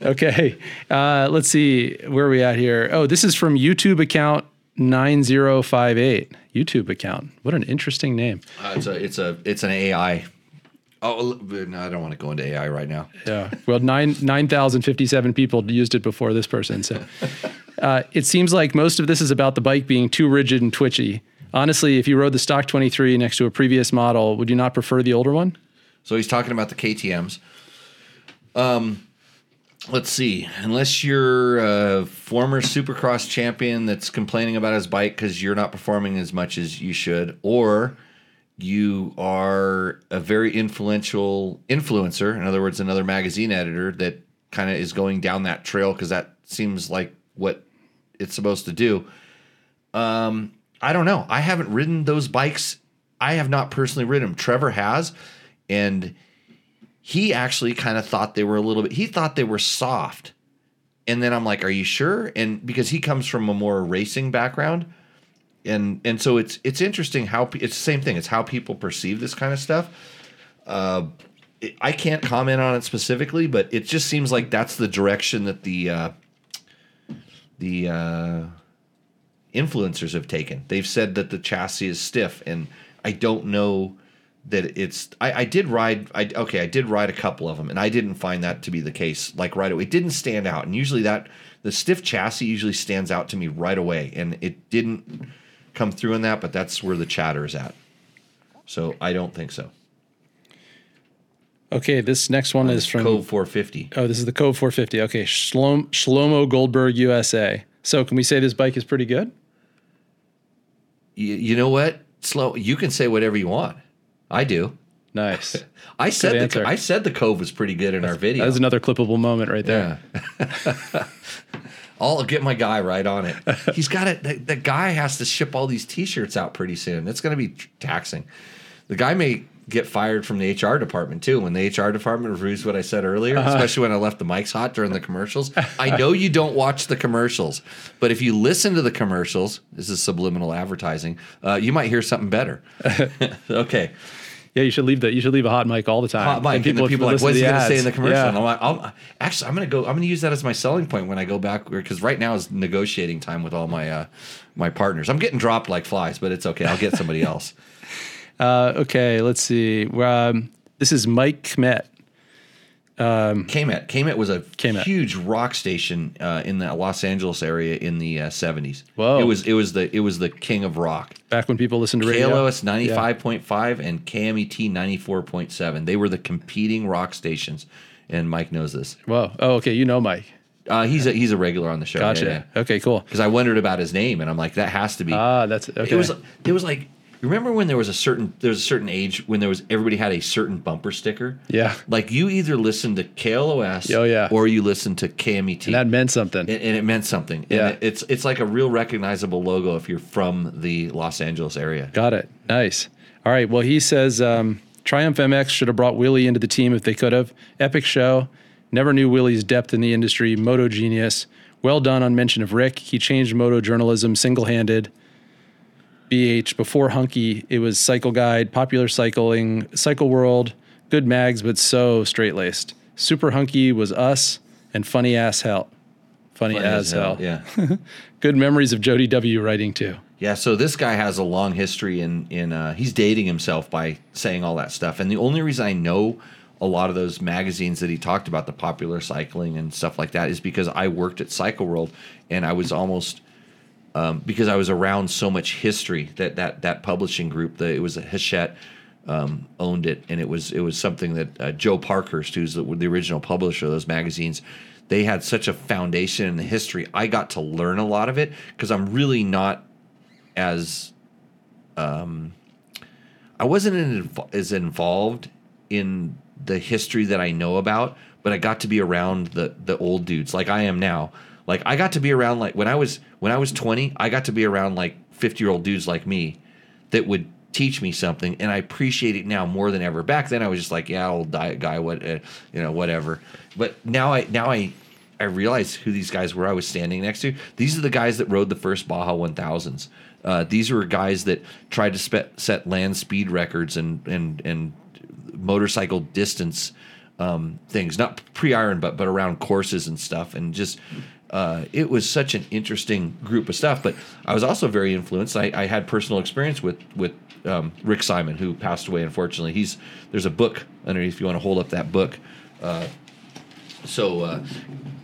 okay. Uh, let's see where are we at here. Oh, this is from YouTube account 9058. YouTube account. What an interesting name. Uh, it's a it's a it's an AI Oh, no, I don't want to go into AI right now. Yeah. Well, nine nine thousand fifty seven people used it before this person. So uh, it seems like most of this is about the bike being too rigid and twitchy. Honestly, if you rode the stock twenty three next to a previous model, would you not prefer the older one? So he's talking about the KTM's. Um, let's see. Unless you're a former Supercross champion that's complaining about his bike because you're not performing as much as you should, or you are a very influential influencer, in other words, another magazine editor that kind of is going down that trail because that seems like what it's supposed to do. Um, I don't know. I haven't ridden those bikes. I have not personally ridden them. Trevor has, and he actually kind of thought they were a little bit. He thought they were soft, and then I'm like, "Are you sure?" And because he comes from a more racing background, and and so it's it's interesting how it's the same thing. It's how people perceive this kind of stuff. Uh, I can't comment on it specifically, but it just seems like that's the direction that the uh, the uh, influencers have taken. They've said that the chassis is stiff, and I don't know that it's. I, I did ride. I okay, I did ride a couple of them, and I didn't find that to be the case. Like right away, it didn't stand out, and usually that the stiff chassis usually stands out to me right away, and it didn't come through in that. But that's where the chatter is at. So I don't think so. Okay, this next one uh, is from Kove 450. Oh, this is the Kove 450. Okay, Shlom, Shlomo Goldberg USA. So, can we say this bike is pretty good? You, you know what? Slow. You can say whatever you want. I do. Nice. I said the, I said the Kove was pretty good in our video. That is another clippable moment right there. Yeah. I'll get my guy right on it. He's got it. The, the guy has to ship all these T-shirts out pretty soon. It's going to be taxing. The guy may get fired from the HR department too. When the HR department reviews what I said earlier, especially when I left the mics hot during the commercials. I know you don't watch the commercials, but if you listen to the commercials, this is subliminal advertising. Uh, you might hear something better. okay. Yeah, you should leave that. You should leave a hot mic all the time. hot mic. And, the if people are like, what's he going to say in the commercial? Yeah. And I'm like, I'll, actually, I'm going to go. I'm going to use that as my selling point when I go back because right now is negotiating time with all my uh, my partners. I'm getting dropped like flies, but it's okay. I'll get somebody else. Uh, okay, let's see. Um, this is Mike Kmet. Kmet. Kmet was a Kmet. huge rock station uh, in the Los Angeles area in the uh, 70s. Whoa. It was it was the it was the king of rock. Back when people listened to radio. KLOS 95.5 and E KMET 94.7. They were the competing rock stations, and Mike knows this. Whoa. Oh, okay. You know Mike. Uh, he's a he's a regular on the show. Gotcha. Yeah, yeah. Okay, cool. because I wondered about his name, and I'm like, that has to be. Ah, that's okay. It was it was like remember when there was a certain there was a certain age when there was everybody had a certain bumper sticker. Yeah. like you either listened to KLOS, Oh, yeah. or you listened to KMET, and that meant something. and, and it meant something. Yeah. and it- it's it's like a real recognizable logo if you're from the Los Angeles area. Got it. Nice. All right. Well, he says um, Triumph MX should have brought Willie into the team if they could have. Epic show. Never knew Willie's depth in the industry. Moto genius. Well done on mention of Rick. He changed moto journalism single handed. BH before Hunky, it was Cycle Guide, Popular Cycling, Cycle World, good mags, but so straight laced. Super Hunky was us and funny ass hell. Funny, Funny as, hell. yeah. Good memories of Jody W. writing too. Yeah, so this guy has a long history in in uh, he's dating himself by saying all that stuff, and the only reason I know a lot of those magazines that he talked about, the popular cycling and stuff like that, is because I worked at Cycle World, and I was almost um, because I was around so much history that that that publishing group, that it was a Hachette um, owned it, and it was it was something that uh, Joe Parkhurst, who's the, the original publisher of those magazines, they had such a foundation in the history. I got to learn a lot of it because I'm really not as um, I wasn't in, as involved in the history that I know about, but I got to be around the the old dudes like I am now. Like I got to be around like when I was when I was 20, I got to be around like 50 year old dudes like me that would teach me something, and I appreciate it now more than ever. Back then, I was just like, yeah, old diet guy, what uh, you know, whatever. But now I now I I realized who these guys were I was standing next to. These are the guys that rode the first Baja 1000s. Uh, these were guys that tried to spe- set land speed records and and and motorcycle distance um, things, not pre-iron, but but around courses and stuff, and just. Uh, it was such an interesting group of stuff, but I was also very influenced. I, I had personal experience with with um, Rick Sieman, who passed away unfortunately. He's there's a book underneath if you want to hold up that book. Uh, so uh,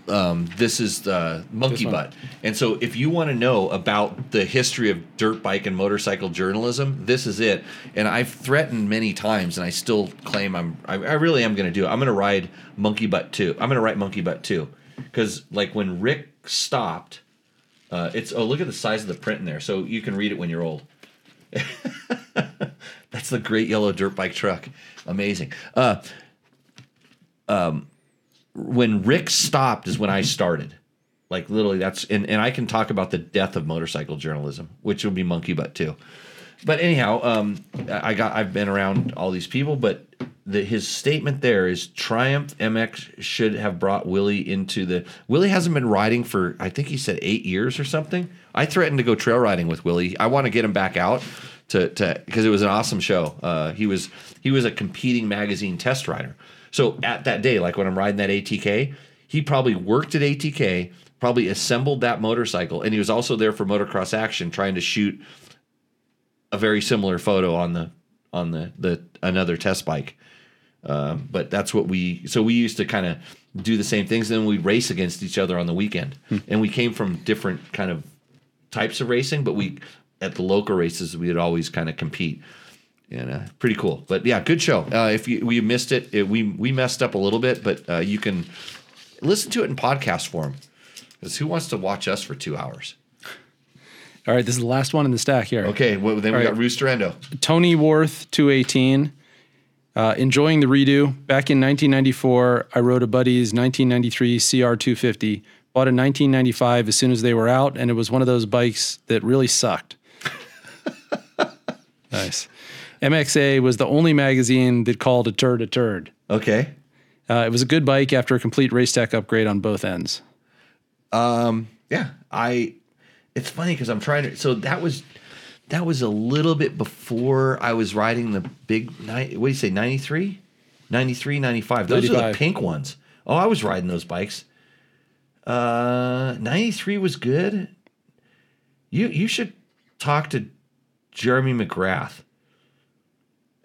um, this is the monkey one. butt, and so if you want to know about the history of dirt bike and motorcycle journalism, this is it. And I've threatened many times, and I still claim I'm I, I really am going to do it. I'm going to ride monkey butt too. I'm going to write monkey butt too, because like when Rick stopped, uh, it's oh look at the size of the print in there, so you can read it when you're old. That's the great yellow dirt bike truck. Amazing. Uh, um, when Rick stopped is when I started. Like literally, that's and, and I can talk about the death of motorcycle journalism, which will be monkey butt too. But anyhow, um, I got I've been around all these people, but the, his statement there is Triumph MX should have brought Willie into the. Willie hasn't been riding for I think he said eight years or something. I threatened to go trail riding with Willie. I want to get him back out to to because it was an awesome show. Uh, he was he was a competing magazine test rider. So at that day, like when I'm riding that ATK, he probably worked at ATK, probably assembled that motorcycle, and he was also there for motocross action, trying to shoot a very similar photo on the on the the another test bike. Um, but that's what we so we used to kind of do the same things. And then we race against each other on the weekend, and we came from different kind of types of racing, but we at the local races we would always kind of compete. And uh, pretty cool, but yeah, good show. Uh, if you we missed it, it, we we messed up a little bit, but uh, you can listen to it in podcast form. Because who wants to watch us for two hours? All right, this is the last one in the stack here. Okay, well, then we All got right. Roost or Endo. Tony Worth, 218. Uh, enjoying the redo. Back in 1994, I rode a buddy's 1993 CR250. Bought a 1995 as soon as they were out, and it was one of those bikes that really sucked. nice. MXA was the only magazine that called a turd a turd. Okay, Uh, it was a good bike after a complete race tech upgrade on both ends. yeah, I. It's funny because I'm trying to. So that was that was a little bit before I was riding the big. What do you say? 93? 93, 95. Those are the pink ones. Oh, I was riding those bikes. Uh, 93 was good. You you should talk to Jeremy McGrath.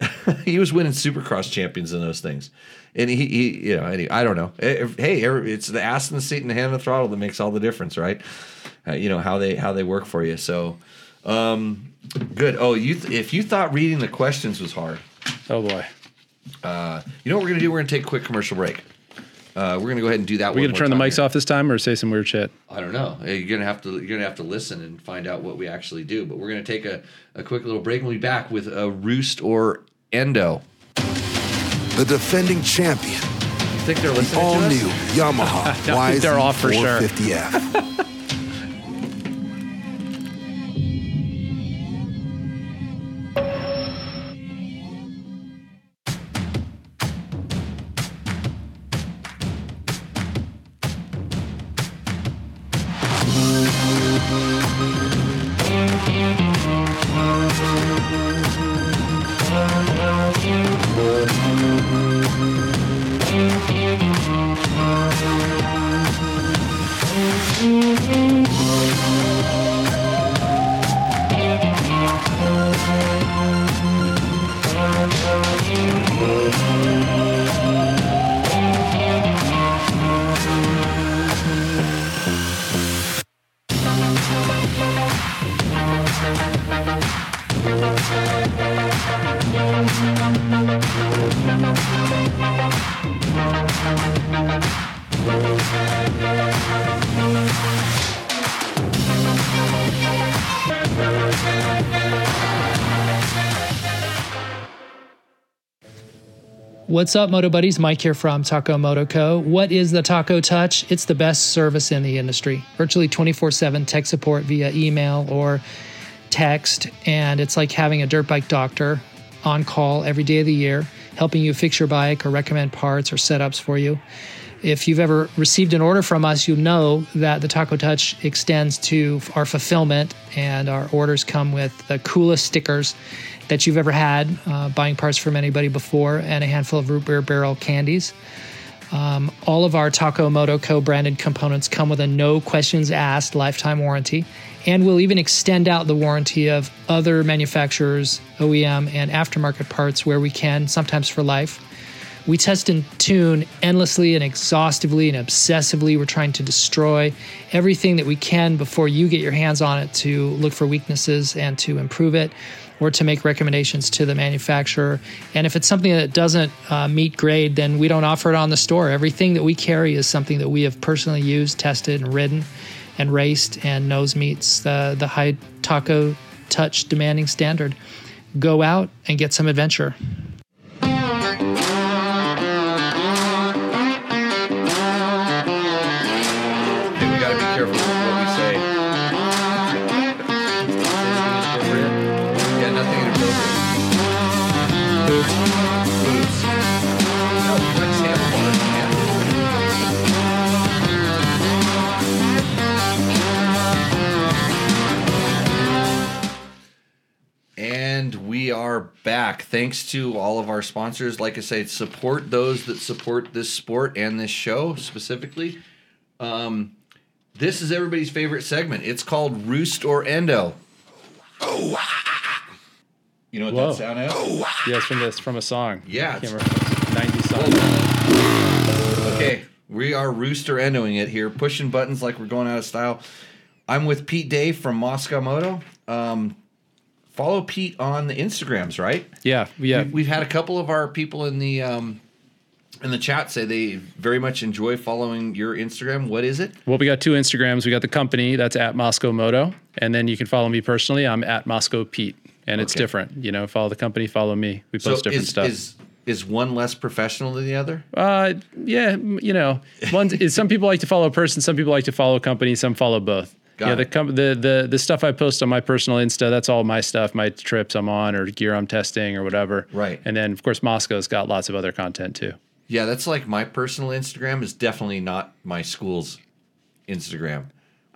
he was winning Supercross champions in those things, and he, he you know, I don't know. Eh, Hey, it's the ass in the seat and the hand on the throttle that makes all the difference, right? Uh, you know how they how they work for you. So, um, good. Oh, you th- if you thought reading the questions was hard, Oh boy. Uh, you know what we're gonna do? We're gonna take a quick commercial break. Uh, we're gonna go ahead and do that. We're we going to turn the mics off this time or say some weird shit? I don't know. You're gonna have to you're gonna have to listen and find out what we actually do. But we're gonna take a, a quick little break and we'll be back with a roost or endo. The defending champion, You think they're listening The all to us? new Yamaha I think they're off for sure. YZ450F. What's up, Moto Buddies? Mike here from Taco Moto Co. What is the Taco Touch? It's the best service in the industry. Virtually 24 7 tech support via email or text. And it's like having a dirt bike doctor on call every day of the year, helping you fix your bike or recommend parts or setups for you. If you've ever received an order from us, you know that the Taco Touch extends to our fulfillment, and our orders come with the coolest stickers that you've ever had, uh, buying parts from anybody before, and a handful of root beer barrel candies. Um, all of our Taco Moto Co branded components come with a no questions asked lifetime warranty, and we'll even extend out the warranty of other manufacturers, OEM, and aftermarket parts where we can, sometimes for life. We test and tune endlessly and exhaustively and obsessively. We're trying to destroy everything that we can before you get your hands on it to look for weaknesses and to improve it or to make recommendations to the manufacturer. And if it's something that doesn't uh, meet grade, then we don't offer it on the store. Everything that we carry is something that we have personally used, tested, and ridden and raced and knows meets the, the high taco touch demanding standard. Go out and get some adventure. Are back. Thanks to all of our sponsors. Like I say, support those that support this sport and this show specifically. Um, this is everybody's favorite segment. It's called Roost or Endo. Oh. You know what Whoa. that sound is? Oh, Yes, from this from a song. Yeah, it's- Ninety song. Okay, we are Roost or Endoing it here, pushing buttons like we're going out of style. I'm with Pete Day from Mosko Moto. Um, follow Pete on the Instagrams, right? Yeah, yeah. We- We've had a couple of our people in the um, in the chat say they very much enjoy following your Instagram. What is it? Well, we got two Instagrams. We got the company that's at Mosko Moto, and then you can follow me personally. I'm at Mosko Pete, and it's Okay. different. You know, follow the company, follow me. We post different is, stuff. is is one less professional than the other? Uh, yeah, you know, one some people like to follow a person, some people like to follow a company, some follow both. Got yeah, the, com- the the the stuff I post on my personal Insta, that's all my stuff, my trips I'm on or gear I'm testing or whatever. Right. And then of course Mosko's got lots of other content too. Yeah, that's like my personal Instagram is definitely not my school's Instagram.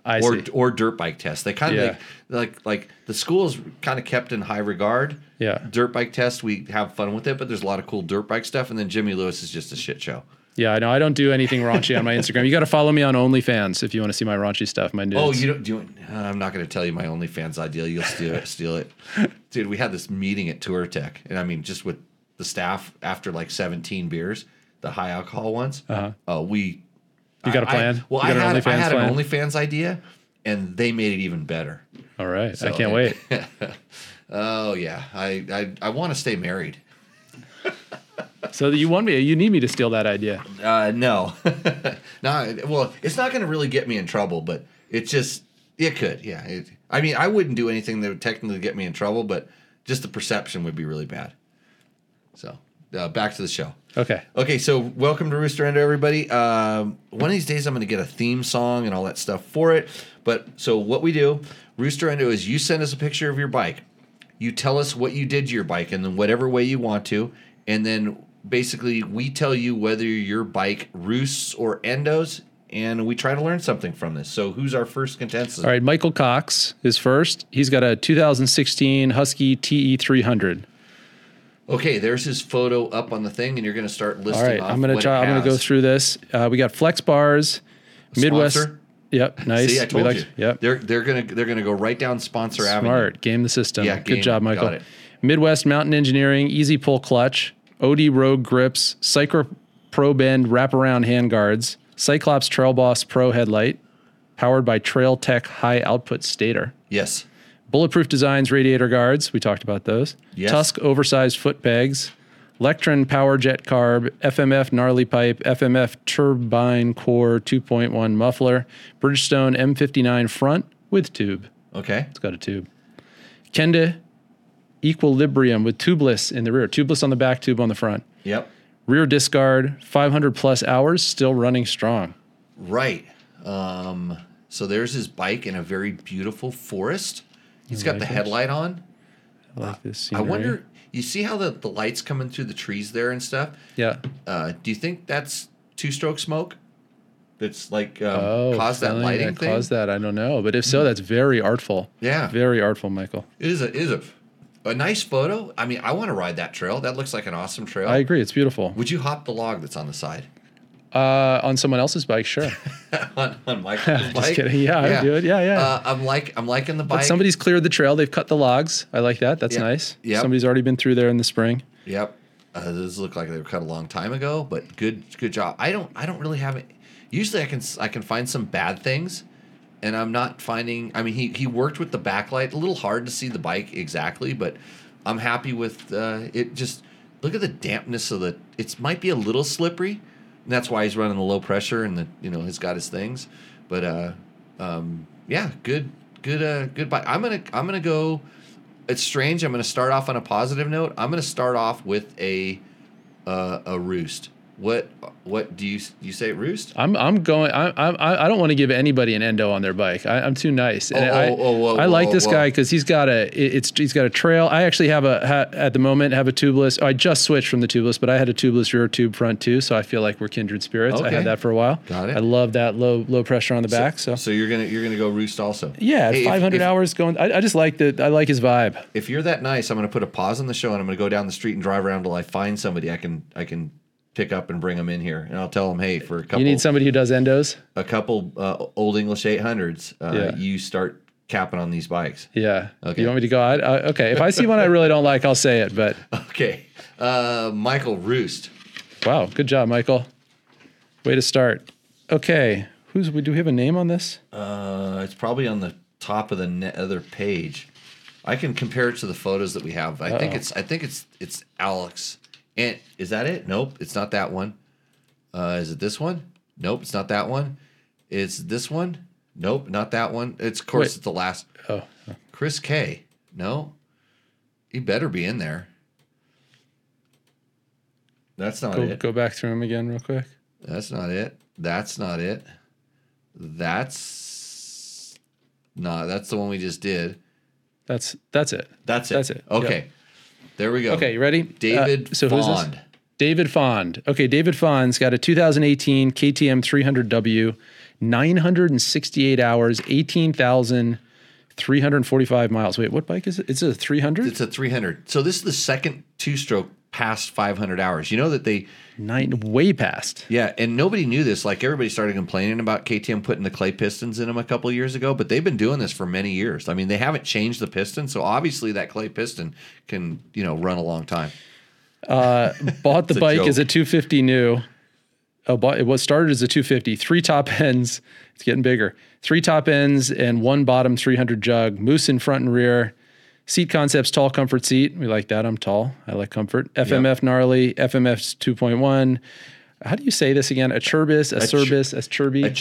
I or see. or dirt bike test. They kind of Yeah. like, like like the school is kind of kept in high regard. Yeah. Dirt bike test, we have fun with it, but there's a lot of cool dirt bike stuff. And then Jimmy Lewis is just a shit show. Yeah, I know. I don't do anything raunchy on my Instagram. You got to follow me on OnlyFans if you want to see my raunchy stuff. My nudes. Oh, you don't do. Uh, I'm not going to tell you my OnlyFans ideal. You'll steal it. steal it, dude. We had this meeting at Touratech, and I mean, just with the staff after like 17 beers, the high alcohol ones. Uh-huh. Oh, we. You got a plan? I, well, I had, I had plan? an OnlyFans idea, and they made it even better. All right. I can't wait. Oh yeah, I I, I want to stay married. So you want me? You need me to steal that idea? Uh, no, no. Well, it's not going to really get me in trouble, but it just it could. Yeah. It, I mean, I wouldn't do anything that would technically get me in trouble, but just the perception would be really bad. So uh, back to the show. Okay. Okay, so welcome to Roost or Endo, everybody. Um, one of these days, I'm going to get a theme song and all that stuff for it. But so what we do, Roost or Endo, is you send us a picture of your bike. You tell us what you did to your bike and then whatever way you want to, and then basically we tell you whether your bike roosts or endos, and we try to learn something from this. So who's our first contestant? All right. Michael Cox is first. He's got a 2016 Husky TE300. Okay, there's his photo up on the thing, and you're going to start listing. All right. I'm gonna try. I'm gonna go through this. Uh, we got Flexx bars, Midwest. Sponsor? Yep. Nice. See, I We told like- you. Yep. They're they're gonna they're gonna go right down sponsor avenue. Smart. Game the system. Yeah, Good game job. Michael. Got it. Midwest Mountain Engineering, Easy Pull Clutch, OD Rogue Grips, Cycra Pro Bend Wraparound Handguards, Cyclops Trail Boss Pro Headlight, powered by Trail Tech High Output Stator. Yes. Bulletproof Designs radiator guards. We talked about those. Yes. Tusk oversized foot pegs. Lectron Power Jet Carb, FMF Gnarly Pipe, FMF Turbine Core 2.1 muffler, Bridgestone M59 front with tube. Okay. It's got a tube. Kenda Equilibrium with tubeless in the rear, tubeless on the back, tube on the front. Yep. Rear discard, 500 plus hours, still running strong. Right. Um, so there's his bike in a very beautiful forest. He's got the headlight on. I like this. I wonder. You see how the, the lights coming through the trees there and stuff. Yeah. Uh, do you think that's two stroke smoke? That's like um, Oh, caused that lighting that thing. Caused that. I don't know, but if so, that's very artful. Yeah. Very artful, Michael. It is a it is a a nice photo. I mean, I want to ride that trail. That looks like an awesome trail. I agree. It's beautiful. Would you hop the log that's on the side? Uh, on someone else's bike, sure. on, on Michael's Just bike. kidding. Yeah, I would do it. Yeah, yeah. Uh, I'm like I'm liking the bike. But somebody's cleared the trail. They've cut the logs. I like that. That's Yeah. nice. Yep. Somebody's already been through there in the spring. Yep. Uh, those look like they were cut a long time ago, but good good job. I don't I don't really have it. Usually I can I can find some bad things, and I'm not finding. I mean he he worked with the backlight. A little hard to see the bike exactly, but I'm happy with uh, it. Just look at the dampness of the. It might be a little slippery, and that's why he's running the low pressure and the you know he's got his things. But uh, um, yeah, good good uh good bike. I'm gonna I'm gonna go it's strange. I'm to start off on a positive note. I'm to start off with a uh, a roost. What what do you you say roost? I'm I'm going. I I I don't want to give anybody an endo on their bike. I, I'm too nice. And Oh, I, oh, oh, whoa, I like whoa, this whoa. guy because he's got a it- it's he's got a trail. I actually have a ha, at the moment have a tubeless. I just switched from the tubeless, but I had a tubeless rear tube front too. So I feel like we're kindred spirits. I had that for a while. Got it. I love that low low pressure on the back. So, So you're gonna you're gonna go roost also. yeah, Hey, 500 if, hours going. I, I just like the I like his vibe. If you're that nice, I'm gonna put a pause on the show and I'm gonna go down the street and drive around till I find somebody I can I can pick up and bring them in here, and I'll tell them, hey, for a couple You need somebody who does endos. a couple uh, old English 800s, uh, Yeah. you start capping on these bikes. Yeah. Okay. You want me to go? I, I, okay. If I see one I really don't like, I'll say it. But Okay, uh, Michael Roost. wow, good job, Michael. Way to start. Okay. Who's we do we have a name on this? Uh, it's probably on the top of the ne- other page. I can compare it to the photos that we have. I think Uh-oh. it's I think it's it's Alex. And is that it? Nope, it's not that one. Uh, is it this one? Nope, it's not that one. It's this one. Nope, not that one. It's of course Wait. it's the last. Oh, Chris K. No, he better be in there. That's not go, it. go back through them again real quick. That's not it. That's not it. That's no. That's the one we just did. That's that's it. That's it. That's it. Okay. Yep. There we go. Okay, you ready? David Uh, so who's this? David Fond. Okay, David Fond's got a 2018 KTM 300W, 968 hours, 18,345 miles. Wait, what bike is it? It's a 300? It's a 300. So this is the second two-stroke past 500 hours. You know that they night way past. yeah, and nobody knew this. Like everybody started complaining about KTM putting the clay pistons in them a couple years ago, but they've been doing this for many years. I mean, they haven't changed the piston, so obviously that clay piston can, you know, run a long time. Uh, bought the bike joke. as a 250 new. Oh, bought, it was started as a 250. Three top ends. It's getting bigger. Three top ends and one bottom 300 jug. Moose in front and rear. Seat concepts, tall comfort seat. We like that. I'm tall. I like comfort. FMF gnarly. FMF 2.1. How do you say this again? A churbis, a, ch- cerbis, a A. A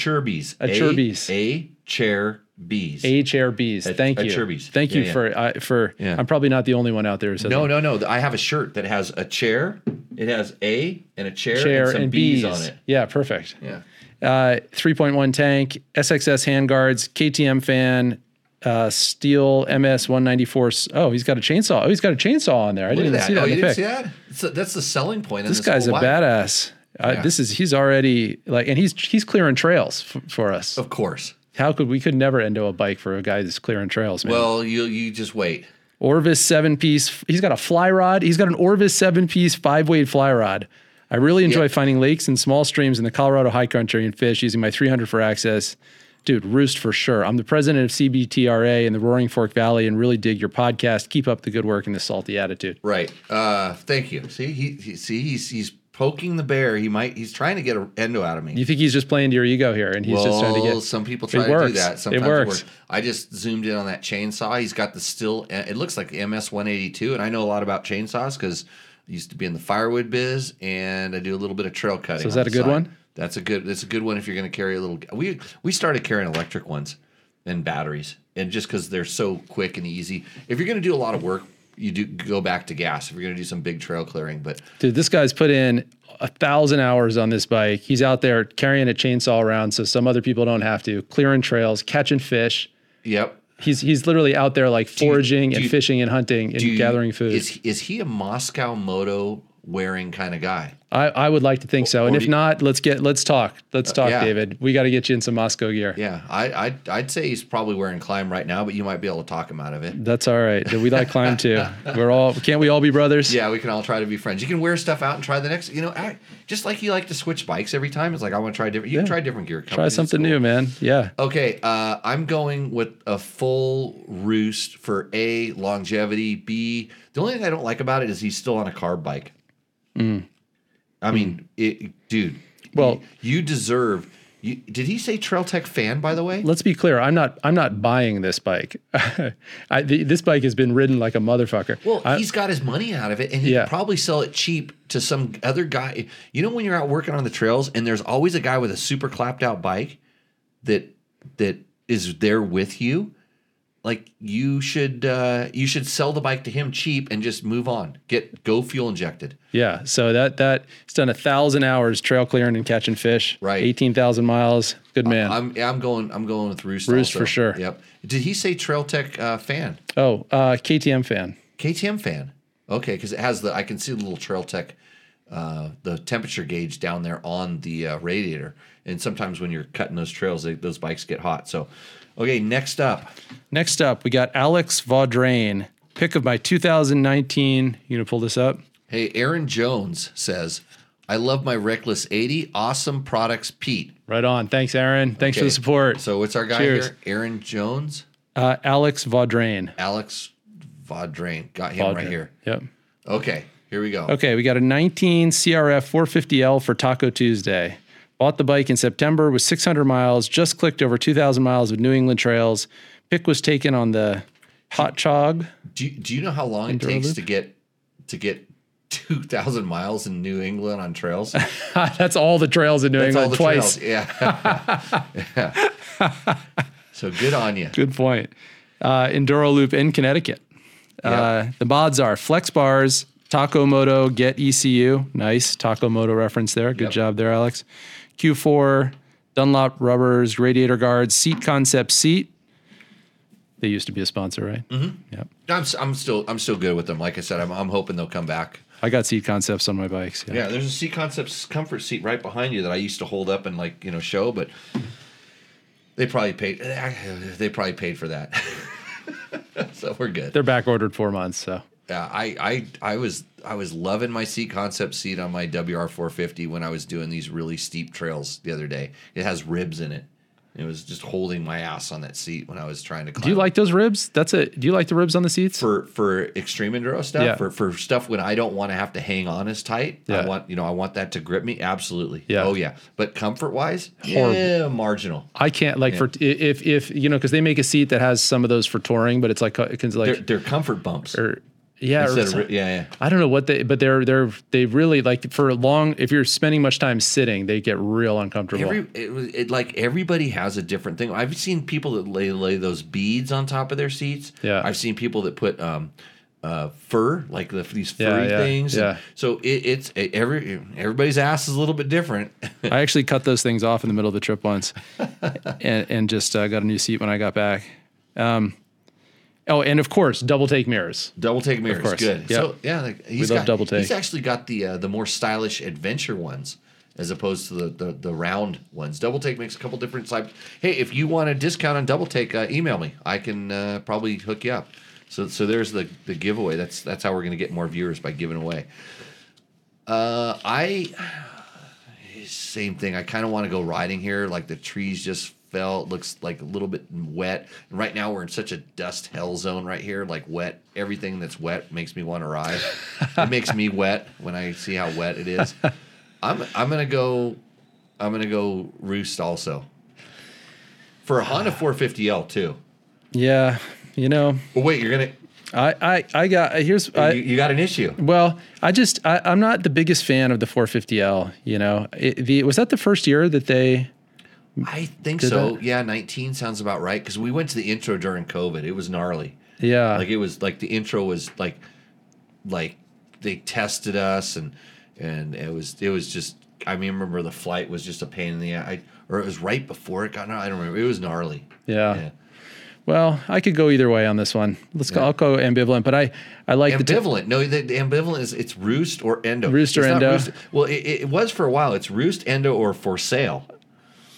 Churbies. A chair bees. A- Thank a you. Churbies. Thank you Yeah, yeah. for uh, for. Yeah. I'm probably not the only one out there who says No, that. no, no. I have a shirt that has a chair. It has A and a chair, chair and some and bees, bees on it. Yeah, perfect. Yeah. Uh, 3.1 tank, SXS handguards, KTM fan, uh, Stihl MS 194. Oh, he's got a chainsaw. Oh, he's got a chainsaw on there. I Look didn't see that. Oh, you didn't see that? So that's the selling point. In This this guy's a badass. Uh, Yeah. This is he's already like, and he's he's clearing trails f- for us. Of course. How could we could never endo a bike for a guy that's clearing trails, man? Well, you you just wait. Orvis seven piece. He's got a fly rod. He's got an Orvis seven piece five weight fly rod. I really enjoy Yeah. finding lakes and small streams in the Colorado high country and fish using my 300 for access. Dude, roost for sure. I'm the president of CBTRA in the Roaring Fork Valley and really dig your podcast. Keep up the good work and the salty attitude. Right. Uh, thank you. See, he, he see he's he's poking the bear. He might he's trying to get a endo out of me. You think he's just playing to your ego here and he's well, just trying to get. some people It try to do works. that. It Sometimes works. I just zoomed in on that chainsaw. He's got the Stihl. It looks like MS 182, and I know a lot about chainsaws because I used to be in the firewood biz, and I do a little bit of trail cutting. So is that a good side. one? That's a good. That's a good one if you're going to carry a little. We we started carrying electric ones and batteries, and just because they're so quick and easy. If you're going to do a lot of work, you do go back to gas. If you're going to do some big trail clearing, but Dude, this guy's put in a thousand hours on this bike. He's out there carrying a chainsaw around so some other people don't have to, clearing trails, catching fish. yep. He's he's literally out there like foraging do and you- fishing and hunting and you- gathering food. Is is he a Mosko Moto wearing kind of guy? I, I would like to think so. And if you- not, let's get let's talk. Let's talk, yeah. David. We got to get you in some Mosko gear. Yeah, I, I'd, I'd say he's probably wearing Klim right now, but you might be able to talk him out of it. That's all right. We like Klim too. We're all can't we all be brothers? Yeah, we can all try to be friends. You can wear stuff out and try the next. You know, I, just like you like to switch bikes every time. It's like I want to try different. You can try different gear. Try companies. Something cool. new, man. Yeah. Okay, uh, I'm going with a full roost for A, longevity, B. The only thing I don't like about it is he's still on a carb bike. I mean, it, dude. Well- you, you deserve. You, did he say Trail Tech fan? By the way, Let's be clear. I'm not. I'm not buying this bike. I, the, this bike has been ridden like a motherfucker. Well, I- he's got his money out of it, and he Yeah. probably sell it cheap to some other guy. You know, when you're out working on the trails, and there's always a guy with a super clapped out bike that that is there with you. Like you should uh, you should sell the bike to him cheap and just move on. Get go fuel injected. yeah. So that that it's done a thousand hours trail clearing and catching fish. Right. Eighteen thousand miles. Good man. I'm I'm going I'm going with Roost. Roost also. for sure. Yep. Did he say Trail Tech uh, fan? oh, uh, KTM fan. KTM fan. Okay, because it has the I can see the little Trail Tech, uh, the temperature gauge down there on the uh, radiator, and sometimes when you're cutting those trails, they, those bikes get hot. So, okay, next up, Next up, we got Alex Vaudrain. Pick of my 2019. You gonna pull this up? hey, Aaron Jones says, "I love my Reckless 80. Awesome products, Pete." Right on. Thanks, Aaron. Thanks for the support. So, what's our guy Cheers. here? Aaron Jones, Uh, Alex Vaudrain. Alex Vaudrain. Got him right here. Yep. Okay, here we go. Okay, we got a 19 CRF 450L for Taco Tuesday. Bought the bike in September with 600 miles, just clicked over 2,000 miles of New England trails. Pick was taken on the Pachaug. Do you, do you know how long it takes to get to get two thousand miles in New England on trails? That's all the trails in New That's England twice. trails. Yeah. Yeah. So good on you. Good point. Uh, Enduro Loop in Connecticut. Uh, the mods are Flexx Bars, Taco Moto, Get ECU. Nice Taco Moto reference there. Good Yep. job there, Alex. Q4, Dunlop Rubbers, Radiator Guards, Seat Concept Seat. They used to be a sponsor, right? Mm-hmm. Yep. I'm, I'm still I'm still good with them. Like I said, I'm, I'm hoping they'll come back. I got Seat Concepts on my bikes. Yeah. Yeah, there's a Seat Concepts comfort seat right behind you that I used to hold up and like you know show, but they probably paid they probably paid for that. so we're good. They're back ordered four months. So Yeah, I, I I was I was loving my seat concept seat on my WR450 when I was doing these really steep trails the other day. It has ribs in it. It was just holding my ass on that seat when I was trying to climb. do you like those ribs? That's it. Do you like the ribs on the seats? for for extreme enduro stuff? Yeah. For for stuff when I don't want to have to hang on as tight. Yeah. I want you know I want that to grip me absolutely. Yeah. Oh yeah. But comfort wise, Horrible. yeah, marginal. I can't like for if if you know because they make a seat that has some of those for touring, but it's like uh, it can like They're, they're comfort bumps. or yeah, or of yeah, yeah. I don't know what they, but they're they're they really like for a long. If you're spending much time sitting, they get real uncomfortable. Every it, was- it like everybody has a different thing. I've seen people that lay lay those beads on top of their seats. Yeah. I've seen people that put um, uh, fur like the, these furry yeah, things. And yeah. So it, it's it, every everybody's ass is a little bit different. I actually cut those things off in the middle of the trip once, and and just uh, got a new seat when I got back. Um, oh, and of course, double take mirrors. double take mirrors, course. good. Yeah. So yeah, like, he's love got, double take. He's actually got the uh, the more stylish adventure ones. As opposed to the, the, the round ones, double take makes a couple different types. Hey, if you want a discount on double take, uh, email me. I can uh, probably hook you up. So so there's the the giveaway. That's that's how we're gonna get more viewers by giving away. Uh, I same thing. I kind of want to go riding here. Like the trees just fell. It looks like a little bit wet. And right now we're in such a dust hell zone right here. Like wet. Everything that's wet makes me want to ride. it makes me wet when I see how wet it is. I'm I'm gonna go. I'm gonna go roost also. For a Honda ah. 450L too. Yeah, you know, Well, wait, you're gonna. I I, I got uh, here's I, you, you got an issue. Well, I just I, I'm not the biggest fan of the 450L. You know, it, the was that the first year that they? I think so. Yeah, 19 sounds about right. Because we went to the intro during COVID. It was gnarly. Yeah, like it was like the intro was like like they tested us and and it was it was just I mean, remember the flight was just a pain in the ass I, or it was right before it got I don't remember it was gnarly Yeah. Well, I could go either way on this one. Let's go. I'll go ambivalent, but I I like the t- Ambivalent. no, the, the ambivalent is it's roost or endo. Roost or It's endo. well, it, it was for a while. It's roost, endo, or for sale.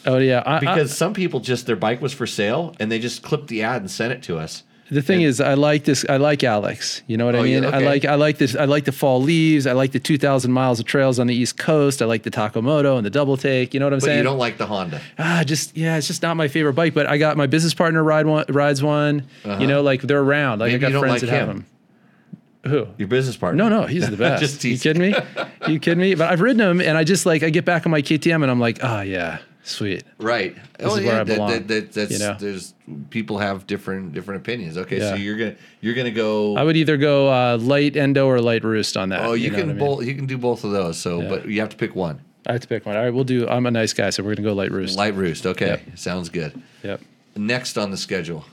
Oh yeah. I, I- Because some people just their bike was for sale and they just clipped the ad and sent it to us. the thing is, I like this. I like Alex. You know what Oh, I yeah, mean? I like I like this. I like the fall leaves. I like the two thousand miles of trails on the East Coast. I like the Taco Moto and the double take. You know what I'm But saying? you don't like the Honda. ah, just yeah, it's just not my favorite bike. But I got my business partner ride one, rides one. You know, like they're around. Like Uh-huh. Maybe I got friends like that have him. them. Who? Your business partner. No, no, he's the best. Just you kidding me? you kidding me? But I've ridden him, and I just like I get back on my KTM, and I'm like, oh yeah, sweet. Right. This is where I belong, that- that- that's, you know? There's people have different different opinions. Okay, so you're gonna you're gonna go. I would either go uh, light endo or light roost on that. oh, you, know can I mean? both. You can do both of those. So, but you have to pick one. I have to pick one. All right, we'll do. I'm a nice guy, so we're gonna go light roost. Light roost. Okay, Yep. sounds good. Yep. Next on the schedule.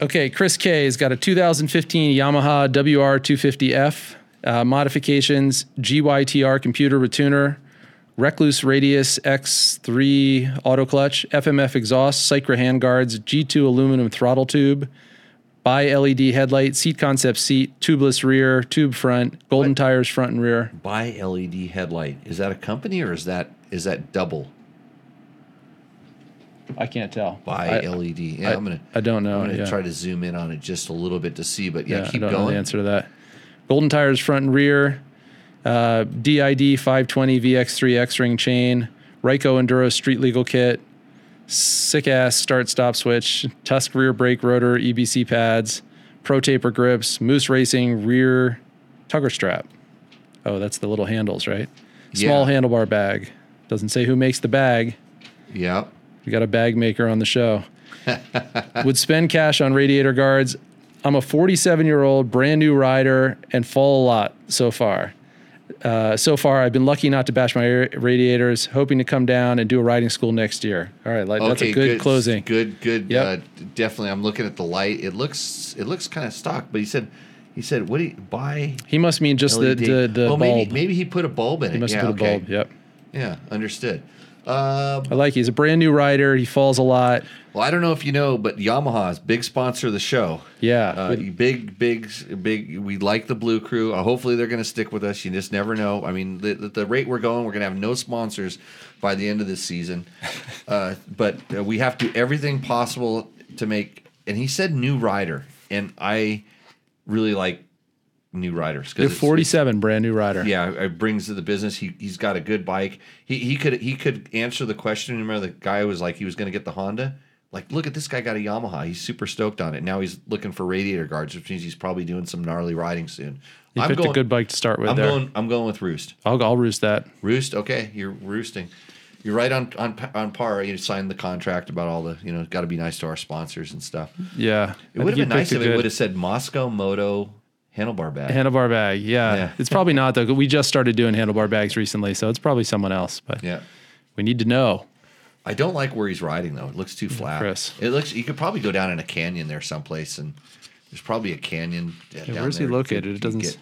Okay, Chris K has got a 2015 Yamaha WR250F uh, modifications, GYTR computer retuner, Rekluse Radius X3 auto clutch, FMF exhaust, Cycra handguards, G2 aluminum throttle tube, bi LED headlight, seat concept seat, tubeless rear, tube front, golden tires front and rear. Buy LED headlight. Is that a company or is that is that double? I can't tell. Buy I, LED. Yeah, I- am gonna. I don't know, I'm gonna yeah. try to zoom in on it just a little bit to see. But yeah, Yeah, keep I don't know the answer to that. Golden tires front and rear, uh, DID 520 VX3 X ring chain, Ryko Enduro street legal kit, sick ass start stop switch, Tusk rear brake rotor, EBC pads, Pro Taper grips, Moose Racing rear tugger strap. Oh, that's the little handles, right? Small Yeah. handlebar bag. Doesn't say who makes the bag. Yeah. We got a bag maker on the show. Would spend cash on radiator guards. I'm a 47 year old brand new rider and fall a lot so far. Uh, so far, I've been lucky not to bash my radiators. Hoping to come down and do a riding school next year. All right, like, that's a good, closing. Good, good. Yep. Uh, definitely. I'm looking at the light. It looks it looks kind of stock, but he said he said what do you buy? He must mean just the LED? the, the oh, bulb. maybe maybe he put a bulb in it. he must yeah, put okay. a bulb. Yep. Yeah, understood. Uh, I like. He's a brand new rider. He falls a lot. well, I don't know if you know, but Yamaha is big sponsor of the show. Yeah. Uh, big, big, big. We like the Blue Crew. Uh, hopefully, they're going to stick with us. You just never know. I mean, the, the, the rate we're going, we're going to have no sponsors by the end of this season. Uh, but uh, we have to do everything possible to make. And he said new rider, and I really like new riders You're 47, brand new rider. yeah, it brings to the business. He he's got a good bike. He he could he could answer the question. Remember the guy was like he was going to get the Honda. Like, look at this guy got a Yamaha. He's super stoked on it. Now he's looking for radiator guards, which means he's probably doing some gnarly riding soon. He I'm picked going. a good bike to start with I'm there. going. I'm going with Roost. I'll, I'll roost that. Roost. Okay, you're roosting. You're right on on on par. You signed the contract about all the you know. Got to be nice to our sponsors and stuff. Yeah. It would have been nice if it would have said Mosko Moto handlebar bag. handlebar bag. Yeah. Yeah. It's probably not though. We just started doing handlebar bags recently, so it's probably someone else. But yeah. we need to know. I don't like where he's riding though. It looks too flat. Chris. It looks you could probably go down in a canyon there someplace and there's probably a canyon. uh, down where's he located? It doesn't get-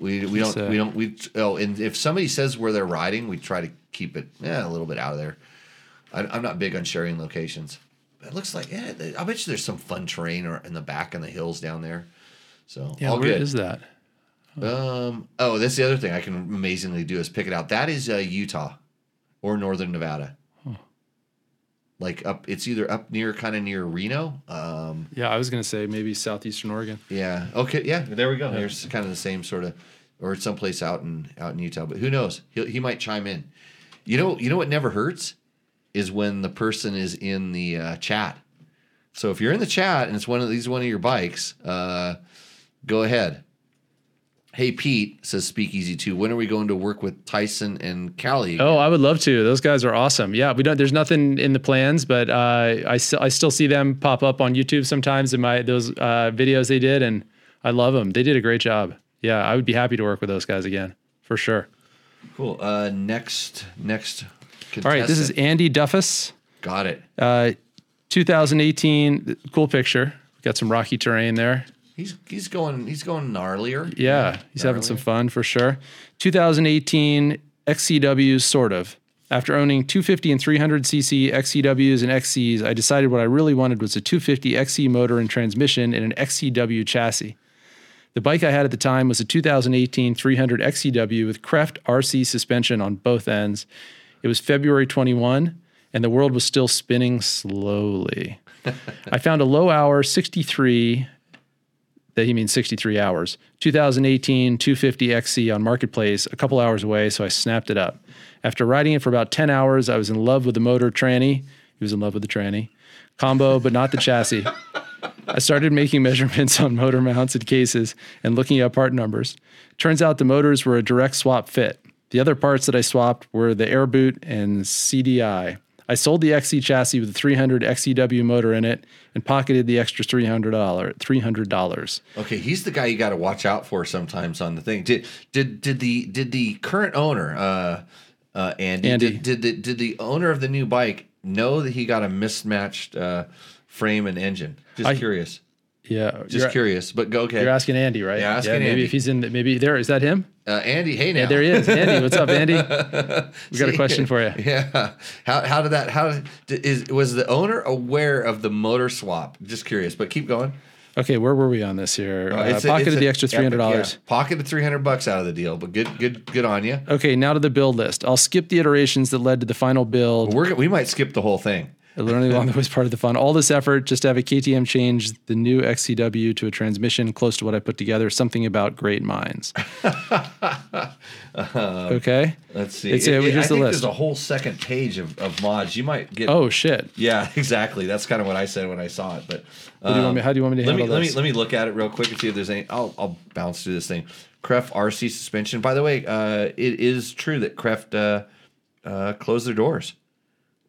we we don't uh, we don't we oh and if somebody says where they're riding, we try to keep it yeah a little bit out of there. I, I'm not big on sharing locations. It looks like yeah. I bet you there's some fun terrain or in the back in the hills down there. So Yeah, all where good. is that? Um. Oh, that's the other thing I can amazingly do is pick it out. That is uh, Utah or Northern Nevada. Like up, it's either up near, kind of near Reno. Um. Yeah, I was gonna say maybe southeastern Oregon. Yeah. Okay. Yeah. There we go. There's kind of the same sort of, or someplace out in out in Utah. But who knows? He he might chime in. You know. You know what never hurts is when the person is in the uh, chat. So if you're in the chat and it's one of these one of your bikes, uh, go ahead. Hey Pete says Speakeasy too. When are we going to work with Tyson and Callie? Oh, I would love to. Those guys are awesome. Yeah, we don't. There's nothing in the plans, but uh, I still I still see them pop up on YouTube sometimes in my those uh, videos they did, and I love them. They did a great job. Yeah, I would be happy to work with those guys again for sure. Cool. Uh, next next. All right, this is. Andy Duffus. got it. Uh, 2018, cool picture. Got some rocky terrain there. He's he's going he's going gnarlier. Yeah, he's having some fun for sure. 2018 XCW, sort of After owning 250 and 300cc XCWs and XCs, I decided what I really wanted was a 250 XC motor and transmission and an XCW chassis. The bike I had at the time was a 2018 300 XCW with Kreft RC suspension on both ends. It was February 21, and the world was still spinning slowly. I found a low hour 63 that he means 63 hours. 2018 250 XC on Marketplace, a couple hours away, so I snapped it up. After riding it for about 10 hours, I was in love with the motor tranny. He was in love with the tranny combo, but not the chassis. I started making measurements on motor mounts and cases and looking up part numbers. Turns out the motors were a direct swap fit. The other parts that I swapped were the air boot and CDI. I sold the XC chassis with a 300 XCW motor in it and pocketed the extra $300. $300. Okay, he's the guy you got to watch out for sometimes on the thing. Did did did the did the current owner, uh, uh, Andy, Andy. Did, did the did the owner of the new bike know that he got a mismatched uh, frame and engine? Just I- curious. Yeah. Just curious. But go okay. You're asking Andy, right? Yeah, asking maybe Andy. if he's in, the, maybe there. Is that him? uh, Andy, hey now. Yeah, there he is. Andy, what's up, Andy? We got a question for you. Yeah. How how did that how did, was the owner aware of the motor swap? Just curious, but keep going. Okay, where were we on this here? Uh, a- pocketed it's the extra three hundred dollars. yeah. Pocketed three hundred bucks out of the deal, but good good good on you. Okay, now to the build list. I'll skip the iterations that led to the final build. We're we might skip the whole thing. The way was part of the fun. All this effort just to have a KTM change the new XCW to a transmission close to what I put together. Something about great minds. okay. Let's see. It's, uh, It- it- here's I the think list. there's a whole second page of, of mods. You might get. Oh shit. yeah, exactly. That's kind of what I said when I saw it. But What do you want me, how do you want me to let me handle let me let me look at it real quick and see if there's any. I'll I'll bounce through this thing. Kref RC suspension. By the way, uh, it is true that Kreft uh, uh, closed their doors,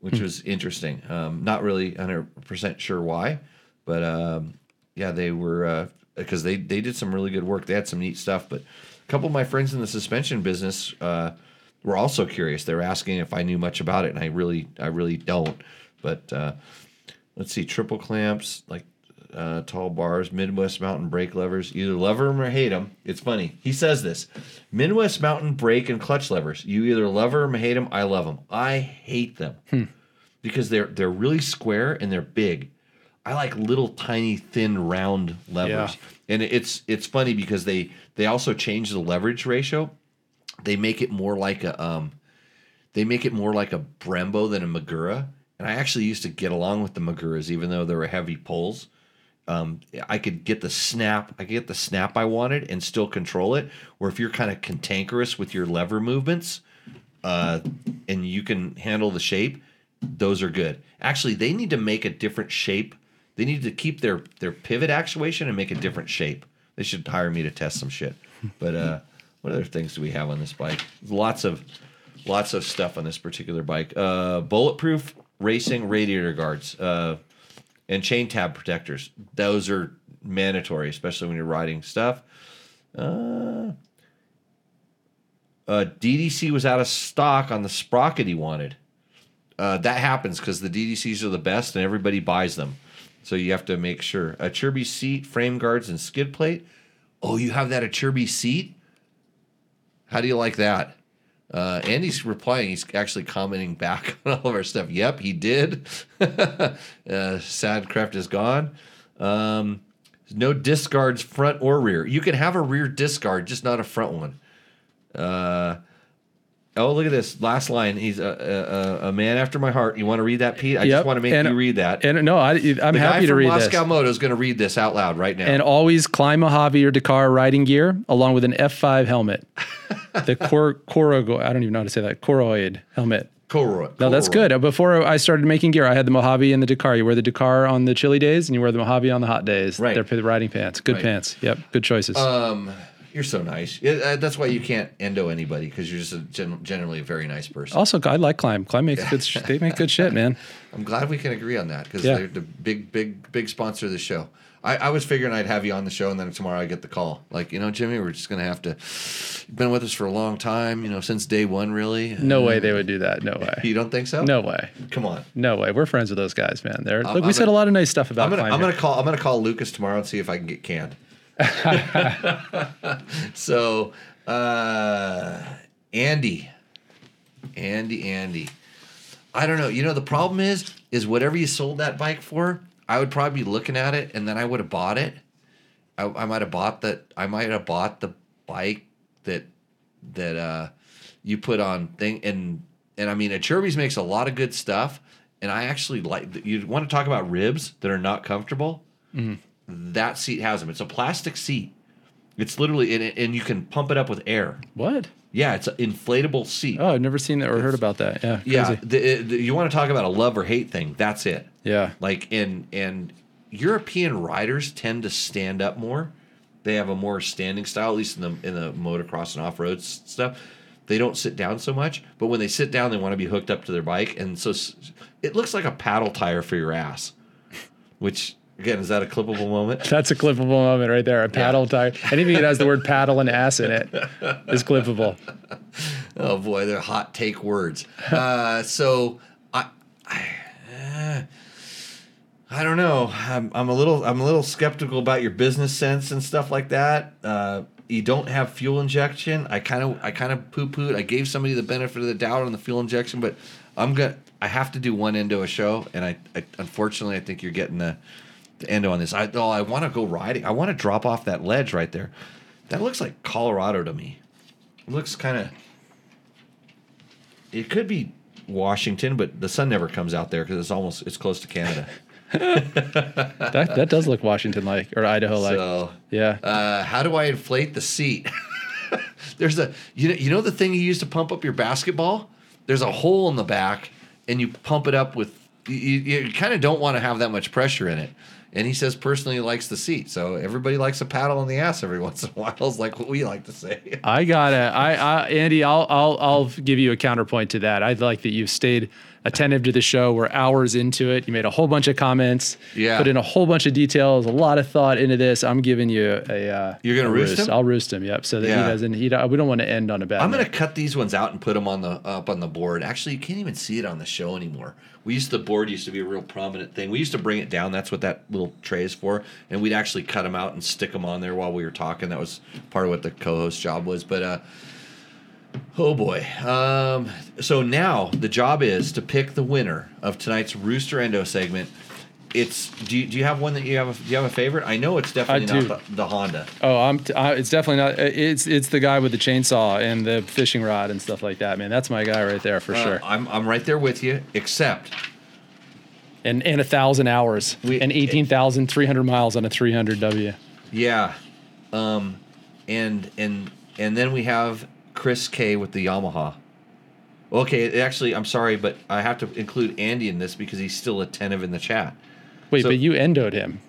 which Hmm. was interesting. Um, not really 100 percent sure why, but um, yeah, they were because they they did some really good work. They had some neat stuff. But a couple of my friends in the suspension business uh, were also curious. They were asking if I knew much about it, and I really I really don't. But uh, let's see, triple clamps, like uh, tall bars, Midwest Mountain brake levers. Either love them or hate them. It's funny. He says this: Midwest Mountain brake and clutch levers. You either love them or hate them. I love them. I hate them because they're they're really square and they're big. I like little tiny thin round levers. Yeah. And it's it's funny because they they also change the leverage ratio. They make it more like a um they make it more like a Brembo than a Magura. And I actually used to get along with the Maguras even though they were heavy pulls. Um, I could get the snap, I could get the snap I wanted and still control it. Or if you're kind of cantankerous with your lever movements, uh, and you can handle the shape, those are good. Actually, they need to make a different shape. They need to keep their their pivot actuation and make a different shape. They should hire me to test some shit. But uh, what other things do we have on this bike? Lots of lots of stuff on this particular bike. Uh, bulletproof racing radiator guards uh, and chain tab protectors. Those are mandatory, especially when you're riding stuff. Uh, DDC was out of stock on the sprocket he wanted. Uh, that happens because the DDCs are the best and everybody buys them. So you have to make sure. A Chirby seat, frame guards, and skid plate. Oh, you have that a Chirby seat? How do you like that? Uh, Andy's replying. He's actually commenting back on all of our stuff. Yep, he did. uh, sad craft is gone. Um, no discards front or rear. You can have a rear discard, just not a front one. Uh, oh, look at this last line. He's a, a, a man after my heart. You want to read that, Pete? I Yep, just want to make and- you read that. And no, I, I'm the happy guy to from read Mosko this. Moto is going to read this out loud right now. And always Klim Mojave or Dakar riding gear along with an F5 helmet. the Cor Corogo, I don't even know how to say that. Coroid helmet. Corroy. No, that's good. Before I started making gear, I had the Mojave and the Dakar. You wear the Dakar on the chilly days, and you wear the Mojave on the hot days. Right. They're riding pants. Good Right. pants. Yep. Good choices. Um, you're so nice. Yeah, uh, that's why you can't endo anybody because you're just a gen- generally a very nice person. also, I like Klim. Klim makes good. Sh- they make good shit, man. I'm glad we can agree on that because Yeah. they're the big, big, big sponsor of the show. I, I was figuring I'd have you on the show, and then tomorrow I get the call. Like, you know, Jimmy, we're just gonna have to. You've been with us for a long time, you know, since day one, really. No way they would do that. No way. You don't think so? No way. Come on. No way. We're friends with those guys, man. They're look. I'm We said gonna- a lot of nice stuff about I'm gonna, I'm gonna call. I'm gonna call Lucas tomorrow and see if I can get canned. so, uh, Andy, Andy, Andy. I don't know. You know, the problem is, is whatever you sold that bike for, I would probably be looking at it, and then I would have bought it. I, I might have bought that. I might have bought the bike that that uh, you put on thing, and and I mean, Acerbis makes a lot of good stuff, and I actually like. You want to talk about ribs that are not comfortable? That seat has them. It's a plastic seat. It's literally, and, and you can pump it up with air. What? Yeah, it's an inflatable seat. Oh, I've never seen that or heard about that. Yeah. Crazy. Yeah, the, the, you want to talk about a love or hate thing? That's it. Yeah. Like and and European riders tend to stand up more. They have a more standing style, at least in the in the motocross and off road stuff. They don't sit down so much, but when they sit down, they want to be hooked up to their bike, and so it looks like a paddle tire for your ass. Which again is that a clippable moment? That's a clippable moment right there. A paddle tire. Anything that has the word paddle and ass in it is clippable. Oh boy, they're hot take words. Uh, so I, I, uh, I don't know. I'm, I'm a little I'm a little skeptical about your business sense and stuff like that. Uh, you don't have fuel injection. I kind of I kind of poo pooed. I gave somebody the benefit of the doubt on the fuel injection, but I'm gonna I have to do one endo a show, and I, I unfortunately I think you're getting the, the endo on this. I oh I want to go riding. I want to drop off that ledge right there. That looks like Colorado to me. It looks kind of it could be Washington, but the sun never comes out there because it's almost it's close to Canada. That that does look Washington like or Idaho like. so, yeah. uh, how do I inflate the seat? There's a you know you know the thing you use to pump up your basketball. There's a hole in the back, and you pump it up with. You, you kind of don't want to have that much pressure in it. And he says personally he likes the seat, so everybody likes a paddle on the ass every once in a while. Is like what we like to say. I got it. I, I, Andy, I'll, I'll, I'll give you a counterpoint to that. I like that you've stayed attentive to the show. We're hours into it. You made a whole bunch of comments. Yeah. Put in a whole bunch of details, a lot of thought into this. I'm giving you a. Uh, You're gonna a roost him? I'll roost him. Yep. So that Yeah. he doesn't. He. We don't want to end on a bad. I'm gonna cut these ones out and put them on the up on the board. Actually, you can't even see it on the show anymore. We used the board used to be a real prominent thing. We used to bring it down. That's what that little tray is for. And we'd actually cut them out and stick them on there while we were talking. That was part of what the co-host job was. But uh, oh boy. Um, so now the job is to pick the winner of tonight's Roost or Endo segment. It's do you, do you have one that you have a, do you have a favorite? I know it's definitely not the, the Honda. Oh, I'm. T- uh, it's definitely not. It's it's the guy with the chainsaw and the fishing rod and stuff like that. Man, that's my guy right there for Uh, sure. I'm I'm right there with you. Except And and a thousand hours We- and eighteen thousand three hundred miles on a three hundred W. Yeah. Um and and and then we have Chris K with the Yamaha. Okay, actually I'm sorry, but I have to include Andy in this because he's still attentive in the chat. Wait, So- but you endoed him.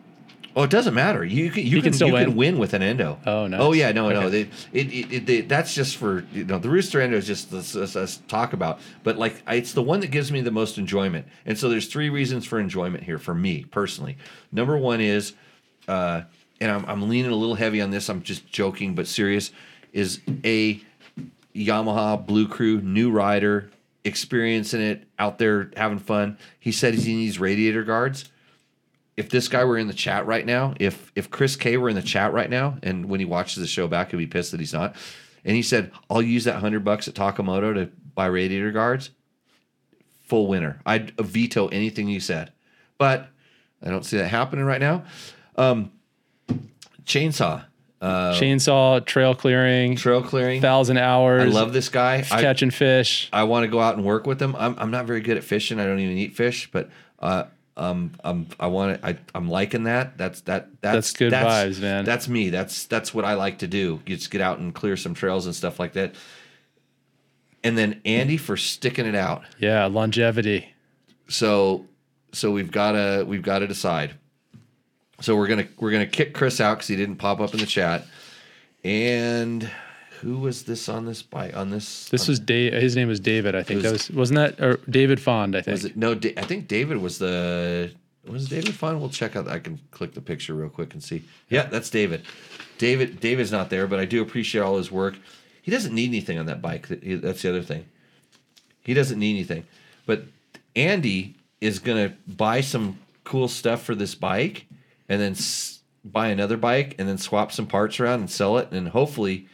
Oh, it doesn't matter. You can you can, can still you win? can win with an endo. Oh, nice. Oh yeah, no, no. They, it, it, it, they, that's just for you know the Roost or Endo is just this, this, this talk about. But like I, it's the one that gives me the most enjoyment. And so there's three reasons for enjoyment here for me personally. Number one is, uh, and I'm I'm leaning a little heavy on this. I'm just joking, but serious. Is a Yamaha Blue Crew new rider experiencing it out there having fun. He said he needs radiator guards if this guy were in the chat right now, if if Chris K were in the chat right now, and when he watches the show back, he'd be pissed that he's not. And he said, "I'll use that hundred bucks at Taco Moto to buy radiator guards." Full winner. I'd veto anything you said, but I don't see that happening right now. Um, chainsaw, Chainsaw, trail clearing, trail clearing. thousand hours. I love this guy. I, catching fish. I want to go out and work with him. I'm I'm not very good at fishing. I don't even eat fish, but uh, um, um, I want to. I I'm liking that. That's that. That's, That's good vibes, man. That's me. That's that's what I like to do. You just get out and clear some trails and stuff like that. And then Andy for sticking it out. Yeah, longevity. So so we've got to we've got to decide. So we're gonna we're gonna kick Chris out because he didn't pop up in the chat. And who was this on this bike on this? This on- was Dave. His name was David. I think It that was- was wasn't that or David Fond. I think. Was it no? Da- I think David was the was David Fond. We'll check out. I can click the picture real quick and see. Yeah, that's David. David David's not there, but I do appreciate all his work. He doesn't need anything on that bike. That's the other thing. He doesn't need anything. But Andy is gonna buy some cool stuff for this bike, and then s- buy another bike, and then swap some parts around and sell it, and hopefully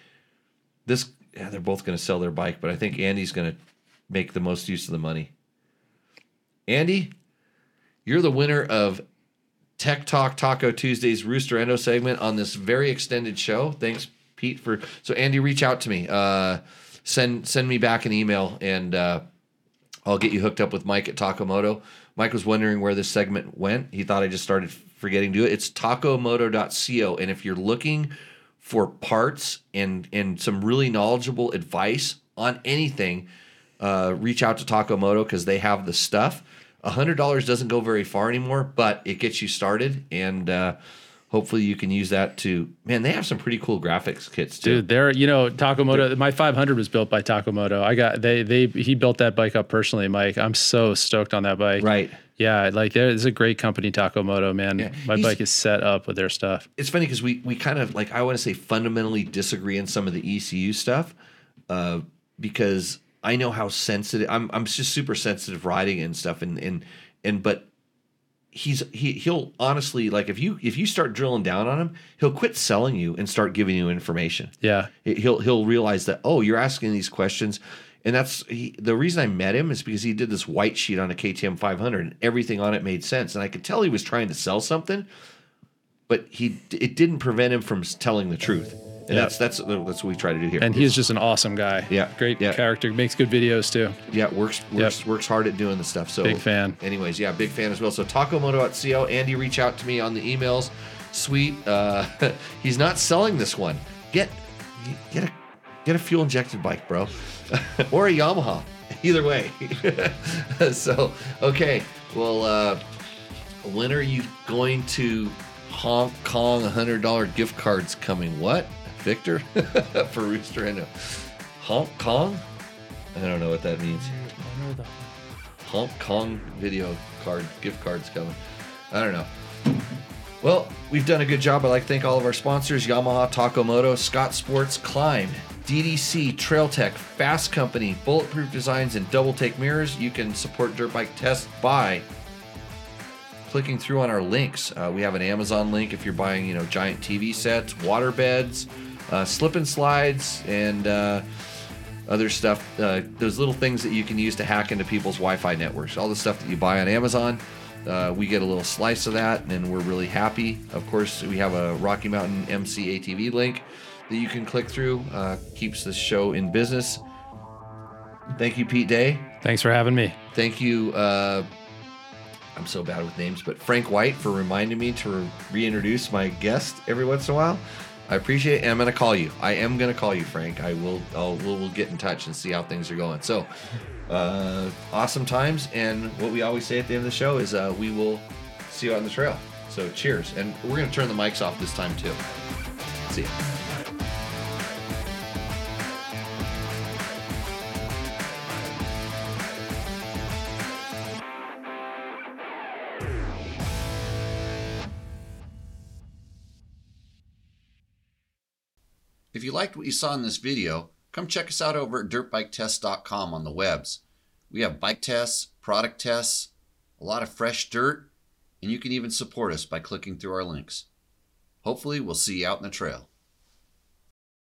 this. Yeah, they're both gonna sell their bike, but I think Andy's gonna make the most use of the money. Andy, you're the winner of Tech Talk Taco Tuesdays Roost or Endo segment on this very extended show. Thanks, Pete, for so Andy, reach out to me. Uh, send send me back an email and uh, I'll get you hooked up with Mike at Taco Moto. Mike was wondering where this segment went. He thought I just started forgetting to do it. It's takomoto.co. And if you're looking for parts and and some really knowledgeable advice on anything, uh, reach out to Taco Moto because they have the stuff. hundred dollars doesn't go very far anymore, but it gets you started, and uh, hopefully you can use that to. Man, they have some pretty cool graphics kits too. Dude, they're you know Taco Moto. My 500 was built by Taco Moto. I got they they he built that bike up personally, Mike. I'm so stoked on that bike. Right. Yeah, like there's a great company, Taco Moto. Man, Yeah. my He's- bike is set up with their stuff. it's funny because we we kind of like I want to say fundamentally disagree in some of the ECU stuff, uh, because I know how sensitive I'm. I'm just super sensitive riding and stuff, and and and but he's he he'll honestly like if you if you start drilling down on him, he'll quit selling you and start giving you information. Yeah, He'll he'll realize that oh you're asking these questions, and that's he, the reason I met him is because he did this white sheet on a KTM 500 and everything on it made sense, and I could tell he was trying to sell something, but he it didn't prevent him from telling the truth, and Yeah. that's that's that's what we try to do here. and he's just an awesome guy. Yeah, great yeah. character. Makes good videos too. yeah works works works hard at doing the stuff. So Big fan. Anyways, yeah, big fan as well. So Takomoto.co, Andy, reach out to me on the emails. Sweet. Uh, he's not selling this one. Get get a get a fuel injected bike, bro, or a Yamaha. Either way. so okay, well, uh, when are you going to Hong Kong? hundred dollar gift cards coming. What, Victor? For Roost or Endo. Hong Kong? I don't know what that means. Hong Kong video card gift cards coming. I don't know. Well, we've done a good job. I'd like to thank all of our sponsors Yamaha, Taco Moto, Scott Sports, Klim, DDC, Trail Tech, Fasst Company, Bulletproof Designs, and Double Take Mirrors. You can support Dirt Bike Test by clicking through on our links. Uh, we have an Amazon link if you're buying, you know, giant TV sets, water beds, uh, slip and slides, and uh, other stuff. Uh, those little things that you can use to hack into people's Wi-Fi networks. All the stuff that you buy on Amazon. Uh, we get a little slice of that, and we're really happy. Of course, we have a Rocky Mountain MC ATV link that you can click through. Uh, keeps the show in business. Thank you, Pete Day. Thanks for having me. Thank you. Uh, I'm so bad with names, but Frank White for reminding me to re- reintroduce my guest every once in a while. I appreciate it. And I'm going to call you. I am going to call you, Frank. I will. I'll, we'll, we'll get in touch and see how things are going. So, uh, awesome times. And what we always say at the end of the show is uh, we will see you on the trail. So, cheers. And we're going to turn the mics off this time, too. See ya. If you liked what you saw in this video, come check us out over at dirtbiketest.com on the webs. We have bike tests, product tests, a lot of fresh dirt, and you can even support us by clicking through our links. Hopefully, we'll see you out in the trail.